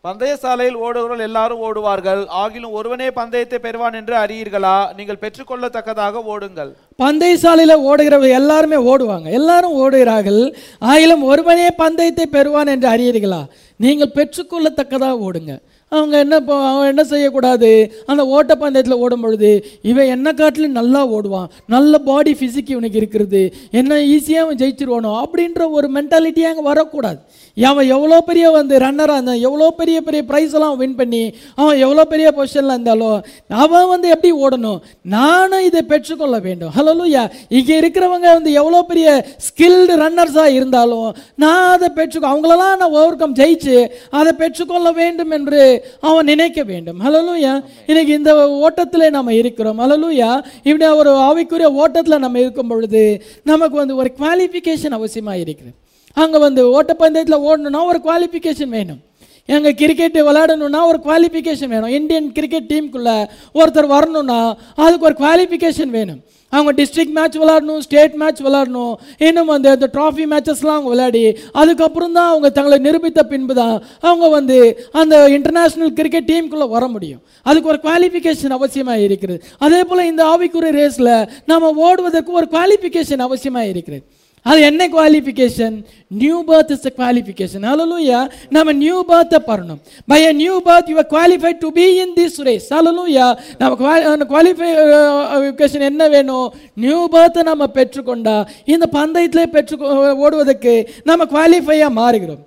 பந்தய சாலையில் ஓடுகிறவர்கள் எல்லாரும் ஓடுவார்கள். ஆகிலும் ஒருவனே பந்தயத்தை பெறுவான் என்று அறியீர்களா? நீங்கள் பெற்றுக்கொள்ளத்தக்கதாக ஓடுங்கள். பந்தய சாலையில் ஓடுகிறவர்கள் எல்லாருமே ஓடுவாங்க. எல்லாரும் ஓடுகிறார்கள். ஆயிலும் ஒருவனே பந்தயத்தை பெறுவான் என்று அறியீர்களா? நீங்கள் பெற்றுக்கொள்ளத்தக்கதாக ஓடுங்க. அவங்க என்ன இப்போ அவன் என்ன செய்யக்கூடாது? அந்த ஓட்டப்பந்தயத்தில் ஓடும் பொழுது இவன் என்ன காட்டிலும் நல்லா ஓடுவான். நல்ல பாடி ஃபிசிக் இவனுக்கு இருக்கிறது. என்ன ஈஸியாக அவன் ஜெயிச்சிருவானோ அப்படின்ற ஒரு மென்டாலிட்டி அங்கே வரக்கூடாது. அவன் எவ்வளோ பெரிய வந்து ரன்னராக இருந்தான் எவ்வளோ பெரிய பெரிய ப்ரைஸ் எல்லாம் வின் பண்ணி அவன் எவ்வளோ பெரிய பொசிஷனில் இருந்தாலும் அவன் வந்து எப்படி ஓடணும்? நானும் இதை பெற்றுக்கொள்ள வேண்டும். ஹலோ லூயா இங்கே இருக்கிறவங்க வந்து எவ்வளோ பெரிய ஸ்கில்டு ரன்னர்ஸாக இருந்தாலும் நான் அதை பெற்றுக்கோ அவங்களெல்லாம் நான் ஓவர் கம் ஜெயிச்சு அதை பெற்றுக்கொள்ள வேண்டும் என்று அவன் நினைக்க வேண்டும். ஹலலூயா இன்னைக்கு இந்த ஓட்டத்தில் நம்ம இருக்கிறோம். ஹலலூயா இப்படி ஒரு ஆவிக்குரிய ஓட்டத்தில் நம்ம இருக்கும் பொழுது நமக்கு வந்து ஒரு குவாலிஃபிகேஷன் அவசியமாக இருக்குது. அங்கே வந்து ஓட்டப்பந்தயத்தில் ஓடணும்னா ஒரு குவாலிஃபிகேஷன் வேணும். எங்கள் கிரிக்கெட்டு விளையாடணும்னா ஒரு குவாலிஃபிகேஷன் வேணும். இந்தியன் கிரிக்கெட் டீமுக்குள்ளே ஒருத்தர் வரணும்னா அதுக்கு ஒரு குவாலிஃபிகேஷன் வேணும். அவங்க டிஸ்ட்ரிக்ட் மேட்ச் விளாடணும் ஸ்டேட் மேட்ச் விளாடணும் இன்னும் வந்து அந்த ட்ராஃபி மேட்சஸ்லாம் அவங்க விளையாடி அதுக்கப்புறம் தான் அவங்க தங்களை நிரூபித்த பின்பு தான் அவங்க வந்து அந்த இன்டர்நேஷ்னல் கிரிக்கெட் டீமுக்குள்ளே வர முடியும். அதுக்கு ஒரு குவாலிஃபிகேஷன் அவசியமாக இருக்கிறது. அதே போல் இந்த ஆவிக்குரிய ரேஸில் நம்ம ஓடுவதற்கு ஒரு குவாலிஃபிகேஷன் அவசியமாக இருக்கிறது. அது என்ன qualification new birth is qualification hallelujah நம்ம நியூ பர்த்தை பண்ணணும். By a new birth you qualified to be in this race hallelujah நம்ம குவாலிஃபிகேஷன் என்ன வேணும்? நியூ பர்த்தை நம்ம பெற்றுக்கொண்டா இந்த பந்தயத்திலே பெற்று ஓடுவதற்கு நம்ம குவாலிஃபையாக மாறுகிறோம்.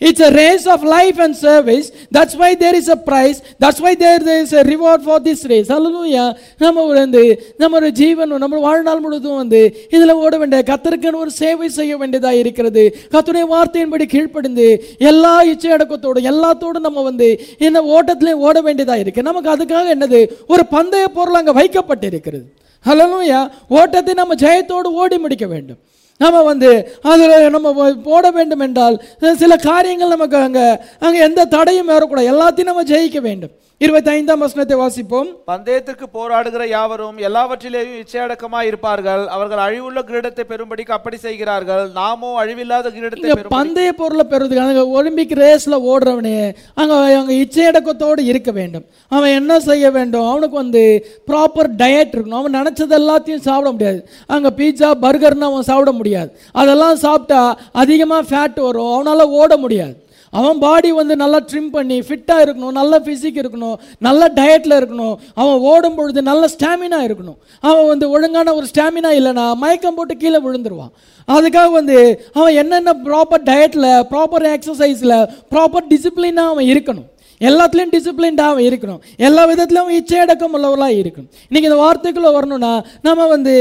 It's a race of life and service. That's why there is a prize. That's why there, there is a reward for this race. Hallelujah. நம்ம வந்து நம்ம ஒரு ஜீவன் நம்ம வாழ்நாள் முழுதும் வந்து இதில் ஓட வேண்டிய கத்தருக்குன்னு ஒரு சேவை செய்ய வேண்டியதாக இருக்கிறது கத்துடைய வார்த்தையின்படி கீழ்ப்படிந்து எல்லா இச்சையடக்கத்தோடு எல்லாத்தோடும் நம்ம வந்து இந்த ஓட்டத்திலே ஓட வேண்டியதாக இருக்கு நமக்கு அதுக்காக என்னது ஒரு பந்தய பொருள் அங்கே வைக்கப்பட்டிருக்கிறது ஹலோயா ஓட்டத்தை நம்ம ஜெயத்தோடு ஓடி முடிக்க வேண்டும் நம்ம வந்து அதில் நம்ம போட வேண்டும் என்றால் சில காரியங்கள் நமக்கு அங்கே அங்கே எந்த தடையும் வரக்கூடாது எல்லாத்தையும் நம்ம ஜெயிக்க வேண்டும். இருபத்தி ஐந்தாம் வசனத்தை வாசிப்போம். பந்தயத்திற்கு போராடுகிற யாவரும் எல்லாவற்றிலேயும் இச்சையடக்கமாய் இருப்பார்கள். அவர்கள் அழிவுள்ள கிரீடத்தை பெறும்படிக்கு அப்படி செய்கிறார்கள். நாமோ அழிவில்லாத கிரீடத்தை பந்தய பொருளை பெறுவதுக்கு அங்கே ஒலிம்பிக் ரேஸில் ஓடுறவனே அங்கே அங்கே இச்சையடக்கத்தோடு இருக்க வேண்டும். அவன் என்ன செய்ய வேண்டும்? அவனுக்கு வந்து ப்ராப்பர் டயட் இருக்கணும். அவன் நினச்சது எல்லாத்தையும் சாப்பிட முடியாது. அங்கே பீட்சா பர்கர்னு அவன் சாப்பிட முடியாது. அதெல்லாம் சாப்பிட்டா அதிகமாக ஃபேட் வரும். அவனால் ஓட முடியாது. அவன் பாடி வந்து நல்லா ட்ரிம் பண்ணி ஃபிட்டாக இருக்கணும் நல்ல ஃபிசிக் இருக்கணும் நல்ல டயட்டில் இருக்கணும். அவன் ஓடும் பொழுது நல்ல ஸ்டாமினா இருக்கணும். அவன் வந்து ஒழுங்கான ஒரு ஸ்டாமினா இல்லைன்னா மயக்கம் போட்டு கீழே விழுந்துருவான். அதுக்காக வந்து அவன் என்னென்ன ப்ராப்பர் டயட்டில் ப்ராப்பர் எக்ஸசைஸில் ப்ராப்பர் டிசிப்ளினாக அவன் இருக்கணும். எல்லாத்துலேயும் டிசிப்ளின்டாக அவன் இருக்கணும். எல்லா விதத்துலையும் அவன் இச்சையடக்கம் உள்ளவர்களாக இருக்கணும். இன்றைக்கி இந்த வார்த்தைக்குள்ளே வரணும்னா நம்ம வந்து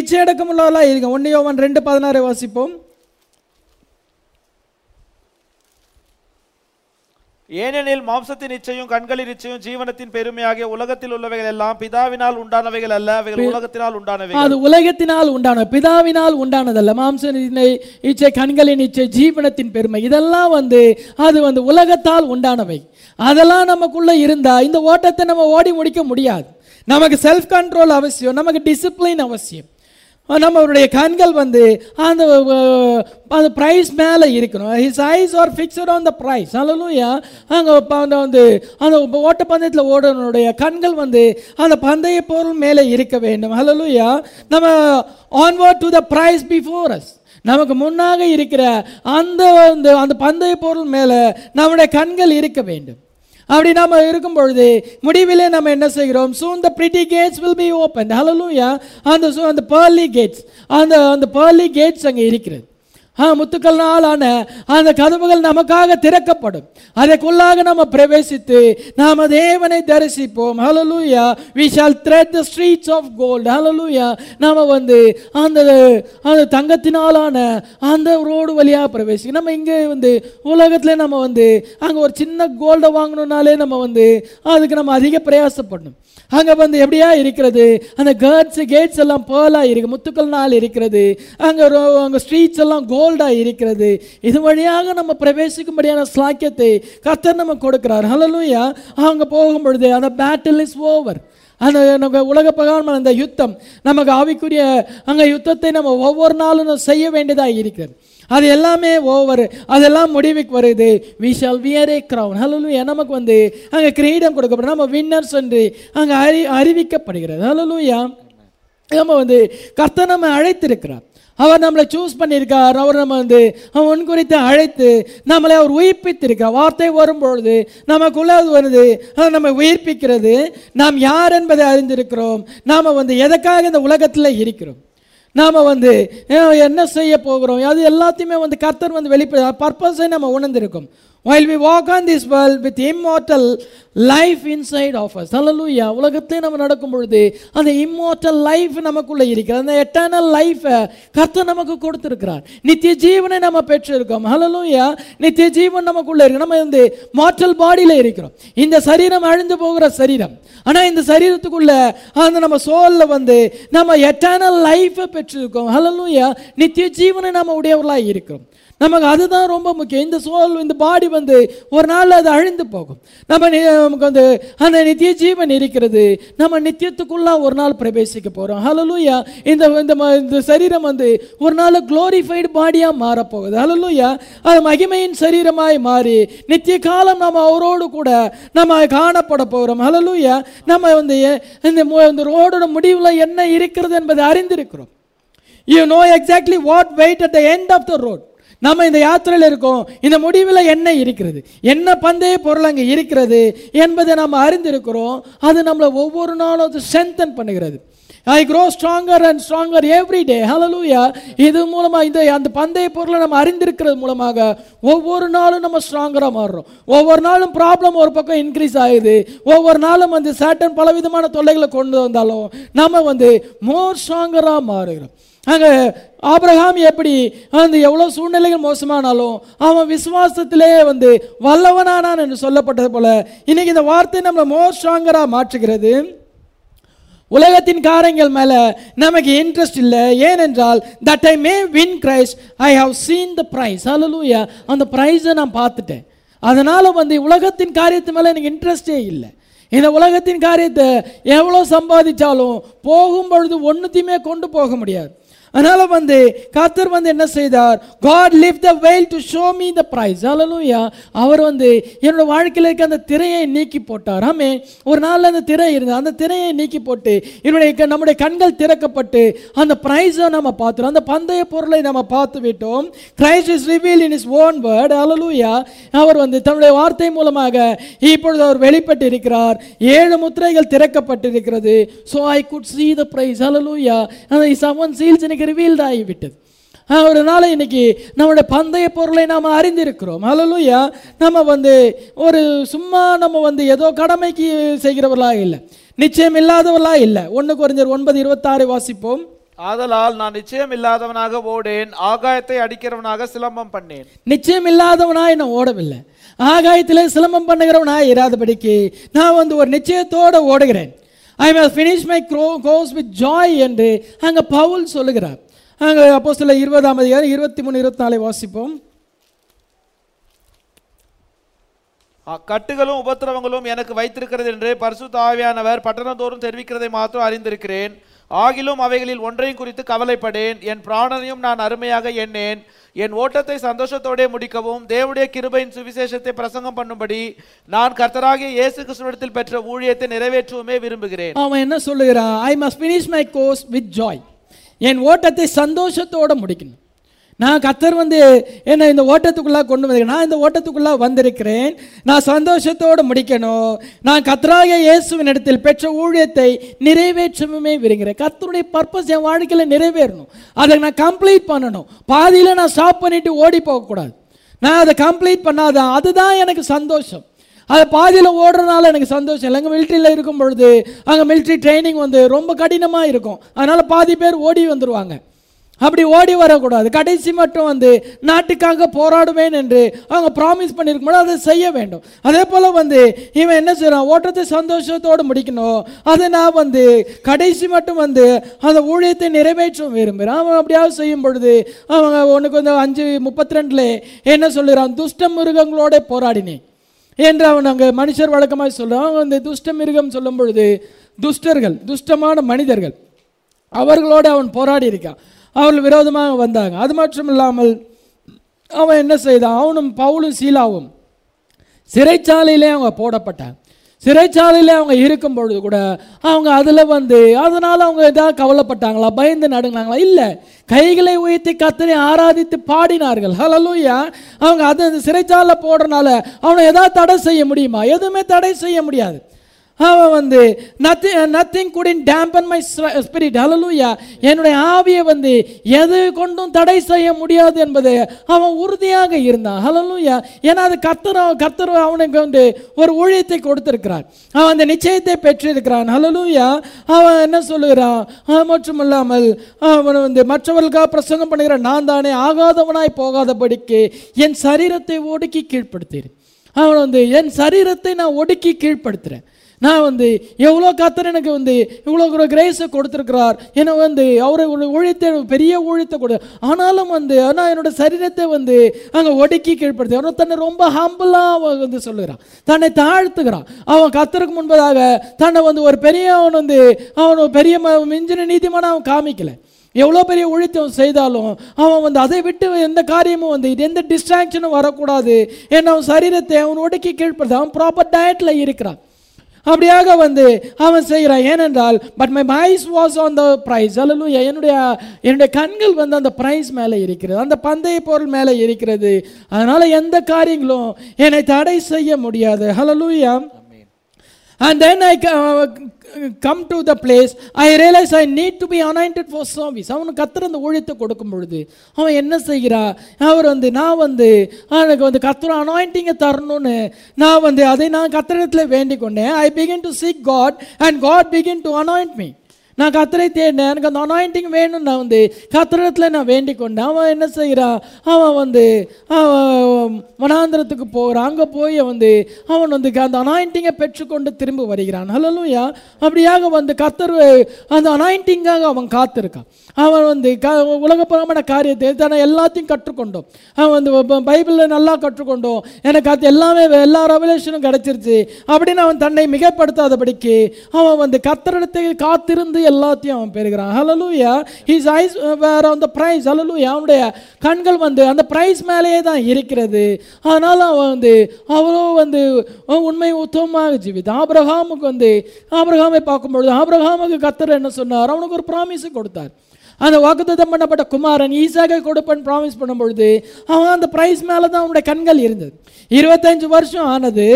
இச்சையடக்கம் உள்ளவர்களாக இருக்கோம் ஒன்றையோ யோவான் ரெண்டு பதினாறு வாசிப்போம். ஏனெனில் மாம்சத்தின் இச்சையும் கண்களின் இச்சையும் ஜீவனத்தின் பெருமையாகிய உலகத்தில் உள்ளவைகள் எல்லாம் பிதாவினால் உண்டானவைகள் அல்ல. அவைகள் உலகத்தினால் உண்டானவைகள். அது உலகத்தினால் உண்டான பிதாவினால் உண்டானதல்ல. மாம்சனின் இச்சை கண்களின் இச்சை ஜீவனத்தின் பெருமை இதெல்லாம் வந்து அது வந்து உலகத்தால் உண்டானவை. அதெல்லாம் நமக்குள்ள இருந்தா இந்த ஓட்டத்தை நம்ம ஓடி முடிக்க முடியாது. நமக்கு செல்ஃப் கண்ட்ரோல் அவசியம் நமக்கு டிசிப்ளின் அவசியம். நம்மளுடைய கண்கள் வந்து அந்த அந்த ப்ரைஸ் மேலே இருக்கணும். His eyes are fixed on the prize hallelujah அங்கே அந்த வந்து அந்த ஓட்டப்பந்தயத்தில் ஓடுறவனுடைய கண்கள் வந்து அந்த பந்தய பொருள் மேலே இருக்க வேண்டும். அல்லலுயா நம்ம onward to the prize before us நமக்கு முன்னாக இருக்கிற அந்த அந்த அந்த பந்தய பொருள் மேலே நம்முடைய கண்கள் இருக்க வேண்டும். அப்படி நம்ம இருக்கும் பொழுது முடிவிலே நம்ம என்ன செய்கிறோம் soon the pretty gates will be open hallelujah அந்த அந்த பேர்லி கேட்ஸ் அந்த அந்த பேர்லி கேட்ஸ் அங்கே இருக்கிறது முத்துக்கள் நாளான அந்த கதவுகள் நமக்காக திறக்கப்படும். அதற்குள்ளாக நம்ம பிரவேசித்து நாம தேவனை தரிசிப்போம். Hallelujah we shall tread the streets of gold hallelujah நாம வந்து அந்த அந்த தங்கத்தினாலான அந்த ரோடு வழியாக பிரவேசிக்க நம்ம இங்கே வந்து உலகத்தில் நம்ம வந்து அங்கே ஒரு சின்ன கோல்டை வாங்கணுன்னாலே நம்ம வந்து அதுக்கு நம்ம அதிக பிரயாசப்படணும். அங்கே வந்து எப்படியா இருக்கிறது? அந்த கேட்ஸ் கேட்ஸ் எல்லாம் பேர்லா முத்துக்கள் முத்துக்கள்னால் இருக்கிறது. அங்கே ரோ- ஸ்ட்ரீட்ஸ் எல்லாம் கோல்டு இருக்கிறது. இது வழியாக நம்ம பிரவேசிக்கும்படியான ஸ்லாக்கியத்தை கத்தர் நம்ம கொடுக்கிறார். ஹலலூயா அங்கே போகும் பொழுது அந்த பேட்டில் இஸ் ஓவர் அந்த நம்ம உலக பகவான் அந்த யுத்தம் நமக்கு ஆவிக்குரிய அங்கே யுத்தத்தை நம்ம ஒவ்வொரு நாளும் நம்ம செய்ய வேண்டியதாக இருக்கிறது. அது எல்லாமே ஓவர் அதெல்லாம் முடிவுக்கு வருது. We shall wear a crown hallelujah நமக்கு வந்து அங்கே கிரீடம் கொடுக்கப்படும். நம்ம வின்னர்ஸ் என்று அங்கே அறி அறிவிக்கப்படுகிறது. ஹலலூயா நம்ம வந்து கர்த்தர் நம்ம அழைத்திருக்கிறார். அவர் நம்மளை சூஸ் பண்ணியிருக்கார். அவர் நம்ம வந்து அவன் குறித்து அழைத்து நம்மளை அவர் உயிர்ப்பித்திருக்கார் வார்த்தை வரும்பொழுது நமக்குள்ளே அது வருது. அது நம்ம உயிர்ப்பிக்கிறது. நாம் யார் என்பதை அறிந்திருக்கிறோம். நாம் வந்து எதற்காக இந்த உலகத்தில் இருக்கிறோம்? நாம் வந்து என்ன செய்ய போகிறோம்? அது எல்லாத்தையுமே வந்து கர்த்தர் வந்து வெளிப்பட பர்பஸை நம்ம உணர்ந்திருக்கோம். While we walk on this world with immortal life inside of us hallelujah. உலகத்திலே நம்ம நடக்கும் பொழுது அந்த இம்மார்டல் லைஃப் நமக்குள்ளே இருக்கிறது. அந்த எட்டர்னல் லைஃபை கர்த்தர் நமக்கு கொடுத்துருக்கிறார். நித்திய ஜீவனை நம்ம பெற்றிருக்கோம். ஹலலூயா நித்திய ஜீவன் நமக்குள்ளே இருக்கு. நம்ம வந்து மார்டல் பாடியில் இருக்கிறோம். இந்த சரீரம் அழிந்து போகிற சரீரம். ஆனால் இந்த சரீரத்துக்குள்ள அந்த நம்ம சோல்ல வந்து நம்ம எட்டர்னல் லைஃபை பெற்றிருக்கோம். ஹலலூயா நித்திய ஜீவனை நம்ம உடையவர்களாக இருக்கிறோம். நமக்கு அதுதான் ரொம்ப முக்கியம். இந்த சோல் இந்த பாடி வந்து ஒரு நாள் அது அழிந்து போகும். நம்ம நி- நமக்கு வந்து அந்த நித்திய ஜீவன் இருக்கிறது. நம்ம நித்தியத்துக்குள்ள ஒரு நாள் பிரவேசிக்க போகிறோம் ஹலலூயா இந்த இந்த இந்த சரீரம் வந்து ஒரு நாள் குளோரிஃபைடு பாடியாக மாறப்போகுது. ஹலலூயா அது மகிமையின் சரீரமாய் மாறி நித்திய காலம் நம்ம அவரோடு கூட நம்ம காணப்பட போகிறோம் ஹலலூயா நம்ம வந்து இந்த இந்த ரோடோட முடிவில் என்ன இருக்கிறது என்பதை அறிந்திருக்கிறோம். You know exactly what wait at the end of the road நம்ம இந்த யாத்திரையில் இருக்கோம். இந்த முடிவில் என்ன இருக்கிறது? என்ன பந்தய பொருள் அங்கே இருக்கிறது என்பதை நம்ம அறிந்திருக்கிறோம். அது நம்மளை ஒவ்வொரு நாளும் அது ஸ்ட்ரென்தன் பண்ணுகிறது. I grow stronger and stronger every day hallelujah இது மூலமாக இந்த அந்த பந்தய பொருளை நம்ம அறிந்திருக்கிறது மூலமாக ஒவ்வொரு நாளும் நம்ம ஸ்ட்ராங்கராக மாறுறோம். ஒவ்வொரு நாளும் ப்ராப்ளம் ஒரு பக்கம் இன்க்ரீஸ் ஆகுது. ஒவ்வொரு நாளும் வந்து சேட்டன் பலவிதமான தொல்லைகளை கொண்டு வந்தாலும் நம்ம வந்து மோர் ஸ்ட்ராங்கராக மாறுகிறோம். அங்கே ஆபிரகாம் எப்படி அந்த எவ்வளோ சூழ்நிலைகள் மோசமானாலும் அவன் விசுவாசத்திலே வந்து வல்லவனானான் என்று சொல்லப்பட்டது போல இன்னைக்கு இந்த வார்த்தை நம்மளை மோர் ஸ்ட்ராங்கராக மாற்றுகிறது. உலகத்தின் காரியங்கள் மேலே நமக்கு இன்ட்ரெஸ்ட் இல்லை. ஏனென்றால் that I may win Christ I have seen the prize hallelujah அந்த ப்ரைஸை நான் பார்த்துட்டேன். அதனால் வந்து உலகத்தின் காரியத்து மேலே எனக்கு இன்ட்ரெஸ்டே இல்லை. இந்த உலகத்தின் காரியத்தை எவ்வளோ சம்பாதிச்சாலும் போகும் பொழுது ஒன்றுத்தையுமே கொண்டு போக முடியாது. அதனால வந்து கர்த்தர் வந்து என்ன செய்தார்? God lift the veil to show me the prize hallelujah அவர் வந்து என்னோட வாழ்க்கையில் இருக்க அந்த திரையை நீக்கி போட்டார். ஆமே ஒரு நாள்ல அந்த திரை இருந்தது. அந்த திரையை நீக்கி போட்டு என்னுடைய நம்முடைய கண்கள் திறக்கப்பட்டு அந்த ப்ரைஸை நம்ம பார்த்துரும் அந்த பந்தய பொருளை நம்ம பார்த்து விட்டோம். Christ is reveal in his own word hallelujah அவர் வந்து தன்னுடைய வார்த்தை மூலமாக இப்பொழுது அவர் வெளிப்பட்டு இருக்கிறார் ஏழு முத்திரைகள் திறக்கப்பட்டிருக்கிறது. So I could see the prize hallelujah அந்த செவன் சீல்ஸ் எனக்கு ரிவீல்ட் ஆகிவிட்டது ஆஹ், ஒரு நாள் இன்னைக்கு நம்முடைய பந்தய பொருளை நாம் அறிந்திருக்கிறோம். ஹalleluya. நம்ம வந்து ஒரு சும்மா நம்ம வந்து ஏதோ கடமைக்கு செய்கிறவர்களா இல்லை. நிச்சயம் இல்லாதவர்களா இல்லை. ஒன்று குறைஞ்சர் ஒன்பது இருபத்தாறு வாசிப்போம். ஆதலால் நான் நிச்சயம் இல்லாதவனாக ஓடேன். ஆகாயத்தை அடிக்கிறவனாக சிலம்பம் பண்ணேன். நிச்சயம் இல்லாதவனாய் நான் ஓடவில்லை. ஆகாயத்திலே சிலம்பம் பண்ணுகிறவனாய் இராதபடிக்கு நான் வந்து ஒரு நிச்சயத்தோடு ஓடுகிறேன். I must finish my grow cos with joy என்று அங்கே பவுல் சொல்லுகிறார். அங்கே அப்போ சில இருபதாம் அதிகாரம் இருபத்தி மூணு இருபத்தி நாலை வாசிப்போம் கட்டுகளும் உபத்திரவங்களும் எனக்கு வைத்திருக்கிறது என்று பர்சுத் தாவியானவர் பட்டணம் பட்டணந்தோறும் தெரிவிக்கிறதை மாத்திரம் அறிந்திருக்கிறேன். ஆகிலும் அவைகளில் ஒன்றையும் குறித்து கவலைப்படேன். என் பிராணனையும் நான் அருமையாக எண்ணேன். என் ஓட்டத்தை சந்தோஷத்தோடே முடிக்கவும் தேவடைய கிருபையின் சுவிசேஷத்தை பிரசங்கம் பண்ணும்படி நான் கர்த்தராகிய இயேசு கிறிஸ்துவிடத்தில் பெற்ற ஊழியத்தை நிறைவேற்றவுமே விரும்புகிறேன். அவன் என்ன சொல்லுகிறான்? I must finish my course with joy என் ஓட்டத்தை சந்தோஷத்தோட முடிக்கணும். நான் கத்தர் வந்து என்னை இந்த ஓட்டத்துக்குள்ளே கொண்டு வந்து நான் இந்த ஓட்டத்துக்குள்ளே வந்திருக்கிறேன். நான் சந்தோஷத்தோடு முடிக்கணும். நான் கத்தராக இயேசுவின் இடத்தில் பெற்ற ஊழியத்தை நிறைவேற்றவுமே விரும்புகிறேன். கத்தருடைய பர்பஸ் என் வாழ்க்கையில் நிறைவேறணும். அதை நான் கம்ப்ளீட் பண்ணணும். பாதியில் நான் ஸ்டாப் பண்ணிட்டு ஓடி போகக்கூடாது. நான் அதை கம்ப்ளீட் பண்ணாதான் அதுதான் எனக்கு சந்தோஷம். அது பாதியில் ஓடுறதுனால எனக்கு சந்தோஷம். இல்லை அங்கே மிலிட்ரியில் இருக்கும் பொழுது அங்கே மிலிட்ரி ட்ரைனிங் வந்து ரொம்ப கடினமாக இருக்கும். அதனால் பாதி பேர் ஓடி வந்துடுவாங்க அப்படி ஓடி வரக்கூடாது. கடைசி மட்டும் வந்து நாட்டுக்காக போராடுவேன் என்று அவங்க ப்ராமிஸ் பண்ணியிருக்கும்போது அதை செய்ய வேண்டும். அதே போல் வந்து இவன் என்ன செய்கிறான் ஓட்டத்தை சந்தோஷத்தோடு முடிக்கணும். அதை நான் வந்து கடைசி மட்டும் வந்து அந்த ஊழியத்தை நிறைவேற்ற விரும்புகிறான் அவன் அப்படியாவது செய்யும் பொழுது அவங்க உனக்கு வந்து அஞ்சு முப்பத்தி ரெண்டில் என்ன சொல்லுகிறான் துஷ்ட மிருகங்களோட போராடினேன் என்று அவன் அங்கே மனுஷர் வழக்கமாக சொல்கிறான் அவங்க வந்து துஷ்ட மிருகம் சொல்லும் பொழுது துஷ்டர்கள் துஷ்டமான மனிதர்கள் அவர்களோடு அவன் போராடி இருக்கான். அவர்கள் விரோதமாக வந்தாங்க. அது மட்டும் இல்லாமல் அவன் என்ன செய்தான்? அவனும் பவுலும் சீலாவும் சிறைச்சாலையிலே அவங்க போடப்பட்டாங்க. சிறைச்சாலையிலே அவங்க இருக்கும் பொழுது கூட அவங்க அதில் வந்து அதனால் அவங்க ஏதாவது கவலைப்பட்டாங்களா? பயந்து நடுங்கினாங்களா? இல்லை. கைகளை உயர்த்தி கத்தனை ஆராதித்து பாடினார்கள். ஹலலூயா அவங்க அது அந்த சிறைச்சாலை போடுறனால அவனை ஏதாவது தடை செய்ய முடியுமா? எதுவுமே தடை செய்ய முடியாது. அவன் வந்து nothing nothing couldn't dampen my spirit hallelujah என்னுடைய ஆவியை வந்து எது கொண்டும் தடை செய்ய முடியாது என்பது அவன் உறுதியாக இருந்தான். ஹலலூயா ஏன்னா அது கத்தர் கத்தர் அவனுக்கு வந்து ஒரு ஊழியத்தை கொடுத்திருக்கிறார். அவன் அந்த நிச்சயத்தை பெற்றிருக்கிறான். ஹலலூயா அவன் என்ன சொல்லுகிறான்? மற்றும் இல்லாமல் அவன் வந்து மற்றவர்களுக்காக பிரசங்கம் பண்ணுகிற நான் தானே ஆகாதவனாய் போகாதபடிக்கு என் சரீரத்தை ஒடுக்கி கீழ்ப்படுத்தேன் அவன் வந்து என் சரீரத்தை நான் ஒடுக்கி கீழ்ப்படுத்துறேன். நான் வந்து எவ்வளோ கத்தர் எனக்கு வந்து இவ்வளோ ஒரு கிரேஸை கொடுத்துருக்கிறார். ஏன்னா வந்து அவரை ஒரு ஊழியத்தை பெரிய ஊழியத்தை கொடு. ஆனாலும் வந்து ஆனால் என்னோட சரீரத்தை வந்து அங்கே ஒடுக்கி கீழ்படுத்தி அவன் தன்னை ரொம்ப ஹம்பிளாக வந்து சொல்லுகிறான். தன்னை தாழ்த்துக்கிறான் அவன் கத்தருக்கு முன்பதாக தன்னை வந்து ஒரு பெரிய அவன் வந்து அவன் பெரிய ம- மிஞ்சின நீதிமான அவன் காமிக்கல. எவ்வளோ பெரிய ஒழித்தம் செய்தாலும் அவன் வந்து அதை விட்டு எந்த காரியமும் வந்து இது எந்த டிஸ்ட்ராக்ஷனும் வரக்கூடாது. ஏன்னா அவன் சரீரத்தை அவன் ஒடுக்கி கீழ்ப்படுத்த அவன் ப்ராப்பர் டயட்டில் இருக்கிறான். அப்படியாக வந்து அவன் செய்கிறான். ஏனென்றால் but my eyes was on the prize hallelujah என்னுடைய என்னுடைய கண்கள் வந்து அந்த ப்ரைஸ் மேலே இருக்கிறது. அந்த பந்தய பொருள் மேலே இருக்கிறது. அதனால் எந்த காரியங்களும் என்னை தடை செய்ய முடியாது. Hallelujah And then I come to the place I realise I need to be be for service அவனுக்கு கத்திர அந்த ஊழியத்தை கொடுக்கும் பொழுது அவன் என்ன செய்கிறான் அவர் வந்து நான் வந்து எனக்கு வந்து கத்திர அனாயிண்டிங்கை தரணும்னு நான் வந்து அதை நான் கத்திரத்தில் வேண்டிக் கொண்டேன் I begin to seek God and God begin to anoint me நான் கத்தரை தேடினேன். எனக்கு அந்த அனாயிண்டிங் வேணும் நான் வந்து கத்திரத்தில் நான் வேண்டிக் கொண்டேன் அவன் என்ன செய்கிறான் அவன் வந்து அவன் வனாந்திரத்துக்கு போகிறான் அங்கே போய் வந்து அவன் வந்து அந்த அனாயிண்டிங்கை பெற்றுக்கொண்டு திரும்ப வருகிறான். ஹலலூயா அப்படியாக வந்து கத்தர் அந்த அனாயிண்டிங்காக அவன் காத்திருக்கான். அவன் வந்து க உலகப்புறமான காரியத்தை தானே எல்லாத்தையும் கற்றுக்கொண்டோம். அவன் வந்து பைபிளில் நல்லா கற்றுக்கொண்டோம். எனக்கு அது எல்லாமே எல்லா ரெவலேஷனும் கிடச்சிருச்சு. அப்படின்னு அவன் தன்னை மிகப்படுத்தாதபடிக்கு அவன் வந்து கத்தரிடத்தை காத்திருந்து எல்லாத்தையும் அவன் பெறுகிறான். ஹலலூயா ஹிஸ் ஐஸ் வேற அந்த ப்ரைஸ் ஹலலூயா அவனுடைய கண்கள் வந்து அந்த ப்ரைஸ் மேலேயே தான் இருக்கிறது. அதனால அவன் வந்து அவ்வளோ வந்து உண்மை உத்தமமாக ஜீவித்தான். ஆபிரகாமுக்கு வந்து ஆபிரகாமை பார்க்கும்பொழுது ஆபிரகாமுக்கு கத்தர் என்ன சொன்னார்? அவனுக்கு ஒரு ப்ராமிஸ் கொடுத்தார். அந்த வாக்குத்தம் பண்ணப்பட்ட குமாரன் ஈசாக கொடுப்பன் ப்ராமிஸ் பண்ணும்பொழுது அவன் அந்த ப்ரைஸ் மேலே தான் அவனுடைய கண்கள் இருந்தது. இருபத்தஞ்சு வருஷம் ஆனது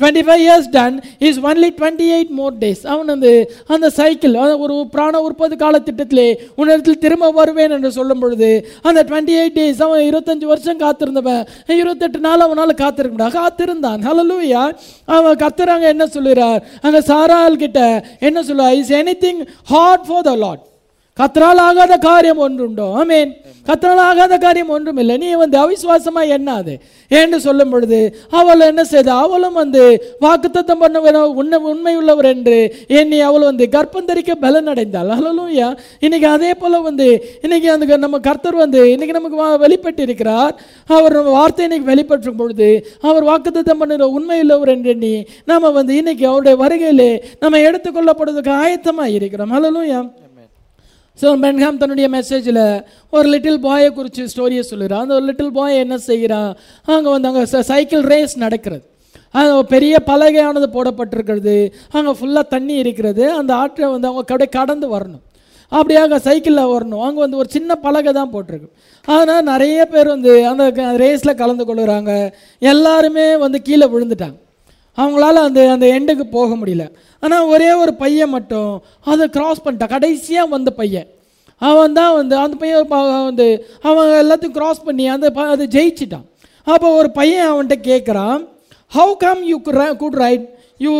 twenty five years done is only twenty eight more days அவன் வந்து அந்த சைக்கிள் ஒரு பிராண உற்பத்தி காலத்திட்டத்திலே உன்னிடத்தில் திரும்ப வருவேன் என்று சொல்லும் பொழுது அந்த டுவெண்ட்டி எயிட் டேஸ் அவன் இருபத்தஞ்சு வருஷம் காத்திருந்தவன். இருபத்தெட்டு நாள் அவனால் காத்திருக்க முடியாது. காத்திருந்தான். ஹலலூயா அவன் கத்துறாங்க என்ன சொல்லுறார் அங்கே சாரால் கிட்ட என்ன சொல்லுவா is anything hard for the Lord கத்தரால் ஆகாத காரியம் ஒன்றுண்டோ. ஆமேன். கத்தரால் ஆகாத காரியம் ஒன்றும் இல்லை நீ வந்து அவிசுவாசமா எண்ணாது. என்று சொல்லும் பொழுது அவள் என்ன செய்தா? அவளும் வந்து வாக்குத்தத்தம் பண்ண உண்மை உண்மை உள்ளவர் என்று எண்ணி அவள் வந்து கர்ப்பம் தரிக்க பலன் அடைந்தாள் ஹலலூயா இன்னைக்கு அதே போல வந்து இன்னைக்கு அந்த நம்ம கர்த்தர் வந்து இன்னைக்கு நமக்கு வா- வெளிப்பட்டு இருக்கிறார் அவர் நம்ம வார்த்தை இன்னைக்கு வெளிப்பற்றும் பொழுது அவர் வாக்குத்தத்தம் பண்ணுற உண்மை உள்ளவர் என்று எண்ணி நாம வந்து இன்னைக்கு அவருடைய வருகையிலே நம்ம எடுத்துக்கொள்ளப்படுவதற்கு ஆயத்தமாக இருக்கிறோம். ஹலலூயா ஸோ பென்ஹாம் தன்னுடைய மெசேஜில் ஒரு லிட்டில் பாயை குறித்து ஸ்டோரியை சொல்லுறான் அந்த ஒரு லிட்டில் பாய் என்ன செய்கிறான் அங்கே வந்து அங்கே சைக்கிள் ரேஸ் நடக்கிறது. அது பெரிய பலகையானது போடப்பட்டிருக்கிறது. அங்கே ஃபுல்லாக தண்ணி இருக்கிறது. அந்த ஆற்றை வந்து அவங்க கடை கடந்து வரணும். அப்படியாக சைக்கிளில் வரணும். அங்கே வந்து ஒரு சின்ன பலகை தான் போட்டிருக்கு. அதனால் நிறைய பேர் வந்து அந்த ரேஸில் கலந்து கொள்ளுறாங்க. எல்லாருமே வந்து கீழே விழுந்துட்டாங்க. அவங்களால அந்த அந்த எண்டுக்கு போக முடியல. ஆனால் ஒரே ஒரு பையன் மட்டும் அதை கிராஸ் பண்ணிட்டான். கடைசியாக வந்த பையன். அவன் தான் வந்து அந்த பையன் வந்து அவன் எல்லாத்தையும் கிராஸ் பண்ணி அந்த ப- அதை ஜெயிச்சிட்டான். அப்போ ஒரு பையன் அவன்கிட்ட கேட்குறான் how come you could right you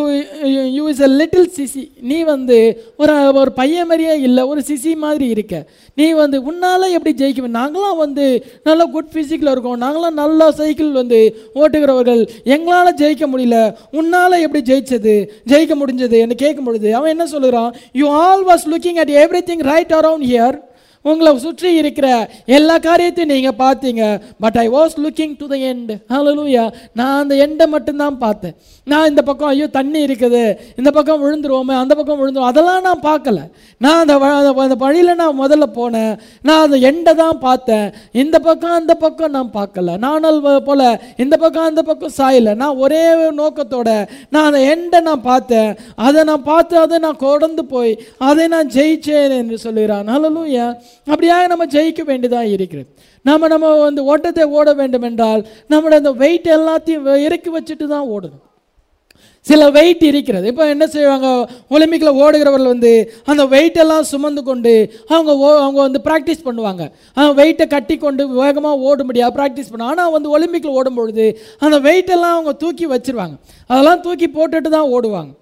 you is a little sissy நீ வந்து ஒரு ஒரு பையன் மாதிரியே இல்லை ஒரு சிசி மாதிரி இருக்க. நீ வந்து உன்னால் எப்படி ஜெயிக்குவேன் நாங்களாம் வந்து நல்லா குட் ஃபிசிக்கில் இருக்கோம். நாங்களாம் நல்லா சைக்கிள் வந்து ஓட்டுகிறவர்கள். எங்களால் ஜெயிக்க முடியல. உன்னால் எப்படி ஜெயிச்சது? ஜெயிக்க முடிஞ்சது என்று கேட்கும் பொழுது அவன் என்ன சொல்கிறான் you all was looking at everything right around here உங்களை சுற்றி இருக்கிற எல்லா காரியத்தையும் நீங்கள் பார்த்தீங்க. But I was looking to the end hallelujah நான் அந்த எண்டை மட்டும்தான் பார்த்தேன். நான் இந்த பக்கம் ஐயோ தண்ணி இருக்குது. இந்த பக்கம் விழுந்துருவோமே அந்த பக்கம் விழுந்துரும் அதெல்லாம் நான் பார்க்கல. நான் அந்த வ- அந்த வழியில் நான் முதல்ல போனேன். நான் அந்த எண்டை தான் பார்த்தேன். இந்த பக்கம் அந்த பக்கம் நான் பார்க்கல. நானல் போல் போல இந்த பக்கம் அந்த பக்கம் சாயலை. நான் ஒரே நோக்கத்தோட நான் அந்த எண்டை நான் பார்த்தேன். அதை நான் பார்த்து அதை நான் கொடந்து போய் அதை நான் ஜெயிச்சேன் என்று சொல்லுகிறான். ஹalleluya அப்படியாக நம்ம ஜெயிக்க வேண்டியதாக இருக்கிறது. நம்ம நம்ம வந்து ஓட்டத்தை ஓட வேண்டும் என்றால் நம்மளோட அந்த வெயிட் எல்லாத்தையும் இறக்கி வச்சுட்டு தான் ஓடணும். சில வெயிட் இருக்கிறது. இப்போ என்ன செய்வாங்க ஒலிம்பிக்கில் ஓடுகிறவர்கள் வந்து அந்த வெயிட்டெல்லாம் சுமந்து கொண்டு அவங்க ஓ அவங்க வந்து ப்ராக்டிஸ் பண்ணுவாங்க. வெயிட்டை கட்டி கொண்டு வேகமாக ஓட முடியாது ப்ராக்டிஸ் பண்ணுவாங்க. ஆனால் வந்து ஒலிம்பிக்கில் ஓடும்பொழுது அந்த வெயிட்டெல்லாம் அவங்க தூக்கி வச்சிருவாங்க. அதெல்லாம் தூக்கி போட்டுட்டு தான் ஓடுவாங்க.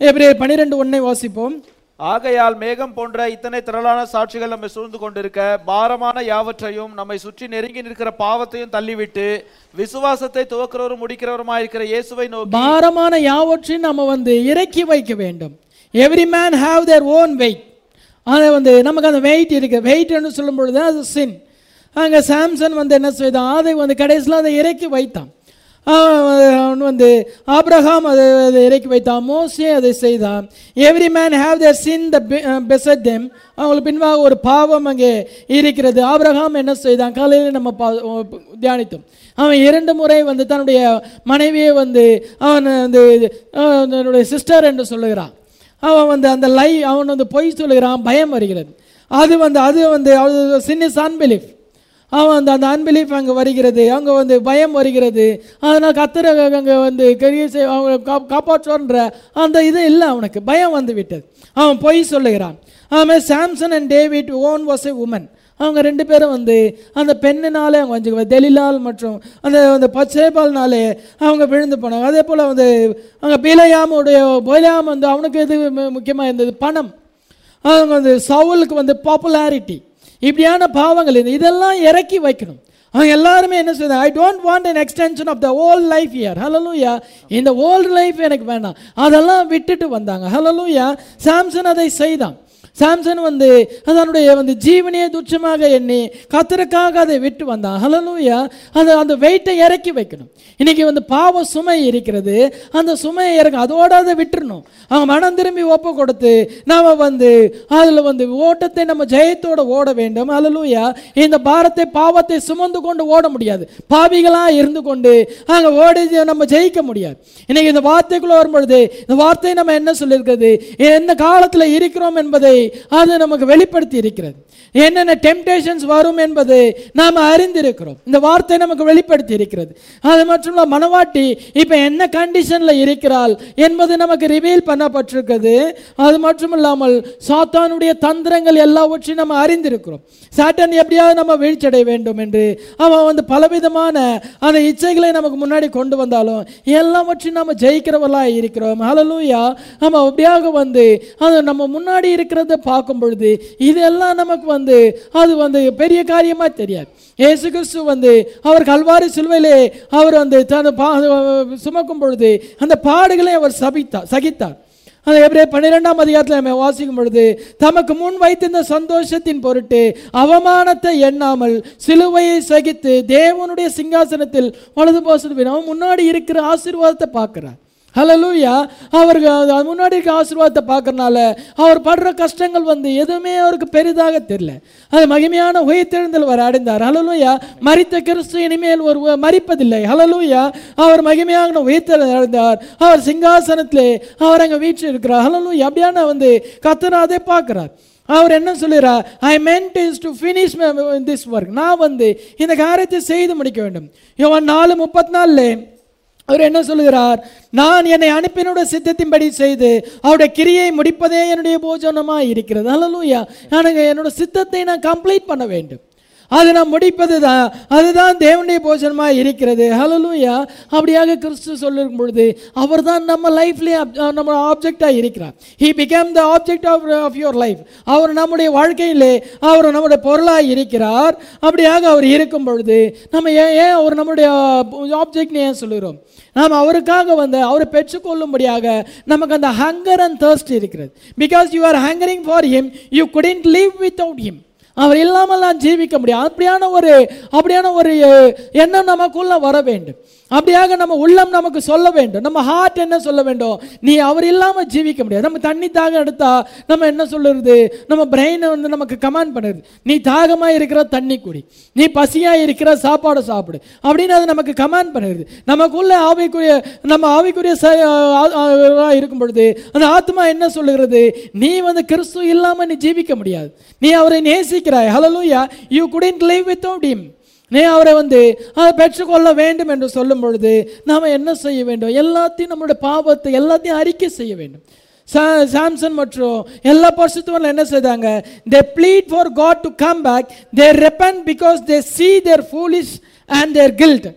எப்படி பன்னிரெண்டு ஒன்றை வாசிப்போம். ஆகையால் மேகம் போன்ற இத்தனை திரளான சாட்சிகள் நம்மை சூழ்ந்து கொண்டிருக்க பாரமான யாவற்றையும் நம்மை சுற்றி நெருங்கி நிற்கிற பாவத்தையும் தள்ளிவிட்டு விசுவாசத்தை துவக்கிறவரும் முடிக்கிறவருமாயிருக்கிற இயேசுவை நோக்கி பாரமான யாவற்றையும் நம்ம வந்து இறக்கி வைக்க வேண்டும். Every man have their own weight அதை வந்து நமக்கு அந்த வெயிட் இருக்குது வெயிட்னு சொல்லும் பொழுது அது சின் அங்கே சாம்சன் வந்து என்ன செய்தான்? அதை வந்து கடைசியில் அதை இறக்கி வைத்தான். அவன் வந்து ஆப்ரஹாம் அதை அதை இறக்கி வைத்தான். மோசே அதை செய்தான். Every man have their sin the beset them அவங்களுக்கு பின்பாக ஒரு பாவம் அங்கே இருக்கிறது. ஆப்ரஹாம் என்ன செய்தான்? காலையில் நம்ம பா தியானித்தோம். அவன் இரண்டு முறை வந்து தன்னுடைய மனைவியை வந்து அவன் வந்து தன்னுடைய சிஸ்டர் என்று சொல்லுகிறான். அவன் வந்து அந்த லை அவன் வந்து பொய் சொல்லுகிறான். பயம் வருகிறது. அது வந்து அது வந்து அது சின்ன அன்பிலீஃப் அவன் அந்த அந்த அன்பிலீஃப் அங்கே வருகிறது. அங்கே வந்து பயம் வருகிறது. அதனால் கத்திர அங்கே வந்து கரிய செய் அவங்க கா காப்பாற்றுவான்ற அந்த இது இல்லை அவனுக்கு. பயம் வந்து விட்டது. அவன் பொய் சொல்லுகிறான். அவன் Samson and David own was a woman அவங்க ரெண்டு பேரும் வந்து அந்த பெண்ணினாலே அவங்க வந்து தெலிலால் மற்றும் அந்த அந்த பச்சைபால்னாலே அவங்க விழுந்து போனாங்க. அதே போல் வந்து அங்கே பிலையாமுடைய பிலையாம் வந்து அவனுக்கு எது முக்கியமாக இருந்தது? பணம். அவங்க வந்து சவுலுக்கு வந்து பாப்புலாரிட்டி இப்படியான பாவங்கள் இது இதெல்லாம் இறக்கி வைக்கணும். அவங்க எல்லாருமே என்ன செய்யுது I don't want an extension of the old life year hallelujah இந்த ஓல்டு லைஃப் எனக்கு வேண்டாம். அதெல்லாம் விட்டுட்டு வந்தாங்க. ஹலலூயா சாம்சன் அதை செய்தான். சாம்சன் வந்து அதனுடைய வந்து ஜீவனையை துச்சமாக எண்ணி கத்தருக்காக அதை விட்டு வந்தான். ஹலலூயா அந்த அந்த வெயிட்டை இறக்கி வைக்கணும். இன்னைக்கு வந்து பாவ சுமை இருக்கிறது. அந்த சுமையை இறக்க அதோட அதை விட்டுறணும். அவங்க மனம் திரும்பி ஒப்பு கொடுத்து நாம் வந்து அதில் வந்து ஓட்டத்தை நம்ம ஜெயத்தோடு ஓட வேண்டும். ஹalleluya இந்த பாரத்தை பாவத்தை சுமந்து கொண்டு ஓட முடியாது. பாவிகளாக இருந்து கொண்டு அங்கே ஓடி நம்ம ஜெயிக்க முடியாது. இன்னைக்கு இந்த வார்த்தைக்குள்ளே வரும்பொழுது இந்த வார்த்தை நம்ம என்ன சொல்லியிருக்கிறது? என்ன காலத்தில் இருக்கிறோம் என்பதை அது நமக்கு வெளிப்படுத்தி இருக்கிறது. என்னென்ன டெம்டேஷன்ஸ் வரும் என்பது நாம் அறிந்திருக்கிறோம். இந்த வார்த்தை நமக்கு வெளிப்படுத்தி இருக்கிறது. அது மட்டும் இல்ல மனவாட்டி இப்போ என்ன கண்டிஷனில் இருக்கிறாள் என்பது நமக்கு ரிவீல் பண்ணப்பட்டிருக்கிறது. அது மட்டும் இல்லாமல் சாத்தானுடைய தந்திரங்கள் எல்லாவற்றையும் நம்ம அறிந்திருக்கிறோம். சாட்டன் எப்படியாவது நம்ம வீழ்ச்சடைய வேண்டும் என்று அவன் வந்து பலவிதமான அந்த இச்சைகளை நமக்கு முன்னாடி கொண்டு வந்தாலும் எல்லாவற்றையும் நம்ம ஜெயிக்கிறவர்களாக இருக்கிறோம். ஹலலூயா நம்ம அப்படியாக வந்து அது நம்ம முன்னாடி இருக்கிறத பார்க்கும் பொழுது இதெல்லாம் நமக்கு வந்து அது வந்து பெரிய காரியமா தெரியாது. இயேசு கிறிஸ்து வந்து அவர் கல்வாரி சிலுவையிலே அவர் வந்து தன் பா சுமக்கும் பொழுது அந்த பாடுகளை அவர் சபித்தார் சகித்தார். அந்த எப்படியே பன்னிரெண்டாம் அதிகாரத்தில் நம்ம வாசிக்கும் பொழுது தமக்கு முன் வைத்திருந்த சந்தோஷத்தின் பொருட்டு அவமானத்தை எண்ணாமல் சிலுவையை சகித்து தேவனுடைய சிங்காசனத்தில் வலது போசது அவன் முன்னாடி இருக்கிற ஆசீர்வாதத்தை பார்க்குறான் ஹலலூயா அவர்கள் முன்னாடி இருக்க ஆசீர்வாதத்தை பார்க்கறனால அவர் படுற கஷ்டங்கள் வந்து எதுவுமே அவருக்கு பெரிதாக தெரியல. அது மகிமையான உயிர்த்தெழுந்தல் அவர் அடைந்தார். ஹலலூயா மறித்த கிறிஸ்து இனிமேல் ஒரு மறிப்பதில்லை. ஹலலூயா அவர் மகிமையான உயிர்த்தெழுந்த அடைந்தார். அவர் சிங்காசனத்திலே அவர் அங்கே வீட்டில் இருக்கிறார் ஹலலூயா அப்படியான வந்து கத்தனா அதை பார்க்குறார். அவர் என்ன சொல்லுறார் I meant is to finish this work நான் வந்து இந்த காரியத்தை செய்து முடிக்க வேண்டும். இவன் நாலு முப்பத்தி நாலுல அவர் என்ன சொல்லுகிறார்? நான் என்னை அனுப்பினோட சித்தத்தின்படி செய்து அவருடைய கிரியை முடிப்பதே என்னுடைய போஜனமாக இருக்கிறது லூயா எனக்கு என்னோட சித்தத்தை நான் கம்ப்ளீட் பண்ண வேண்டும். அது நான் முடிப்பது தான் அதுதான் தேவனுடைய போஜனமாக இருக்கிறது. ஹலலூயா அப்படியாக கிறிஸ்து சொல்லிருக்கும் பொழுது அவர் தான் நம்ம லைஃப்லேயே நம்ம ஆப்ஜெக்டாக இருக்கிறார். He became the object of of your life அவர் நம்முடைய வாழ்க்கையிலே அவர் நம்முடைய பொருளாக இருக்கிறார். அப்படியாக அவர் இருக்கும் பொழுது நம்ம ஏன் ஏன் அவர் நம்முடைய ஆப்ஜெக்ட்னு ஏன் சொல்லுகிறோம்? நாம் அவருக்காக வந்து அவரை பெற்றுக்கொள்ளும்படியாக நமக்கு அந்த ஹங்கர் அண்ட் தேர்ஸ்ட் இருக்கிறது. Because you are hungering for him you couldn't live without him அவர் இல்லாமல் நான் ஜீவிக்க முடியும் அப்படியான ஒரு அப்படியான ஒரு எண்ணம் நமக்குள்ள வர வேண்டும். அப்படியாக நம்ம உள்ளம் நமக்கு சொல்ல வேண்டும். நம்ம ஹார்ட் என்ன சொல்ல வேண்டும்? நீ அவர் இல்லாமல் ஜீவிக்க முடியாது. நம்ம தண்ணி தாகம் எடுத்தா நம்ம என்ன சொல்லுறது? நம்ம பிரெயினை வந்து நமக்கு கமாண்ட் பண்ணுறது நீ தாகமாக இருக்கிற தண்ணி குடி. நீ பசியாக இருக்கிற சாப்பாடு சாப்பிடு. அப்படின்னு அது நமக்கு கமாண்ட் பண்ணுறது நமக்குள்ள ஆவிக்குரிய நம்ம ஆவிக்குரிய இருக்கும் பொழுது அந்த ஆத்மா என்ன சொல்லுகிறது? நீ வந்து கிறிஸ்து இல்லாமல் நீ ஜீவிக்க முடியாது. நீ அவரை நேசிக்கிறாய். Hallelujah you couldn't live with him. நீ அவரை வந்து அதை பெற்றுக்கொள்ள வேண்டும் என்று சொல்லும் பொழுது நாம் என்ன செய்ய வேண்டும்? எல்லாத்தையும் நம்மளுடைய பாவத்தை எல்லாத்தையும் அறிக்கை செய்ய வேண்டும். சாம்சன் மற்றும் எல்லா பரிசுத்தவர்கள் என்ன செய்தாங்க? They plead for God to come back they repent because they see their foolish and their guilt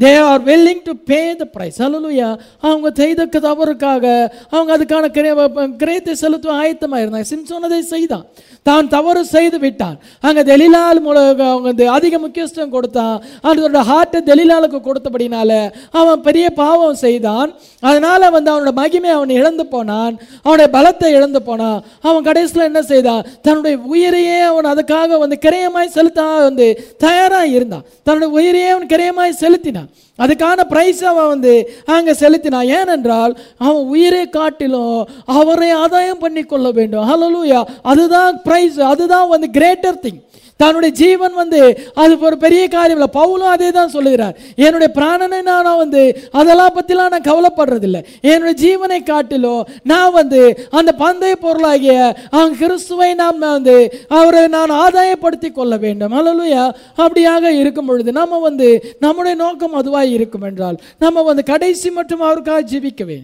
they are willing to pay the price hallelujah அவங்க செய்த தவறுக்காக அவங்க அதுக்கான கிரே- கிரயத்தை செலுத்துவ ஆயத்தமாக இருந்தாங்க சிம்சோன் அதை செய்தான். தான் தவறு செய்து விட்டான். அங்கே தெலிலால் மூலம் அவங்க வந்து அதிக முக்கியத்துவம் கொடுத்தான். அதோட ஹார்ட்டை தெலிலாலுக்கு கொடுத்தபடினால அவன் பெரிய பாவம் செய்தான். அதனால் வந்து அவனோட மகிமை அவன் இழந்து போனான். அவனுடைய பலத்தை இழந்து போனான். அவன் கடைசியில் என்ன செய்தான்? தன்னுடைய உயிரையே அவன் அதுக்காக வந்து கிரயமாய் செலுத்த வந்து தயாராக இருந்தான் தன்னுடைய உயிரையே அவன் கிரயமாய் செலுத்தினான். அதுக்கான பிரைஸ் அவன் வந்து அங்கே செலுத்தினான் ஏனென்றால் அவன் உயிரை காட்டிலும் அவரை ஆதாயம் பண்ணி கொள்ள வேண்டும். ஹalleluya அதுதான் பிரைஸ் அதுதான் வந்து கிரேட்டர் திங் தன்னுடைய ஜீவன் வந்து அது ஒரு பெரிய காரியம் இல்லை. பவுலும் அதே தான் சொல்லுகிறார். என்னுடைய பிராணனை நான் வந்து அதெல்லாம் பற்றிலாம் நான் கவலைப்படுறதில்லை. என்னுடைய ஜீவனை காட்டிலும் நான் வந்து அந்த பந்தய பொருளாகிய அவன் கிறிஸ்துவை நாம் வந்து அவரை நான் ஆதாயப்படுத்தி கொள்ள வேண்டும். அலலுயா அப்படியாக இருக்கும் பொழுது நம்ம வந்து நம்முடைய நோக்கம் அதுவாக இருக்கும் என்றால் நம்ம வந்து கடைசி மட்டும் அவருக்காக ஜீவிக்கவே.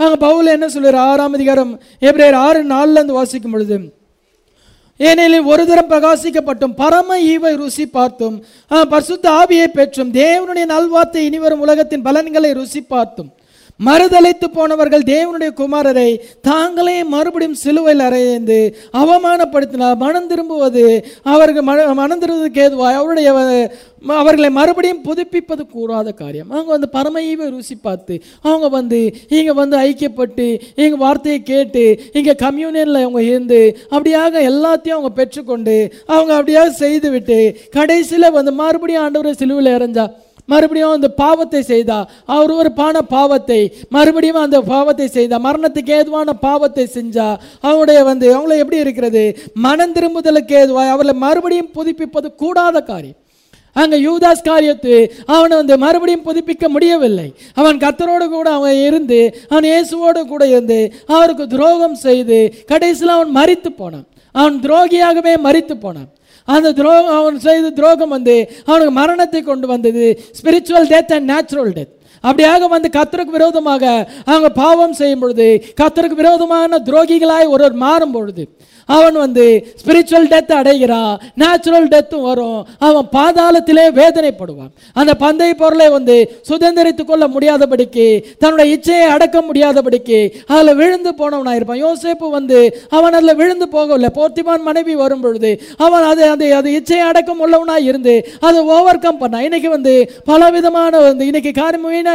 அங்கே பவுல் என்ன சொல்லுவார் ஆறாம் அதிகாரம் எப்படியார் ஆறு நாலுலேருந்து வாசிக்கும் பொழுது ஏனெனில் ஒரு தரம் பிரகாசிக்கப்பட்டும் பரம ஈவை ருசி பார்த்தும் பரிசுத்த ஆவியை பெற்றும் தேவனுடைய நல்வார்த்தை இனிவரும் உலகத்தின் பலன்களை ருசி பார்த்தும். மறுதலைத்து போனவர்கள் தேவனுடைய குமாரரை தாங்களே மறுபடியும் சிலுவையில் அறைந்து அவமானப்படுத்தினார் மனம் திரும்புவது அவர்கள் மன மனம் திரும்புவதற்கு ஏதுவாய் அவருடைய அவர்களை மறுபடியும் புதுப்பிப்பது கூடாத காரியம். அவங்க வந்து பரமையவை ருசி பார்த்து அவங்க வந்து இங்கே வந்து ஐக்கியப்பட்டு எங்கள் வார்த்தையை கேட்டு இங்கே கம்யூனியனில் அவங்க இருந்து அப்படியாக எல்லாத்தையும் அவங்க பெற்றுக்கொண்டு அவங்க அப்படியாக செய்துவிட்டு கடைசியில் வந்து மறுபடியும் ஆண்டவரை சிலுவையில் இறைஞ்சா மறுபடியும் அந்த பாவத்தை செய்தா? அவர் ஒரு பான பாவத்தை. மறுபடியும் அந்த பாவத்தை செய்தா? மரணத்துக்கு ஏதுவான பாவத்தை செஞ்சா? அவனுடைய வந்து அவங்கள எப்படி இருக்கிறது? மனம் திரும்புதலுக்கு ஏதுவாய்? அவர்களை மறுபடியும் புதுப்பிப்பது கூடாத காரியம். அங்கே யூதாஸ் காரியத்து அவனை வந்து மறுபடியும் புதுப்பிக்க முடியவில்லை. அவன் கத்தரோடு கூட அவன் இருந்து அவன் இயேசுவோடு கூட இருந்து அவருக்கு துரோகம் செய்து கடைசியில் அவன் மறித்து போனான். அவன் துரோகியாகவே மறித்து போனான். அந்த துரோகம் அவன் செய்த துரோகம் வந்து அவனுக்கு மரணத்தை கொண்டு வந்தது. Spiritual death and natural death அப்படியாக வந்து கத்தருக்கு விரோதமாக அவங்க பாவம் செய்யும் பொழுது கத்தருக்கு விரோதமான துரோகிகளாய் ஒருவர் மாறும் பொழுது அவன் வந்து ஸ்பிரிச்சுவல் டெத் அடைகிறான் நேச்சுரல் டெத்தும் வரும். அவன் பாதாளத்திலே வேதனைப்படுவான். அந்த பந்தய பொருளை வந்து சுதந்திரித்துக் கொள்ள முடியாதபடிக்கு தன்னுடைய இச்சையை அடக்க முடியாதபடிக்கு அதில் விழுந்து போனவனாக இருப்பான். யோசேப்பு வந்து அவன் அதில் விழுந்து போகவில்லை. போர்த்திமான் மனைவி வரும் பொழுது அவன் அது அது அது இச்சையை அடக்கம் உள்ளவனாக இருந்து அதை ஓவர் கம் பண்ணான். இன்னைக்கு வந்து பல விதமான வந்து இன்னைக்கு காரியமீனா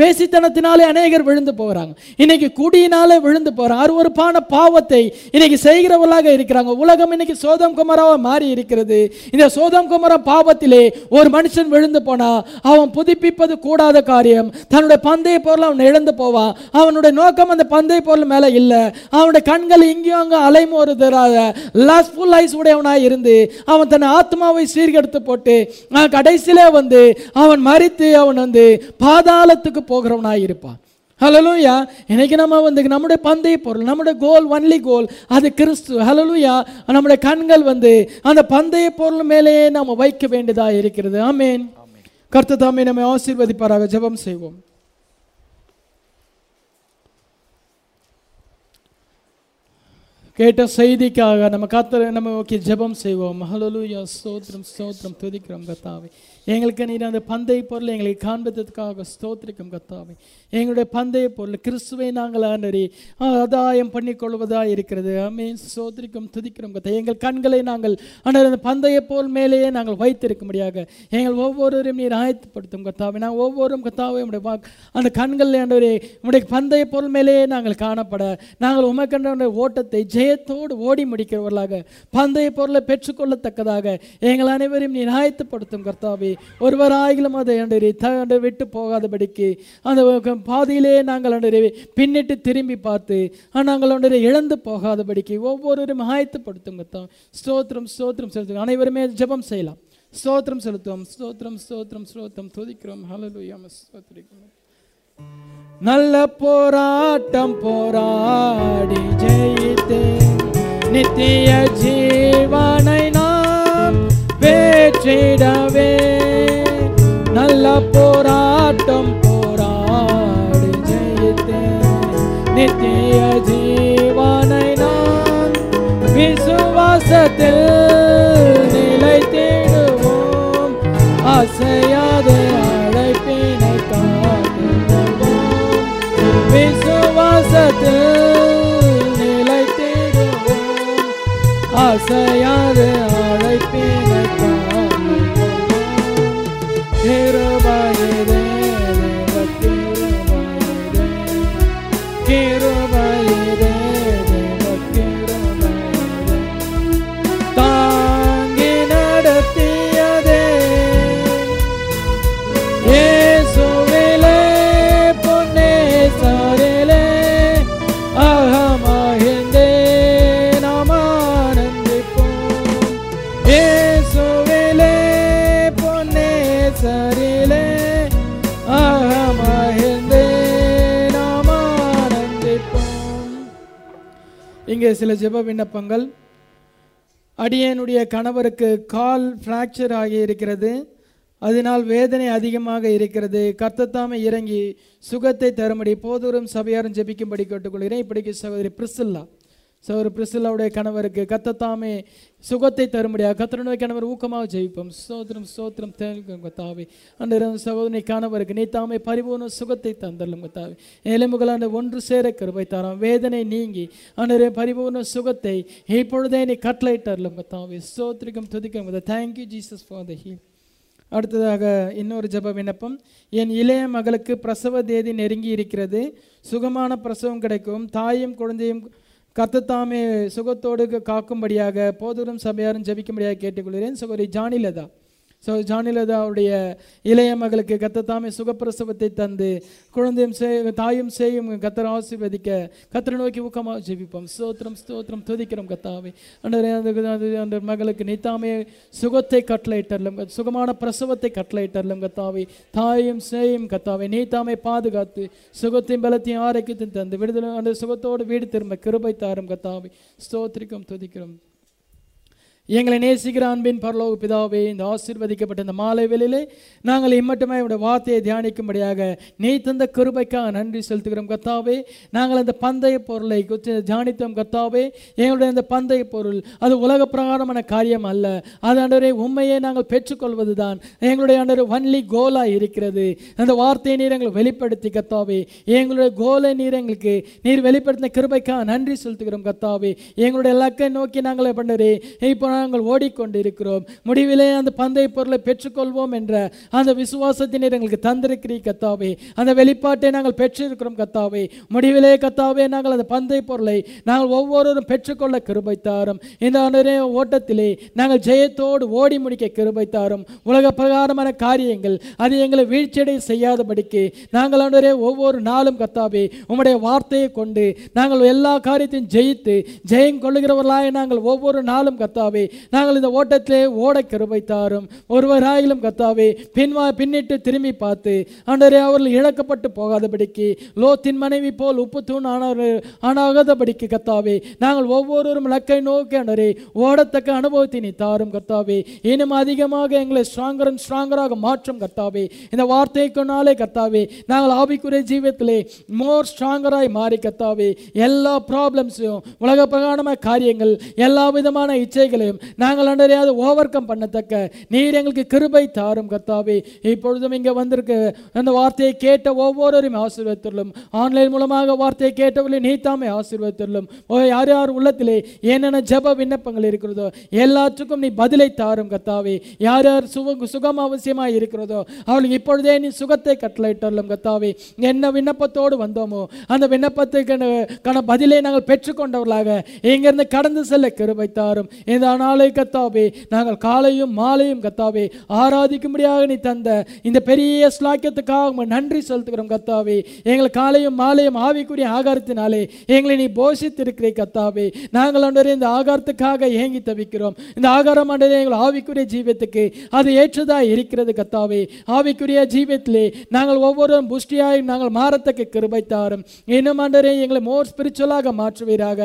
வேசித்தனத்தினாலே அநேகர் விழுந்து போகிறாங்க இன்னைக்கு குடியினாலே விழுந்து போகிறான் அருவருப்பான பாவத்தை இன்னைக்கு செய்கிறவர்களாக இருக்கிறாங்க. உலகம் இன்னைக்கு சோதம் குமராவா மாறி இருக்கிறது. இந்த சோதம் குமரம் பாவத்திலே ஒரு மனுஷன் விழுந்து போனா அவன் புதுப்பிப்பது கூடாத காரியம். தன்னுடைய பந்தய பொருள் அவன் இழந்து போவான் அவனுடைய நோக்கம் அந்த பந்தய பொருள் மேல இல்லை. அவனுடைய கண்கள் இங்கேயும் அங்கே லாஸ் லாஸ்ஃபுல் ஐஸ் உடையவனாய் இருந்து அவன் தன் ஆத்மாவை சீர்கெடுத்து போட்டு கடைசியிலே வந்து அவன் மறித்து அவன் வந்து பாதாளத்துக்கு போகிறவனாய் இருப்பான். ஹலலூயா இன்னைக்கு நம்ம வந்து நம்முடைய பந்தய பொருள் நம்முடைய கோல் ஒன்லி கோல் அது கிறிஸ்து. ஹலலூயா நம்முடைய கண்கள் வந்து அந்த பந்தய பொருள் மேலேயே நாம் வைக்க வேண்டியதா இருக்கிறது. ஆமேன் கர்த்த தாமே நம்மை ஆசீர்வதிப்பாராக. ஜெபம் செய்வோம். கேட்ட செய்திக்காக நம்ம கத்த நம்ம ஓகே ஜெபம் செய்வோம். ஹலலூயா ஸ்தோத்திரம் ஸ்தோத்திரம் துதிக்கிறோம் கத்தாவை எங்களுக்கு நீர் அந்த பந்தய பொருளை எங்களை காண்பதற்காக ஸ்தோத்திரிக்கும் கத்தாவை எங்களுடைய பந்தய பொருள் கிறிஸ்துவை நாங்கள் ஆண்டறி ஆதாயம் பண்ணிக்கொள்வதாக இருக்கிறது. அமே ஸ்தோத்திரிக்கும் துதிக்கிறோம் கத்தா எங்கள் கண்களை நாங்கள் ஆனால் அந்த பந்தய பொருள் மேலேயே நாங்கள் வைத்திருக்கும்படியாக எங்கள் ஒவ்வொருவரையும் நீர் ஆயத்துப்படுத்தும் கத்தாவை நாங்கள் ஒவ்வொருவரும் கத்தாவை உடைய வாக் அந்த கண்களில் ஆண்டவரே உடைய பந்தய பொருள் மேலேயே நாங்கள் காணப்பட நாங்கள் உமக்கண்ட ஓட்டத்தை ஜெயத்தோடு ஓடி முடிக்கிறவர்களாக பந்தய பொருளை பெற்றுக்கொள்ளத்தக்கதாக எங்கள் அனைவரையும் நீர் ஆயத்துப்படுத்தும் கர்த்தாவே. ஒருவராயிலும் அதை அண்டரே தண்டு விட்டு போகாதபடிக்கு அந்த பாதையிலே நாங்கள் அண்டரே பின்னிட்டு திரும்பி பார்த்து நாங்கள் அண்டரே இழந்து போகாதபடிக்கு ஒவ்வொருவரும் ஆயத்துப்படுத்தும் கர்த்தா ஸ்தோத்திரம் ஸ்தோத்திரம் செலுத்துங்க அனைவருமே ஜபம் செய்யலாம். ஸ்தோத்திரம் செலுத்துவோம். ஸ்தோத்திரம் ஸ்தோத்திரம் ஸ்தோத்திரம். துதிக்கிறோம். ஹalleluya ஸ்தோத்திரிக்கிறோம். நல்ல போராட்டம் போராடி ஜெயித்தே நித்திய ஜீவனை நாம் பேற்றிடவே போராட்டம் போராடு ஜெயித்தேன் நித்திய ஜீவனை நான் விசுவாசத்தில் நிலை தேடுவோம். அசையாத அழைப்பினை காத்துவோம் விசுவாசத்தில் நிலை தேடுவோம். அசையாத சில ஜெப விண்ணப்பங்கள் அடியனுடைய கணவருக்கு கால் ஃப்ராக்சர் ஆகி இருக்கிறது. அதனால் வேதனை அதிகமாக இருக்கிறது. கர்த்தத்தாமை இறங்கி சுகத்தை தரும்படி போதூரும் சபையாரும் ஜெபிக்கும்படி கேட்டுக்கொள்கிறேன். இப்படிக்கு சகோதரி பிரிசில்லா. சகோதரி பிரிசில்லாவுடைய கணவருக்கு கத்தத்தாமே சுகத்தை தரும்படியாக கத்தனுடைய கணவர் ஊக்கமாக ஜெயிப்போம். சோதரம் சோத்திரம் தாவே அந்த சகோதரி கணவருக்கு நீ தாமே பரிபூர்ண சுகத்தை தந்தள்ளும் தாவே எலும்புகளான ஒன்று சேர கருவை தாராம். வேதனை நீங்கி அந்த பரிபூர்ண சுகத்தை இப்பொழுதே நீ கட்டளையிட்டர்லும் தாவே சோத்திரிக்கும் துதிக்கும் thank you Jesus for the heal அடுத்ததாக இன்னொரு ஜெப விண்ணப்பம். என் இளைய மகளுக்கு பிரசவ தேதி நெருங்கி இருக்கிறது. சுகமான பிரசவம் கிடைக்கும். தாயும் குழந்தையும் கர்த்தத்தாமே சுகத்தோடு காக்கும்படியாக போதூரும் சபையாரும் ஜபிக்கும்படியாக கேட்டுக்கொள்கிறேன். சகோதரி ஜானிலதா ஸோ ஜானிலதாவுடைய இளைய மகளுக்கு கத்தத்தாமே சுகப்பிரசவத்தை தந்து குழந்தையும் செய் தாயும் சேயும் கத்தரை ஆசீர்வதிக்க கத்தரை நோக்கி ஊக்கமாக ஜெபிப்போம். ஸ்தோத்திரம் ஸ்தோத்திரம் துதிக்கிறோம் கத்தாவே. அந்த அந்த மகளுக்கு நீத்தாமே சுகத்தை கட்டளையிட்டரலும் சுகமான பிரசவத்தை கட்டளையிட்டரலும் கத்தாவை. தாயும் சேயும் கத்தாவே நீத்தாமே பாதுகாத்து சுகத்தையும் பலத்தையும் ஆரோக்கியத்தையும் தந்து விடுதலை அந்த சுகத்தோடு வீடு திரும்ப கிருபை தாரும் கத்தாவை. ஸ்தோத்திரிக்கும் துதிக்கிறோம். எங்களை நேசிக்கிற அன்பின் பரலோக பிதாவே இந்த ஆசீர்வதிக்கப்பட்ட இந்த மாலை வேலையிலே நாங்கள் இம்மட்டுமே உடைய வார்த்தையை தியானிக்கும்படியாக நீ தந்த கிருபைக்காக நன்றி செலுத்துகிறோம் கத்தாவே நாங்கள் அந்த பந்தய பொருளை தியானித்தோம் கத்தாவே எங்களுடைய அந்த பந்தய பொருள் அது உலக பிரகாரமான காரியம் அல்ல. அது அன்றரே உண்மையை நாங்கள் பெற்றுக்கொள்வது தான் எங்களுடைய ஆண்டவர் ஒன்லி கோலாக இருக்கிறது. அந்த வார்த்தையை நீர் எங்களை வெளிப்படுத்தி கத்தாவே எங்களுடைய கோலை நீர் எங்களுக்கு நீர் வெளிப்படுத்தின கிருபைக்காக நன்றி செலுத்துகிறோம் கத்தாவே எங்களுடைய இலக்கை நோக்கி நாங்கள் பண்ணுறே இப்போ நாங்கள் ஓடிக்கொண்டு இருக்கிறோம் முடிவிலே அந்த பந்தய பொருளை பெற்றுக்கொள்வோம் என்ற அந்த விசுவாசத்தினை எங்களுக்கு தந்திருக்கிறீ கத்தாவே அந்த வெளிப்பாட்டை நாங்கள் பெற்றிருக்கிறோம் கத்தாவே முடிவிலே கத்தாவே நாங்கள் அந்த பந்தய பொருளை நாங்கள் ஒவ்வொருவரும் பெற்றுக்கொள்ள கிருபை தாரும். இந்த ஆண்டவரே ஓட்டத்திலே நாங்கள் ஜெயத்தோடு ஓடி முடிக்க கிருபை தாரும். உலக பிரகாரமான காரியங்கள் அது எங்களை வீழ்ச்சியடை செய்யாதபடிக்கு நாங்கள் ஆண்டவரே ஒவ்வொரு நாளும் கத்தாவே உம்முடைய வார்த்தையை கொண்டு நாங்கள் எல்லா காரியத்தையும் ஜெயித்து ஜெயம் கொள்ளுகிறவர்களாய் நாங்கள் ஒவ்வொரு நாளும் கத்தாவே நாங்கள் இந்த ஓட்டத்திலே ஓட கிருபை தாரும் ஒருவராயிலும் கத்தாவே பின்வா பின்னிட்டு திரும்பி பார்த்து ஆண்டரே அவர்கள் இழக்கப்பட்டு போகாதபடிக்கு லோத்தின் மனைவி போல் உப்பு தூண் ஆனவர் ஆனாகாதபடிக்கு கத்தாவே நாங்கள் ஒவ்வொருவரும் லக்கை நோக்கி ஆண்டரே ஓடத்தக்க அனுபவத்தை நீ தாரும் கத்தாவே. இன்னும் அதிகமாக எங்களை ஸ்ட்ராங்கர் அண்ட் ஸ்ட்ராங்கராக மாற்றும் கத்தாவே. இந்த வார்த்தைக்குனாலே கத்தாவே நாங்கள் ஆவிக்குரிய ஜீவத்திலே மோர் ஸ்ட்ராங்கராய் மாறி கத்தாவே. எல்லா ப்ராப்ளம்ஸையும் உலக பிரகாரமான காரியங்கள் எல்லா விதமான இச்சைகளையும் நாங்கள் அண்டரையாவது அதை ஓவர் கம் பண்ணத்தக்க நீர் எங்களுக்கு கிருபை தாரும் கர்த்தாவே. இப்பொழுதும் இங்கே வந்திருக்க. அந்த வார்த்தையை கேட்ட ஒவ்வொருவரையும் ஆசீர்வதித்துள்ளும் ஆன்லைன் மூலமாக வார்த்தையை கேட்டவர்களே நீ தாமே ஆசீர்வதித்துள்ளும் ஓ யார் யார் உள்ளத்திலே என்னென்ன ஜெப விண்ணப்பங்கள் இருக்கிறதோ எல்லாத்துக்கும் நீ பதிலை தாரும் கத்தாவே யார் யார் சுக சுகம் அவசியமாக இருக்கிறதோ அவளுக்கு இப்பொழுதே நீ சுகத்தை கட்டளையிட்டுள்ளும் கத்தாவே என்ன விண்ணப்பத்தோடு வந்தோமோ அந்த விண்ணப்பத்துக்கான பதிலை நாங்கள் பெற்றுக்கொண்டவர்களாக இங்கிருந்து கடந்து செல்ல கிருபை தாரும். இதான நாளை கத்தாவே நாங்கள் காலையும் மாலையும் கத்தாவே ஆராதிக்கும்படியாக நீ தந்த இந்த பெரிய ஸ்லாக்கியத்துக்காக நன்றி செலுத்துகிறோம் கத்தாவே எங்களை காலையும் மாலையும் ஆவிக்குரிய ஆகாரத்தினாலே எங்களை நீ போஷித்திருக்கிறே கத்தாவே நாங்கள் அன்றே இந்த ஆகாரத்துக்காக ஏங்கி தவிக்கிறோம். இந்த ஆகாரம் அன்றே எங்கள் ஆவிக்குரிய ஜீவத்துக்கு அது ஏற்றதாக இருக்கிறது கத்தாவே ஆவிக்குரிய ஜீவத்திலே நாங்கள் ஒவ்வொருவரும் புஷ்டியாய் நாங்கள் மாறத்தக்க கிருபை தாரும். இன்னும் அன்றே எங்களை மோர் ஸ்பிரிச்சுவலாக மாற்றுவீராக.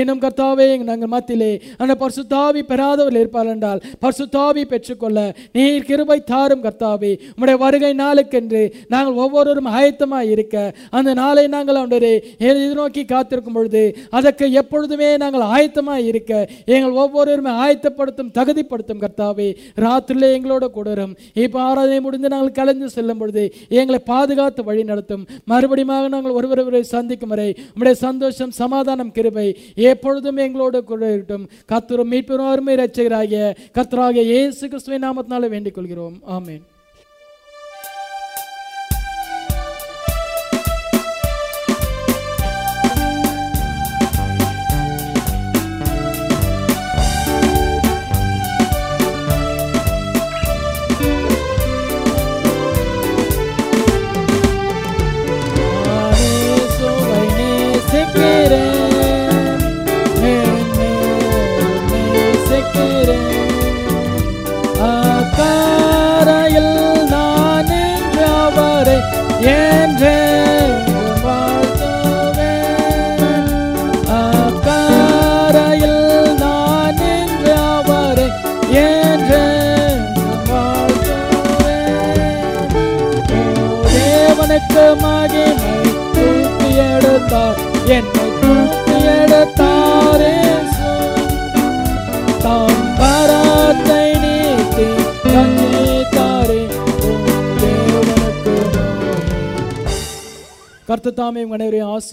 இன்னும் கர்த்தாவே நாங்கள் மத்தியிலே அந்த பரிசுத்தாவி பெறாதவர்கள் இருப்பார் என்றால் பர்சுத்தாவி பெற்றுக்கொள்ள நீர் கிருபை தாரும் கர்த்தாவே. உம்முடைய வருகை நாளுக்கென்று நாங்கள் ஒவ்வொருவரும் ஆயத்தமாக இருக்க அந்த நாளை நாங்கள் அவனுடைய எதிர்நோக்கி காத்திருக்கும் பொழுது அதற்கு எப்பொழுதுமே நாங்கள் ஆயத்தமாக இருக்க எங்கள் ஒவ்வொருவருமே ஆயத்தப்படுத்தும் தகுதிப்படுத்தும் கர்த்தாவே. ராத்திரிலே எங்களோட கூடரும் இப்போ ஆராதனை முடிந்து நாங்கள் கலந்து செல்லும் பொழுது எங்களை பாதுகாத்து வழி நடத்தும். மறுபடியும் நாங்கள் ஒருவரை சந்திக்கும் வரை உம்முடைய சந்தோஷம் சமாதானம் கிருபை எப்பொழுதும் எங்களோடு கூட இருக்கட்டும். கத்துரும் மீட்பெரும் எல்லாருமே ரட்சகராகிய கர்த்தராகிய இயேசு கிறிஸ்துவின் நாமத்தினால வேண்டிக் கொள்கிறோம் ஆமேன்.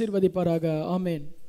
ஆசீர்வதிப்பாராக. ஆமேன்.